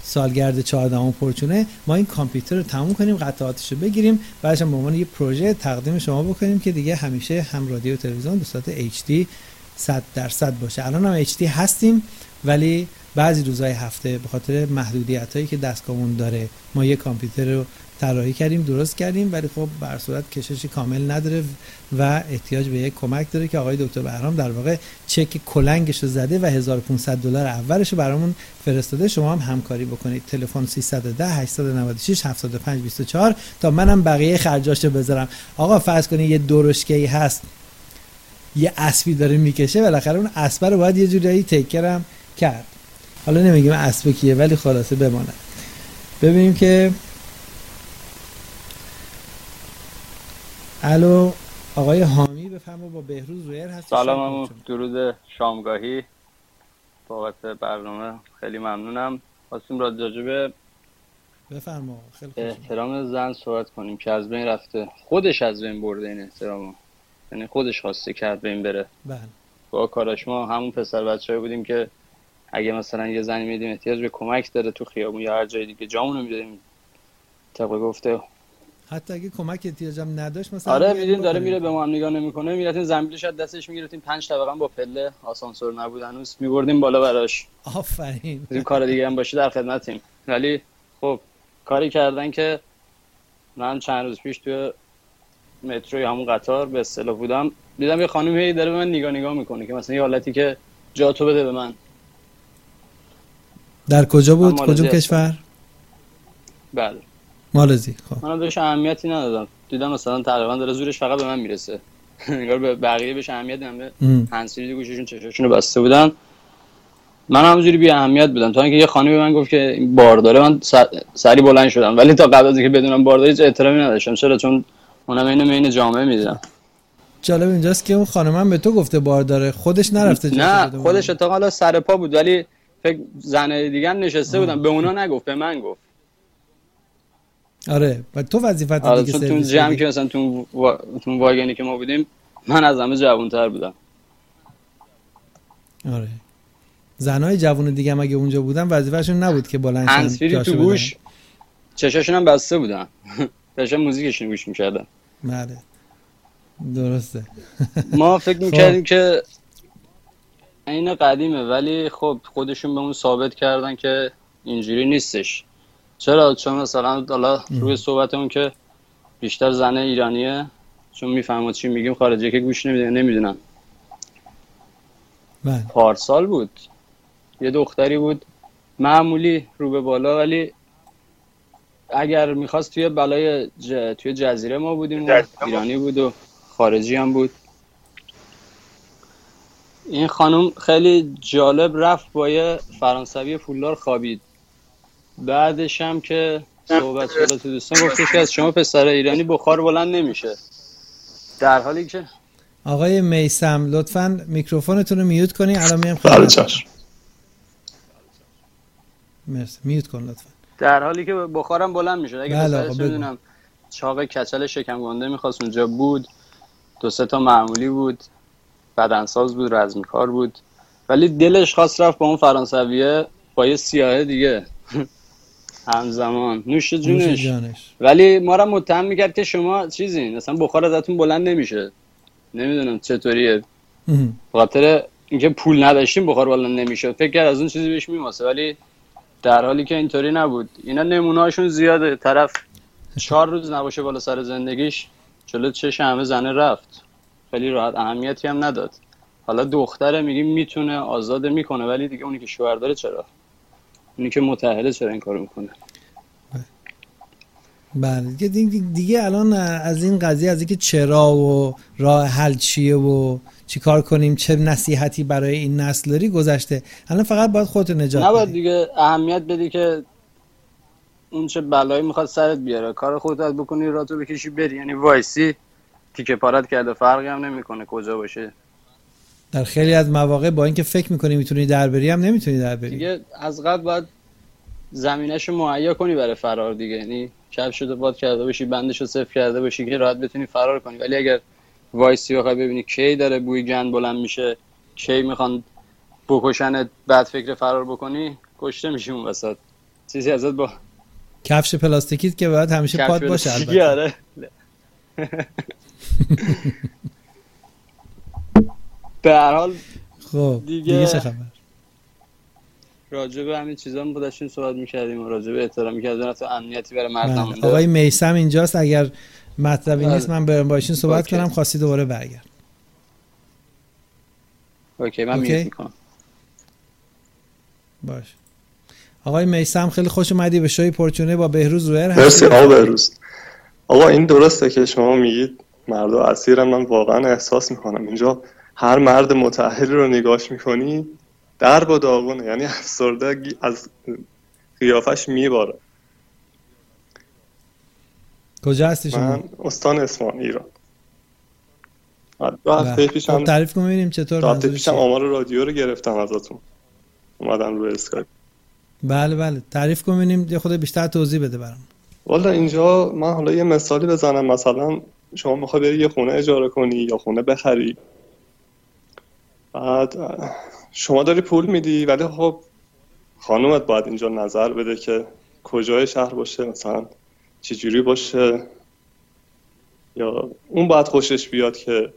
سالگرد 14 پرچونه ما این کامپیوتر رو تموم کنیم قطعاتش رو بگیریم بعدش به عنوان یه پروژه تقدیم شما بکنیم که دیگه همیشه هم رادیو تلویزیون به صورت HD 100 درصد باشه. الان هم HD هستیم ولی بعضی روزهای هفته به خاطر محدودیت هایی که دستگاهمون داره ما یه کامپیوتر رو طراحی کردیم درست کردیم ولی خب بر صورت کشش کامل نداره و احتیاج به یک کمک داره که آقای دکتر بهرام در واقع چک کلنگش رو زده و 1500 دلار اولش رو برامون فرستاده. شما هم همکاری بکنید. تلفن 310 896 75 24 تا منم بقیه خرجاشو بذارم. آقا فرض کنید یه درشکه ای هست یه اسبی داره می‌کشه بالاخره اون اسب رو باید یه جوری تکرم کرد. حالا نمیگیم اسب کیه ولی خلاصه بماند ببینیم که الو آقای حامی بفرما با بهروز رویر هست سلام درود شامگاهی. بابت برنامه خیلی ممنونم. خواستیم را جاجبه بفرما خیلی احترام زن صحبت کنیم که از بین رفته. خودش از بین برده این احترام یعنی خودش خواسته کرد بین بره. بله. با کاراش ما همون پسر بچه بودیم که اگه مثلا یه زنی میدیم احتیاج به کمک داره تو خیابون یا هر جای دیگه. جامون رو می‌دادیم. طبقه گفته حتی اگه کمک احتیاجم نداشت مثلا آره میدین داره میره به ما هم نگاه نمی‌کنه می‌رفتین زنبیلش از دستش می‌گرفتین پنج طبقه با پله آسانسور نبود هنوز میبردیم بالا براش. آفرین. این کار دیگه هم باشه در خدمتیم. ولی خب کاری کردن که من چند روز پیش توی متروی همون قطار به اصطلاح بودم دیدم یه خانم هی داره به من نگاه نگاه می‌کنه که مثلا یه حالتی که جا تو بده به من. در کجا بود؟ کجا کشور؟ بله. مالزی خب. من بهش اهمیتی ندادم. دیدم مثلا تقریبا داره زورش فقط به من می‌رسه. انگار به بقیه بهش اهمیت نمیده. هنسفری گوششون چشاشون رو بسته بودن. من همونجوری بی اهمیت بودم. تا اینکه یه خانمی به من گفت که این بارداره من سری بلند شدم. ولی تا قبل از اینکه بدونم بارداره هیچ احترامی نداشتم. چرا؟ چون اونم اینو مین جامعه می‌دیدم جالب اینجاست که اون خانم به تو گفته بارداره خودش نرفته نه خودش اتفاقا حالا سر پا بود. ولی فکر زن دیگه نشسته بودم. به اونا نگفت به من گفت. آره. و تو وظیفت آره دیگه تو جمع که مثلا تو تو واگنی که ما بودیم من از همه جوانتر بودم. آره. زنای جوون دیگه هم اگه اونجا بودن وظیفه‌شون نبود که بلند شن تو گوش. چشاشون هم بسته بودن. داشتن موزیکشون گوش می‌کردن. بله. درسته. ما فکر می‌کردیم خب. که این قدیمه ولی خب خودشون به اون ثابت کردن که اینجوری نیستش. چرا؟ چون مثلا حالا روی صحبت اون که بیشتر زن ایرانیه چون می‌فهمد چی میگیم خارجی که گوش نمی‌دونن نمی‌دونن. بله. پارسال بود. یه دختری بود. معمولی رو به بالا ولی اگر می‌خواست توی بلای توی جزیره ما بودیم و ایرانی بود و خارجی هم بود. این خانم خیلی جالب رفت با یه فرانسوی پولدار خوابید. بعدش هم که صحبت تو دوستان گفتش که از شما پسر ایرانی بخار بلند نمیشه. در حالی که آقای میسم لطفا میکروفونتون رو میوت کنی. الان میام بله مرسی. میوت کن لطفا. در حالی که بخارم بلند میشه. اگه بله بدونم چاق کچل شکم گنده می‌خواست اونجا بود. دو سه تا معمولی بود. بدنساز بود رزمیکار بود. ولی دلش خواست رفت با اون فرانسویه با یه سیاهه دیگه. همزمان. نوش جونش. ولی ما را متهم می‌کرد که شما چیزین اصلا بخار ازتون بلند نمیشه. نمی‌دونم چطوریه. خاطر اینکه پول نداشتیم بخار بلند نمیشه. فکر کرد از اون چیزی بهش میماسه. ولی در حالی که اینطوری نبود. اینا نمونهاشون زیاده. طرف چهار روز نباشه بالا سر زندگیش جلو چش همه زنه رفت. خیلی راحت اهمیتی هم نداد. حالا دختره میگیم می‌تونه آزاده می‌کنه. ولی دیگه اونی که شوهر داره چرا؟ اونی که متحده چرا این کارو می‌کنه. بله. دیگه, دیگه الان از این قضیه از اینکه چرا و راه حل چیه و چیکار کنیم چه نصیحتی برای این نسل داری گذشته. الان فقط باید خودت نجات نباید دیگه اهمیت بدی که اون چه بلایی می‌خواد سرت بیاره. کار خودت بکنی راتو بکشی بری. یعنی وایسی تیکه پارت کرده فرقی هم نمی‌کنه کجا باشه. در خیلی از مواقع با اینکه فکر می‌کنی می‌تونی در بری هم نمی‌تونی در بری. دیگه از قبل باید زمینش مهیا کنی برای فرار دیگه. یعنی کفش رو باد کرده باشی بندش رو صفر کرده باشی که راحت بتونی فرار کنی. ولی اگر وایسی بخوای ببینی کی داره بوی گند بلند میشه کی می‌خوان بکشنت بعد فکر فرار بکنی کشته میشی اون وسط. چیزی ازت با کفش پلاستیکی که باید همیشه پاد باشه البته. به هر حال خب دیگه, دیگه چه خبر؟ راجع به همین چیزا ما داشتیم صحبت می‌کردیم و راجع به احترام می‌کردیم تو امنیتی برای مردم بله. آقای میسم اینجاست. اگر مطلبی نیست بله. من برم باشین صحبت OK. کنم. خواستی دوباره برگرد. OK من OK. می‌کنم. باش آقای میسم خیلی خوش اومدی به شوی پرچونه با بهروز رویر مرسی آقا بهروز. آقا این درسته که شما میگید مرد و اسیر من واقعا احساس می‌کنم. اینجا هر مرد متأهلی رو نگاش می‌کنی درب و داغونه. یعنی افسردگی از قیافش میباره. کجا هستی شما؟ من استان اصفهان ایران دو هفته پیشم خب تعریف کنم ببینیم چطور دو هفته پیشم آمار رادیو رو گرفتم ازتون. اومدم روی اسکایپ. بله بله. تعریف کنم ببینیم یه خود بیشتر توضیح بده برام. والا اینجا من حالا یه مثالی بزنم. مثلا شما می‌خوای بری یه خونه اجاره کنی یا خونه بخری؟ بعد شما داری پول میدی ولی خب خانومت باید اینجا نظر بده که کجای شهر باشه مثلا چجوری باشه. یا اون باید خوشش بیاد که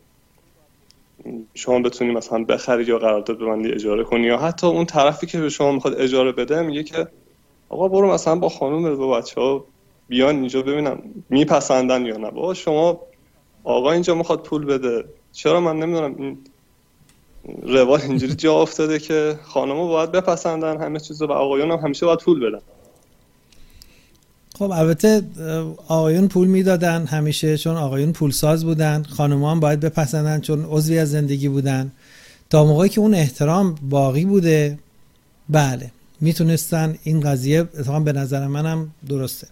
شما بتونی مثلا بخری یا قرارداد ببندی اجاره کنی. یا حتی اون طرفی که به شما می‌خواد اجاره بده میگه که آقا برو مثلا با خانم با بچه ها بیان اینجا ببینم میپسندن یا نه. با شما آقا اینجا می‌خواد پول بده. چرا من نمی‌دونم این روال اینجوری جا افتاده که خانمو باید بپسندن همه چیز و آقایون هم همیشه باید پول بدن. خب البته آقایون پول می‌دادن همیشه چون آقایون پول ساز بودن خانم هم باید بپسندن چون عضوی از زندگی بودن. تا موقعی که اون احترام باقی بوده بله می‌تونستن این قضیه اتفاقا به نظر منم درسته.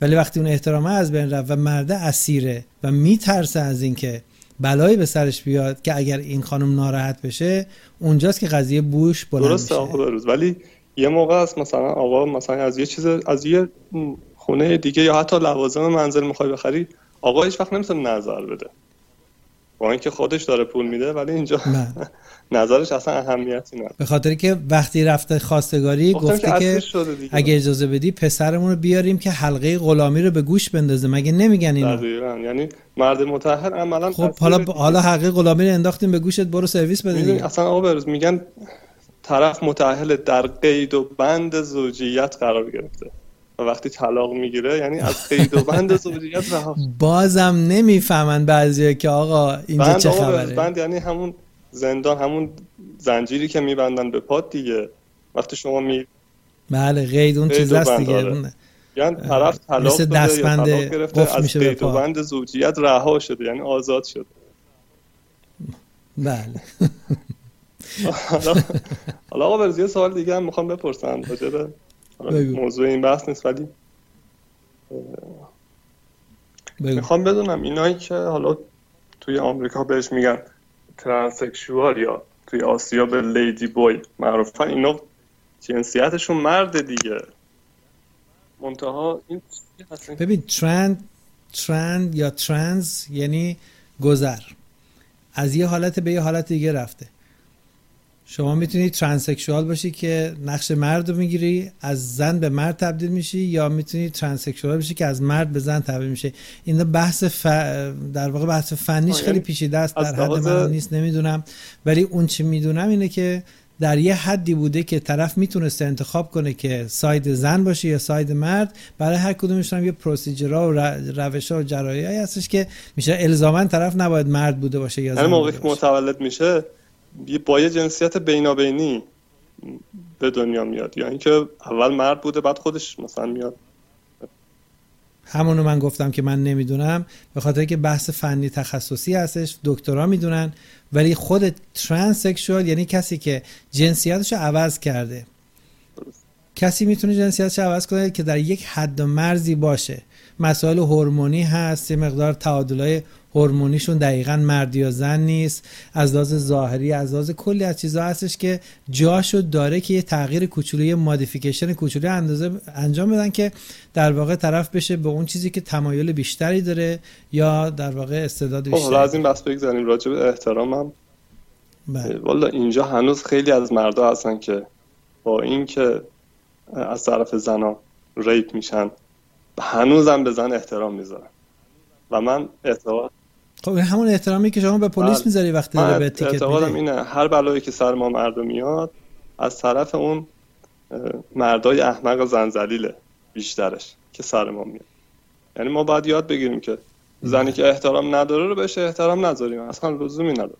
ولی وقتی اون احترامه از بین رفت و مرده اسیره و میترسه از اینکه بلایی به سرش بیاد که اگر این خانم ناراحت بشه اونجاست که قضیه بوش بلند درسته آقا بروز. ولی یه موقع است مثلا آقا مثلا از یه چیز از یه خونه دیگه یا حتی لوازم منزل می‌خوای بخری آقا هیچ وقت نمی‌تونه نظر بده. با اینکه خودش داره پول میده ولی اینجا نظرش اصلا اهمیتی نداره. به خاطر که وقتی رفته خواستگاری گفته که, اگه اجازه بدی پسرمون رو بیاریم که حلقه غلامی رو به گوش بندازه. مگه نمیگن اینو؟ یعنی مرد متأهل عملا خب حالا حالا حلقه غلامی رو انداختیم به گوشت برو سرویس بده اصلا آقا بروز میگن طرف متأهل در قید و بند زوجیت قرار گرفته. و وقتی طلاق می‌گیره یعنی از قید و بند زوجیت رها. بازم نمی‌فهمن بعضی که آقا اینجا چه خبره. بند یعنی همون زندان همون زنجیری که میبندن به پاد دیگه. وقتی شما می بله قید اون چیز هست دیگه. یعنی طرف طلاق مثل دستبند گرفته از قید و بند زوجیت رها شده یعنی آزاد شده. بله. حالا آقا یه سوال دیگه هم می‌خوام بپرسم راجع موضوع این بحث نیست ولی می‌خوام بدونم اینایی که حالا توی آمریکا بهش میگن ترانسکشوال یا توی آسیا به لیدی بوی معروفن اینا جنسیتشون مرد دیگه. منتها این ببین trans trans یا trans یعنی گذر. از یه حالت به یه حالت دیگه رفته. شما می‌تونی transsexual باشی که نقش مرد رو می‌گیری از زن به مرد تبدیل میشی یا می‌تونی transsexual باشی که از مرد به زن تبدیل میشه. این بحث ف... در واقع بحث فنیش خیلی پیچیده است در حد من نیست نمی‌دونم. ولی اون چی می‌دونم اینه که در یه حدی بوده که طرف می‌تونسته انتخاب کنه که ساید زن باشه یا ساید مرد. برای هر کدومش هم یه پروسیجرها و روش ها و جرایی هستش که میشه الزاما طرف نباید مرد بوده باشه یا زن موقعی که متولد میشه با یه جنسیت بینابینی به دنیا میاد. یا یعنی اینکه اول مرد بوده بعد خودش مثلا میاد. همونو من گفتم که من نمی‌دونم. به خاطر که بحث فنی تخصصی هستش دکترا می‌دونن. ولی خود ترانسکشوال یعنی کسی که جنسیتش عوض کرده. کسی می‌تونه جنسیتش عوض کنه که در یک حد و مرزی باشه. مسائل هورمونی هست یه مقدار تعادلای هورمونیشون دقیقا مرد یا زن نیست. از لحاظ ظاهری از لحاظ کلی از چیزها هستش که جاشو داره که یه تغییر کوچولو یه مودیفیکیشن کوچولو اندازه انجام بدن که در واقع طرف بشه به اون چیزی که تمایل بیشتری داره یا در واقع استعداد خب، بیشتری از این بحث بگذاریم راجع به احترامم بله. والا اینجا هنوز خیلی از مردا هستن که با اینکه از طرف زنا ریپ میشن هنوزم به زن احترام می‌ذارن و من اعتقاد خب همون احترامی که شما به پلیس بله. می‌ذاری وقتی داره به تیکت اعتقادم اینه هر بلایی که سر ما مردم میاد از طرف اون مردای احمق زنزلیله بیشترش که سر ما میاد. یعنی ما باید یاد بگیریم که زنی که احترام نداره رو بهش احترام نذاریم. اصلا لزومی نداره.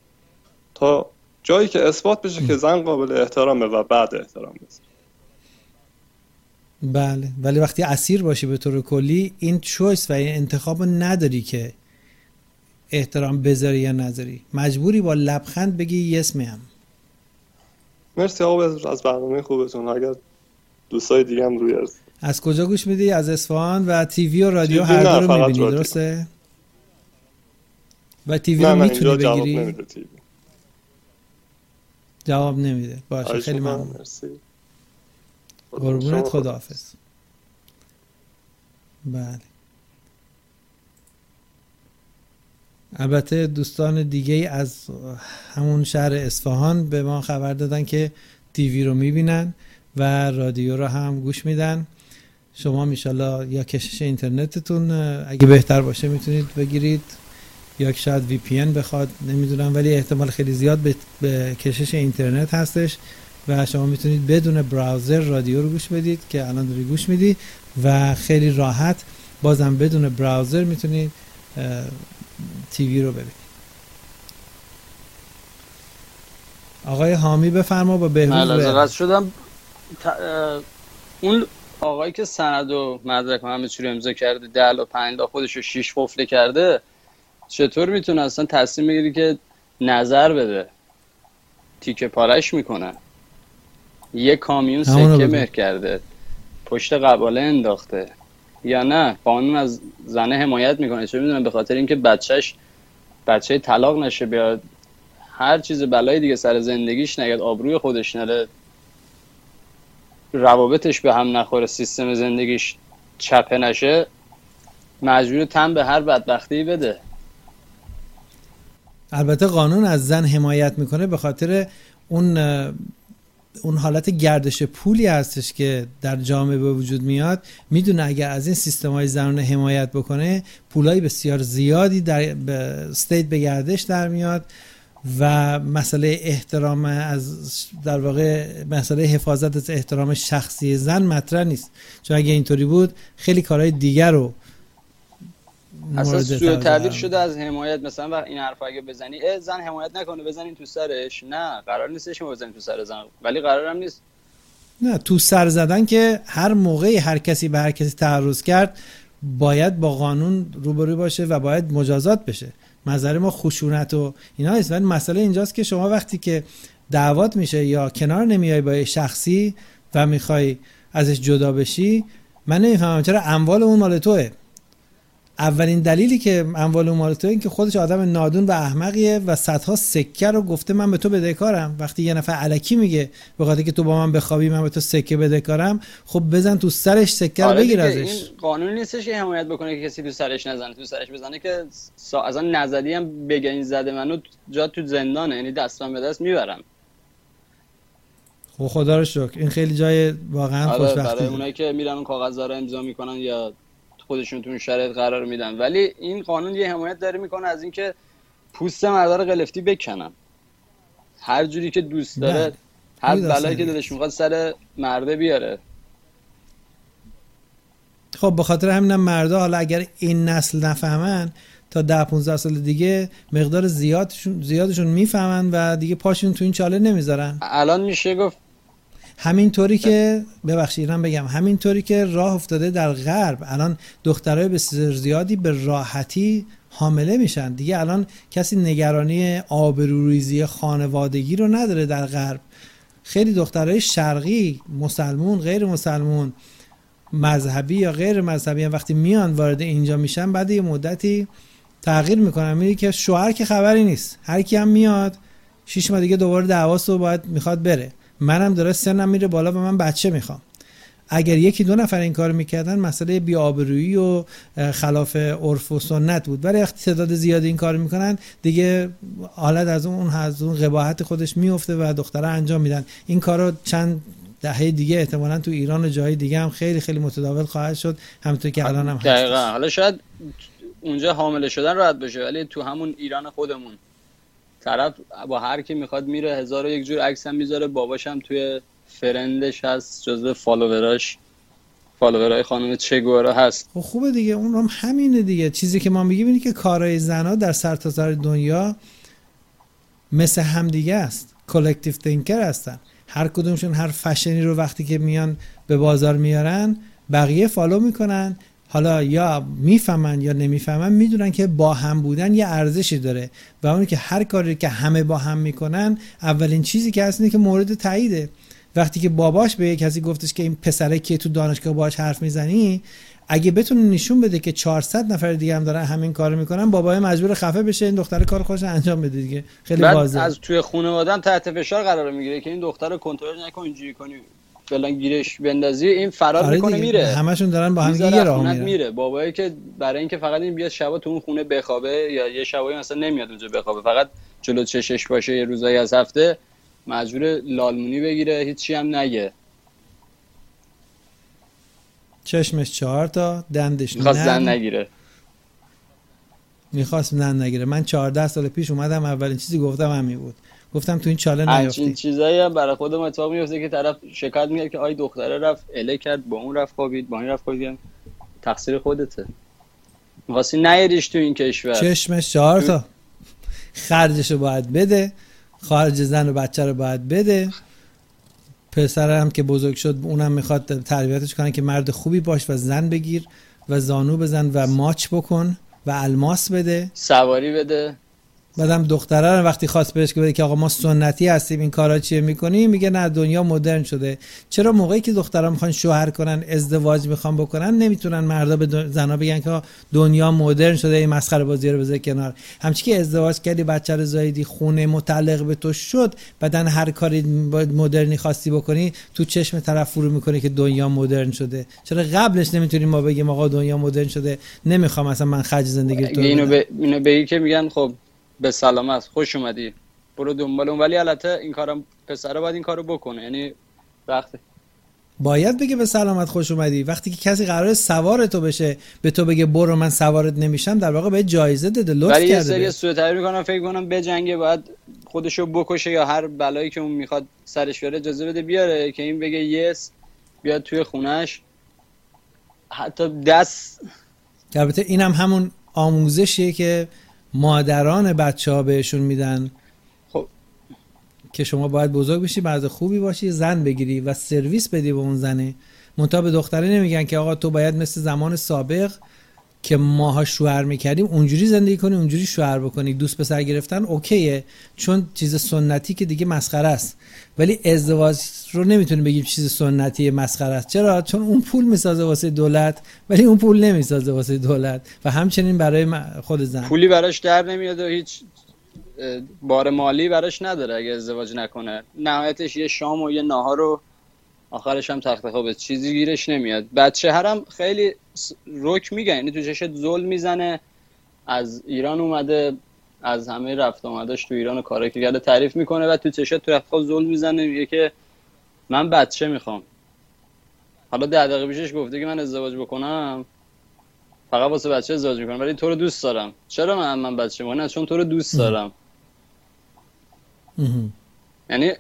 تا جایی که اثبات بشه که زن قابل احترامه و بعد احترام بشه بله. ولی وقتی اسیر باشی به طور کلی این چویس و این انتخاب نداری که احترام بذاری یا نذاری. مجبوری با لبخند بگی یس میم مرسی آقا از برنامه خوبتون. اگر دوستای دیگه هم روی از از کجا گوش میدی؟ از اصفهان و تیوی و رادیو هر دو رو می‌بینی درسته؟ و تیوی رو می‌تونی بگیری؟ جواب نمیده. باشه خیلی ممنون. قربونت خداحافظ. بله. البته دوستان دیگه از همون شهر اصفهان به ما خبر دادن که تیوی رو می‌بینن و رادیو رو هم گوش میدن. شما میشالله یا کشش اینترنتتون اگه بهتر باشه می‌تونید بگیرید. یا شاید وی پی بخواد نمی‌دونم ولی احتمال خیلی زیاد به کشش اینترنت هستش. و شما می‌تونید بدون براوزر رادیو رو گوش بدید که الان داری گوش میدی و خیلی راحت بازم بدون براوزر می‌تونید تیوی رو ببینید. آقای حامی بفرما با بهروز شدم. اون آقایی که سند و مدرک همه چی رو امضا کرده دل و پنج خودش رو شیش قفله کرده چطور می‌تونه اصلا تصمیم بگیری که نظر بده؟ تیکه پارش می‌کنه. یه کامیون سکه مهر کرده. پشت قباله انداخته. یا نه قانون از زنه حمایت می‌کنه. چه می‌دونم به خاطر اینکه بچهش بچه طلاق نشه بیاد هر چیز بلای دیگه سر زندگیش نگد آبروی خودش نره. روابطش به هم نخوره سیستم زندگیش چپه نشه مجبور تن به هر بدبختی بده. البته قانون از زن حمایت می‌کنه به خاطر اون اون حالت گردش پولی هستش که در جامعه به وجود میاد می‌دونه اگر از این سیستم های زنانه حمایت بکنه پولای بسیار زیادی در استیت به گردش در میاد و مسئله احترام از در واقع مسئله حفاظت از احترام شخصی زن مطرح نیست. چون اگه اینطوری بود خیلی کارهای دیگر رو اصلا سوء تعبیر شده از حمایت مثلا این حرف اگه بزنی زن حمایت نکنه بزنین تو سرش. نه قرار نیستش ما بزنیم تو سر زن ولی قرارم نیست. نه تو سر زدن که هر موقعی هر کسی به هر کسی تعرض کرد باید با قانون روبرو باشه و باید مجازات بشه. نظر ما خشونت و اینا نیست. ولی مسئله اینجاست که شما وقتی که دعوات میشه یا کنار نمیای با شخصی و می‌خوای ازش جدا بشی من نمی‌فهمم چرا اموال اون مال توه. اولین دلیلی که اموال اون مال تو این که خودش آدم نادون و احمقیه و صدها سکه رو گفته من به تو بدهکارم. وقتی یه نفر علکی میگه به خاطر که تو با من بخوابی من به تو سکه بدهکارم خب بزن تو سرش سکه رو آره بگیر ازش. این قانون نیستش که حمایت بکنه که کسی تو سرش نزنه تو سرش بزنه که سا... اصلا نزدی هم بگه این زده منو جا تو زندانه یعنی دستم به دست می‌برم. خب خدا رو شکر. این خیلی جای واقعا آره خوشبختی برای اونایی که میرن اون کاغذ رو امضا می‌کنن یا خودشون تو شرایط قرار میدن. ولی این قانون یه حمایت داره می‌کنه از اینکه پوست مردار قلفتی بکنن. هر جوری که دوست داره هر بلایی که دلش می‌خواد سر مرده بیاره. خب به خاطر همینم مردا حالا اگر این نسل نفهمن تا ده 15 سال دیگه مقدار زیادشون زیادشون می‌فهمن و دیگه پاشون تو این چاله نمی‌ذارن. الان میشه گفت همینطوری که ببخشید ایران بگم همینطوری که راه افتاده در غرب الان دخترای بسیار زیادی به راحتی حامله میشن. دیگه الان کسی نگرانی آبروریزی خانوادگی رو نداره در غرب. خیلی دخترای شرقی مسلمون غیر مسلمون مذهبی یا غیر مذهبی هم وقتی میان وارد اینجا میشن بعد یه مدتی تغییر می‌کنن. میری که شوهر که خبری نیست. هر کی هم میاد شش ماه دیگه دوباره دعواست و باید می‌خواد بره. منم داره سنم میره بالا و من بچه می‌خوام. اگر یکی دو نفر این کار می‌کردن مسئله بیابرویی و خلاف عرف و سنت بود. ولی وقتی تعداد زیادی این کار می‌کنن دیگه حالت از اون از اون قباحت خودش میفته و دختره انجام میدن. این کارو چند دهه دیگه احتمالا تو ایران و جای دیگه هم خیلی خیلی متداول خواهد شد. همونطور که الان هم دقیقا. حالا شاید اونجا حامله شدن راحت بشه ولی تو همون ایران خودمون طرف با هر کی می‌خواد میره هزار و یک جور عکس هم می‌ذاره. باباشم توی friend ش هست جزو follower اش. follower ای خانم چگوارا هست. خب خوبه دیگه اون هم همینه دیگه. چیزی که ما میگیم اینه که کارهای زنها در سرتاسر دنیا مثل همدیگه است. collective thinker هستن. هر کدومشون هر فشنی رو وقتی که میان به بازار میارن بقیه follow می‌کنن. حالا یا می‌فهمن یا نمی‌فهمن می‌دونن که با هم بودن یه ارزشی داره و اونی که هر کاری که همه با هم می‌کنن اولین چیزی که هست اینه که مورد تاییده. وقتی که باباش به کسی گفتش که این پسره که تو دانشگاه باش حرف می‌زنی اگه بتونه نشون بده که 400 نفر دیگه هم دارن همین کارو می‌کنن بابای مجبور خفه بشه این دختر کار خودش انجام بده دیگه. خیلی واضحه. از توی خانواده تحت فشار قرار می‌گیره که این دختر کنترل نکن اینجوری کنی. فعلا گیرش بندازی این فرار آره می‌کنه میره. همشون دارن با هم دیگه راه میره میره. بابایی که برای اینکه فقط این بیاد شبا تو اون خونه بخوابه یا یه شبایی مثلا نمیاد اونجا بخوابه فقط جلو چشش باشه یه روزایی از هفته مجبور لالمونی بگیره هیچی هم نگه. چشمش چهار تا دندش می‌خواست زن نگیره. می‌خواست زن نگیره. من 14 سال پیش اومدم اولین چیزی گفتم همین بود. گفتم تو این چاله نیافتی. این چیزایی هم برای خودم اتفاق میفته که طرف شکایت میگه که آی دختره رفت اله کرد با اون رفت خوابید با این رفت خوابید. تقصیر خودته. می‌خواستی نیریش تو این کشور. چشمش چهار تا. خرجشو باید بده. خارج زن و بچه رو باید بده. پسر هم که بزرگ شد اونم می‌خواد تربیتش کنه که مرد خوبی باش و زن بگیر و زانو بزن و ماچ بکن و الماس بده. سواری بده. بعدم دختره وقتی خواست بهش بگه که آقا ما سنتی هستیم این کارا چیه می‌کنیم میگه نه دنیا مدرن شده. چرا موقعی که دخترها می‌خوان شوهر کنن ازدواج می‌خوان بکنن نمی‌تونن مردا به زنا بگن که دنیا مدرن شده این مسخره بازی رو بذار کنار. همچی که ازدواج کردی بچه رو زایدی خونه متعلق به تو شد بعدن هر کاری مدرنی خواستی بکنی تو چشم طرف فرو می‌کنه که دنیا مدرن شده. چرا قبلش نمی‌تونیم ما بگیم آقا دنیا مدرن شده؟ نمی‌خوام اصلا من خرج زندگی تو اینو به اینو به که میگن خب به سلامت خوش اومدی. برو دنبال اون. ولی البته این کارم پسره باید این کارو بکنه. یعنی وقتی باید بگه به سلامت خوش اومدی. وقتی که کسی قرار سوار تو بشه به تو بگه برو من سوارت نمیشم در واقع به جایزه داده لطف ولی کرده ولی یه سری سوء می‌کنم. فکر کنم به جنگه باید خودشو بکشه یا هر بلایی که اون می‌خواد سرش بیاره اجازه بده بیاره که این بگه یس بیاد توی خونش. حتی دست البته اینم همون آموزشیه که مادران بچه ها بهشون میدن خب. که شما باید بزرگ بشی بعد خوبی باشی زن بگیری و سرویس بدی به اون زنه. منتها به دختره نمیگن که آقا تو باید مثل زمان سابق که ماها شوهر می‌کردیم اونجوری زندگی کنی اونجوری شوهر بکنی. دوست پسر گرفتن اوکیه چون چیز سنتی که دیگه مسخره است. ولی ازدواج رو نمی‌تونیم بگیم چیز سنتی مسخره است. چرا؟ چون اون پول می‌سازه واسه دولت ولی اون پول نمی‌سازه واسه دولت و همچنین برای خود زن. پولی براش در نمیاد و هیچ بار مالی براش نداره اگه ازدواج نکنه. نهایتش یه شام و یه ناهار رو آخرش هم تخت خوابه چیزی گیرش نمیاد. بچه هرم خیلی روک میگن. یعنی تو چشت زل می‌زنه. از ایران اومده از همه رفت آمدش تو ایران و کاری که کرده. تعریف می‌کنه و تو چشت تو رفت. زل می‌زنه. میگه که من بچه می‌خوام. حالا ده دقیقه پیشش گفته که من ازدواج بکنم. فقط واسه بچه ازدواج می‌کنم. ولی تو رو دوست دارم. چرا من من بچه می‌کنم چون تو رو دوست دارم. یعنی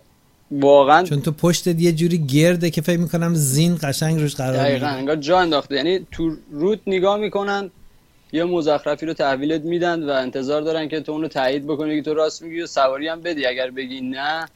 واقعا چون تو پشتت یه جوری گرده که فکر می‌کنم زین قشنگ روش قرار دقیقا انگار جا انداخته. یعنی تو روت نگاه می‌کنن یه مزخرفی رو تحویلت میدن و انتظار دارن که تو اونو تایید بکنی که تو راست میگی و سواری هم بدی. اگر بگی نه.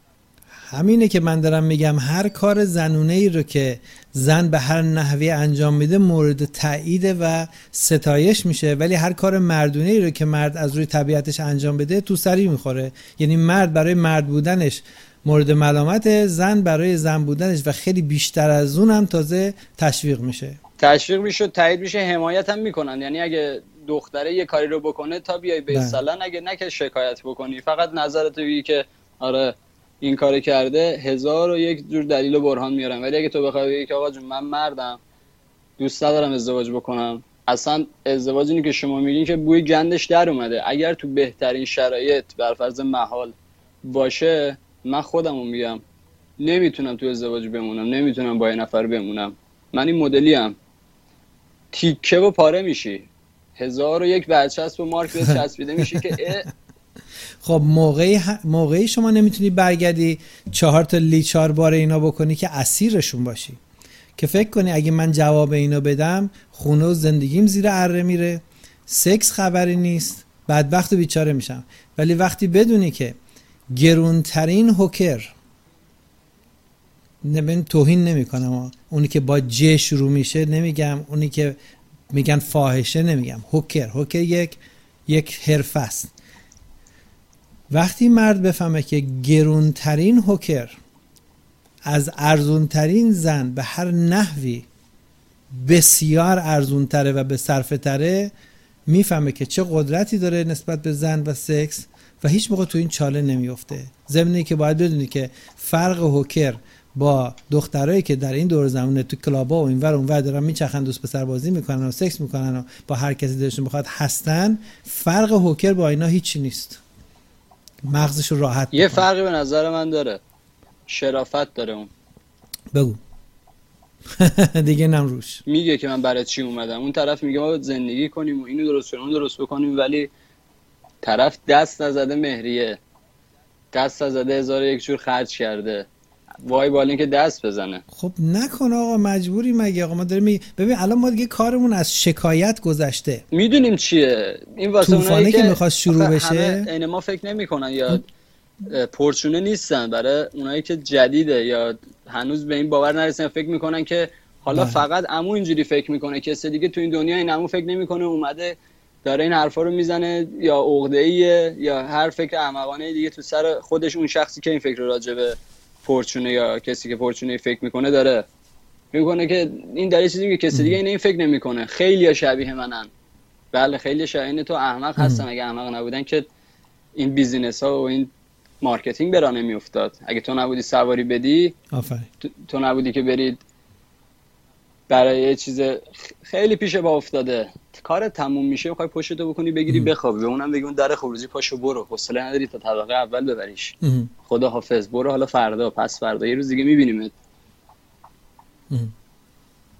همینه که من دارم میگم هر کار زنونه ای رو که زن به هر نحوی انجام میده مورد تایید و ستایش میشه. ولی هر کار مردونه ای رو که مرد از روی طبیعتش انجام بده تو سری می‌خوره. یعنی مرد برای مرد بودنش مورد ملامت زن برای زن بودنش و خیلی بیشتر از اون هم تازه تشویق میشه. تشویق میشه تایید میشه حمایت هم می‌کنن. یعنی اگه دختره یه کاری رو بکنه تا بیای به مثلا اگه نه که شکایت بکنی. فقط نظرت بگی که آره این کار کرده. هزار و یک جور دلیل و برهان میارن ولی اگه تو بخوای بگی که آقا جون من مردم دوست ندارم ازدواج بکنم. اصلا ازدواج اینی که شما میگین که بوی گندش در اومده. اگر تو بهترین شرایط بر فرض محال باشه من خودمو میگم نمی‌تونم تو ازدواج بمونم نمی‌تونم با یه نفر بمونم. من این مدلی هم تیکه و پاره میشی. هزار و یک برچسب و مارک به چسبیده میشی که خب موقعی, موقعی شما نمی‌تونی برگردی چهار تا لیچار بار اینا بکنی که اسیرشون باشی. که فکر کنی اگه من جواب اینا بدم خونه و زندگیم زیر اره میره. سکس خبری نیست. بدبخت و بیچاره میشم. ولی وقتی بدونی که گرونترین هوکر نبین توهین نمی‌کنم. اونی که با ج شروع میشه نمیگم. اونی که میگن فاحشه نمیگم. هوکر هوکر یک یک حرفه است. وقتی مرد بفهمه که گرونترین هوکر از ارزونترین زن به هر نحوی بسیار ارزونتره و به صرفه تره می‌فهمه که چه قدرتی داره نسبت به زن و سکس و هیچ موقع تو این چاله نمیفته زمینی که باید بدونی که فرق هوکر با دخترایی که در این دور زمانه تو کلابا و اینور اونور دارن میچخن دوست پسر بازی می‌کنن و سکس می‌کنن و با هر کسی دلشون بخواد هستن. فرق هوکر با اینا هیچی نیست. مغزش راحت یه فرقی به نظر من داره. شرافت داره اون. بگو. دیگه نم روش. میگه که من برای چی اومدم. اون طرف میگه ما زندگی کنیم و اینو درست کنیم اون درست بکنیم ولی طرف دست نزده مهریه. دست نزده هزار یک جور خرج کرده. وای بالین که دست بزنه. خب نکن آقا مجبوری مگه؟ آقا ما داریم می... ببین الان ما دیگه کارمون از شکایت گذشته. می‌دونیم چیه. این واسه اونایی که, که می‌خواست شروع بشه. این ما فکر نمی‌کنن یا پرچونه نیستن. برای اونایی که جدیده یا هنوز به این باور نرسن فکر می‌کنن که حالا بله. فقط عمو اینجوری فکر می‌کنه. کسی دیگه تو این دنیا این عمو فکر نمی‌کنه اومده داره این حرفا رو می‌زنه یا عقده یا هر فکر احمقانه دیگه تو سر خودش اون شخصی که این فکر رو راجبه فورچونه یا کسی که فورچونه فکر می‌کنه داره. می‌کنه که این داره چیزی که کسی دیگه این, این فکر نمی‌کنه. خیلی شبیه منن. بله خیلی شبیه. تو احمق هستن. اگه احمق نبودن که این business ها و این marketing راه نمیافتاد. اگه تو نبودی سواری بدی تو, تو نبودی که برید برای یه چیز خیلی پیش با افتاده. کار تموم میشه می‌خوای پشتو بکنی بگیری بخوابی. به اونم بگی اون در خروجی پاشو برو. حوصله نداری تا طبقه اول ببریش. خدا حافظ. برو حالا فردا. پس فردا یه روز دیگه میبینیمت.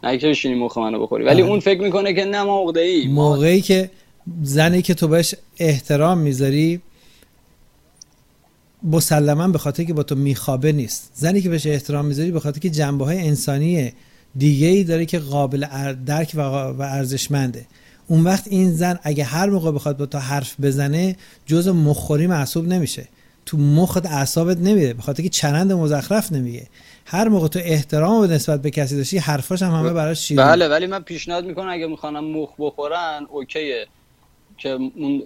نه که بشینی مخ منو بخوری. ولی اون فکر می‌کنه که نه ما ای موقعی که زنی که تو بهش احترام می‌ذاری مسلما به خاطر که با تو میخوابه نیست. زنی که بهش احترام می‌ذاری به خاطر که جنبه های انسانی دیگه ای داره که قابل درک و ارزشمنده. اون وقت این زن اگه هر موقع بخواد با تو حرف بزنه جز مخوری محسوب نمیشه. تو مخت اعصابت نمیده به خاطر که چرند مزخرف نمیگه. هر موقع تو احترام به نسبت به کسی داشتی حرفاش هم همه براش شیرین بله ولی من پیشنهاد می‌کنم اگه می‌خوانم مخ بخورن اوکیه. که اون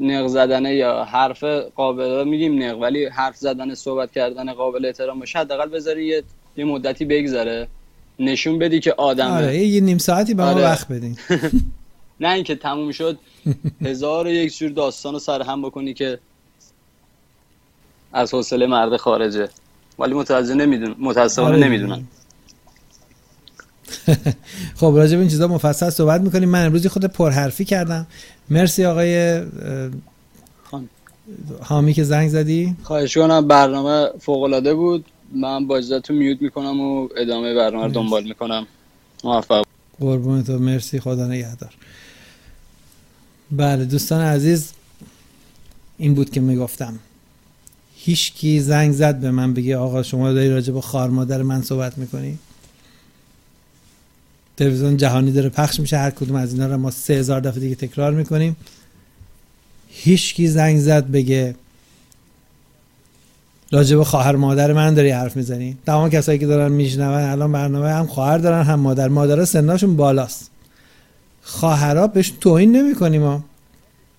نق زدنه یا حرف قابل میگیم نق ولی حرف زدن صحبت کردن قابل احترام باشه حداقل بذاری یه مدتی بگذره. نشون بدی که آدمه. آره یه نیم ساعتی به آره. وقت بدین. نه اینکه تموم شد. هزار و یک جور داستان رو سر هم بکنی که از حوصله مرد خارجه. ولی متوجه نمیدون متاسفانه آره. نمی‌دونن خب راجع به این چیزا مفصل صحبت می‌کنیم. من امروزی خود پرحرفی کردم. مرسی آقای حامی که زنگ زدی. خواهش کنم برنامه فوق العاده بود. من با اجازهتون میوت می‌کنم و ادامه برنامه رو دنبال می‌کنم. موفق. قربون تو. مرسی. خدا نگهدار. بله دوستان عزیز این بود که می‌گفتم. هیچ کی زنگ زد به من بگه آقا شما داری راجع به خار مادر من صحبت می‌کنی؟ تلویزیون جهانی داره پخش میشه. هر کدوم از اینا رو ما سه هزار دفعه دیگه تکرار می‌کنیم. هیچ کی زنگ زد بگه راجع به خواهر مادر من داری حرف می‌زنی؟ تمام کسایی که دارن میشنون الان برنامه هم خواهر دارن هم مادر. مادرها سناشون بالاست. خواهرها بهش توهین نمی‌کنیم ما.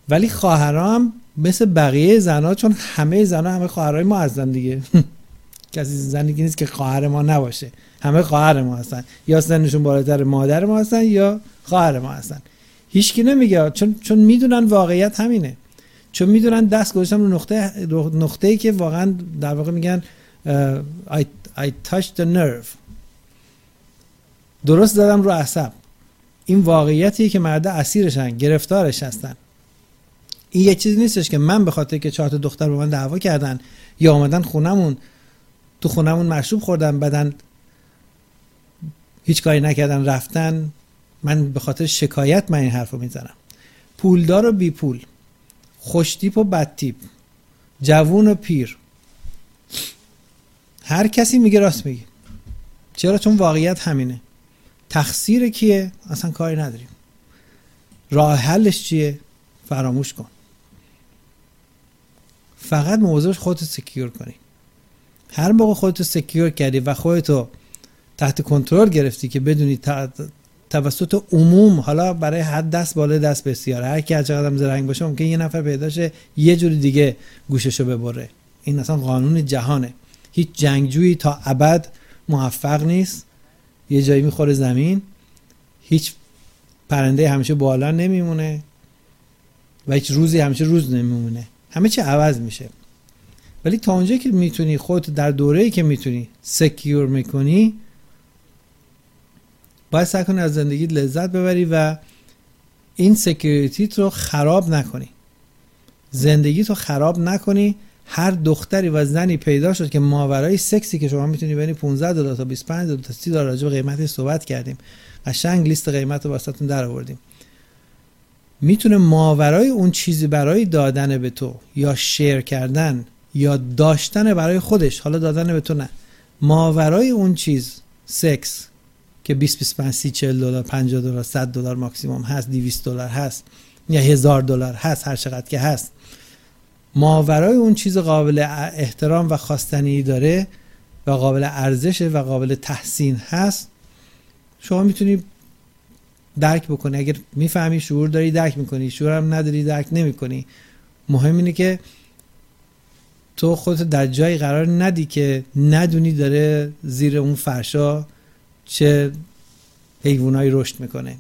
ولی خواهرها هم مثل بقیه زنها چون همه زنها همه خواهرای ما هستن دیگه. کسی زنی نیست که خواهر ما نباشه. همه خواهر ما هستن. یا سنشون بالاتر مادر ما هستن یا خواهر ما هستن. هیچکی نمیگه. چون چون می‌دونن واقعیت همینه. چون می‌دونن دست گذاشتم رو نقطه نقطه ای که واقعا در واقع میگن I, I touched the nerve. درست دادم رو عصب این واقعیتی که مرده اسیرشن گرفتارش هستن. این یه چیزی نیستش که من به خاطر که چهار دختر به من دعوا کردن یا آمدن خونمون تو خونمون مشروب خوردن بدن هیچ کاری نکردن رفتن من به خاطر شکایت من این حرف رو می‌زنم. پولدار و بی پول خوشتیپ و بدتیپ جوون و پیر. هر کسی میگه راست میگه. چرا؟ چون واقعیت همینه. تقصیر کیه؟ اصلا کاری نداریم. راه حلش چیه؟ فراموش کن. فقط موضوعش خودت سکیور کنی. هر موقع خودتو سکیور کردی و خودتو تحت کنترل گرفتی که بدونی توسط عموم حالا برای حد دست بالا دست بسیار. هر کی هر چقدر زرنگ باشه ممکن یه نفر پیداشه یه جوری دیگه گوششو ببره. این اصلا قانون جهانه. هیچ جنگجویی تا ابد موفق نیست. یه جایی می‌خوره زمین هیچ پرنده همیشه بالا نمیمونه و هیچ روزی همیشه روز نمیمونه. همه چی عوض میشه. ولی تا اونجایی که می‌تونی خودت در دوره که می‌تونی سکیور می‌کنی باید سعی کنی از زندگیت لذت ببری و این security ت رو خراب نکنی. زندگیت رو خراب نکنی. هر دختری و زنی پیدا شد که ماورای سکسی که شما می‌تونی ببینی 15 دلار تا 25 دلار تا 30 دلار راجع به قیمتش صحبت کردیم. قشنگ لیست قیمت رو واسهتون در آوردیم. می‌تونه ماورای اون چیزی برای دادن به تو یا share کردن یا داشتن برای خودش حالا دادن به تو نه. ماورای اون چیز سکس که 20 25 30 40 دلار 50 دلار 100 دلار ماکسیموم هست 200 دلار هست یا هزار دلار هست هر چقدر که هست. ماورای اون چیز قابل احترام و خواستنی داره و قابل ارزش و قابل تحسین هست. شما می‌تونی درک بکنی. اگر می‌فهمی شعور داری درک می‌کنی شعور هم نداری درک نمی‌کنی. مهم اینه که تو خودت در جایی قرار ندی که ندونی داره زیر اون فرشا چه حیوانایی رشد می‌کنه.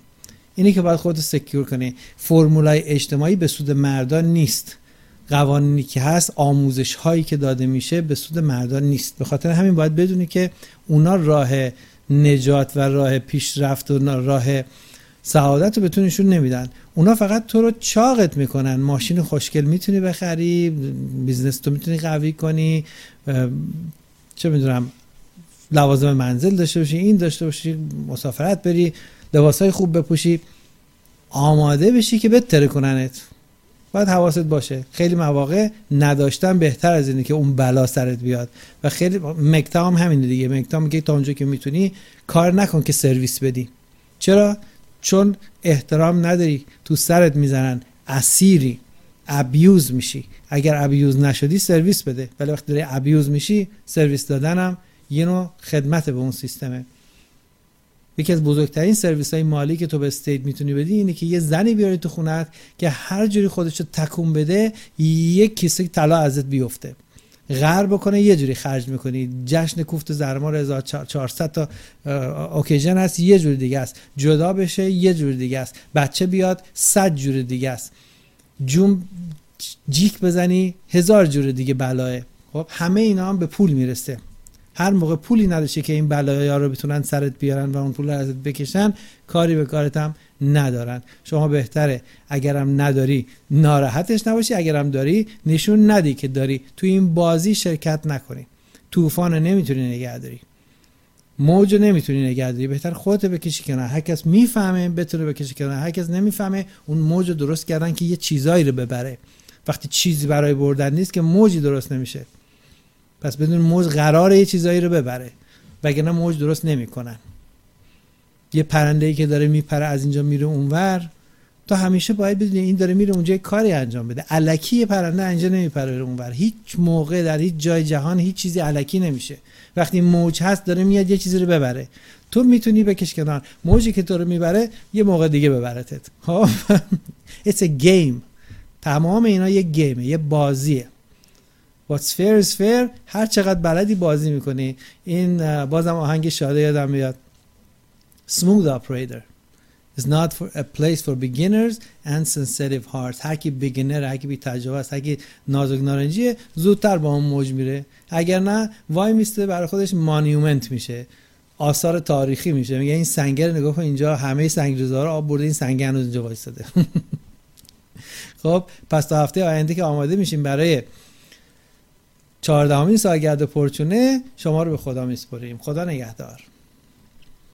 اینی که باید خودت secure کنی. فرمولای اجتماعی به سود مردان نیست. قوانینی که هست آموزش هایی که داده میشه به سود مردان نیست. به خاطر همین باید بدونی که اونا راه نجات و راه پیشرفت و راه سعادت رو به تو نشون نمیدن. اونا فقط تو رو چاقت می‌کنن. ماشین خوشگل می‌تونی بخری business تو می‌تونی قوی کنی. چه می‌دونم لوازم منزل داشته باشی این داشته باشی مسافرت بری لباس های خوب بپوشی آماده بشی که بتره کننت. باید حواست باشه. خیلی مواقع نداشتن بهتر از اینه که اون بلا سرت بیاد. و خیلی مکتا هم همینه دیگه. مکتا میگه تا اونجا که می‌تونی کار نکن که سرویس بدی. چرا؟ چون احترام نداری. تو سرت می‌زنن اسیری. ابیوز میشی. اگر abuse نشدی سرویس بده. ولی وقتی داری abuse میشی سرویس دادنم یه نوع خدمت به اون سیستمه. یکی از بزرگترین سرویس های مالی که تو به state می‌تونی بدی اینه که یه زنی بیاری تو خونت که هر جوری خودش رو تکون بده یک کیسه طلا ازت بیفته. قهر بکنه یه جوری خرج می‌کنی. جشن کوفت زهرمار 1400 تا occasion هست یه جوری دیگه است. جدا بشه یه جوری دیگه است. بچه بیاد صد جور دیگه است. جون جیک بزنی هزار جور دیگه بلاه. خب همه اینا هم به پول می‌رسه. هر موقع پولی نداشته که این بلایا رو بتونن سرت بیارن و اون پول رو ازت بکشن کاری به کارت هم ندارن. شما بهتره اگرم نداری ناراحتش نباشی اگرم داری نشون ندی که داری تو این بازی شرکت نکنی. طوفان نمی‌تونی نگه داری. موج نمی‌تونی نگه داری. بهتر خودت بکشی کنار. هر کس می‌فهمه بتونه بکشی کنار. هر کس نمی‌فهمه اون موج درست کردن که یه چیزایی رو ببره. وقتی چیزی برای بردن نیست که موجی درست نمیشه. پس بدون موج قراره یه چیزایی رو ببره. وگرنه موج درست نمی‌کنن. یه پرنده ای که داره میپره از اینجا میره اونور تو همیشه باید بدونی این داره میره اونجا کاری انجام بده. الکی یه پرنده اینجا نمیپره بره اونور. هیچ موقع در هیچ جای جهان هیچ چیزی الکی نمیشه. وقتی موج هست داره میاد یه چیزی رو ببره. تو می‌تونی بکش کنار. موجی که تو رو می‌بره یه موقع دیگه ببرتت. خب؟ It's a game. تمام اینا یه game ه یه بازیه. What's fair is fair هر چقدر بلدی بازی می‌کنی. این بازم آهنگ شاده یادم میاد. Smooth operator. Is not for a place for beginners and sensitive hearts. هر کی beginner هر کی بی تجربه است هر کی نازک نارنجیه زودتر با اون موج میره. اگر نه وای میسته برای خودش monument میشه. آثار تاریخی میشه. میگه این سنگ رو نگاه کن اینجا همه سنگ‌ریزه‌ها رو آب برده این سنگ هنوز اینجا وایساده خب پس تا هفته آینده که آماده میشیم برای چهاردهمین سالگرد پرچونه شما رو به خدا میسپریم. خدا نگهدار.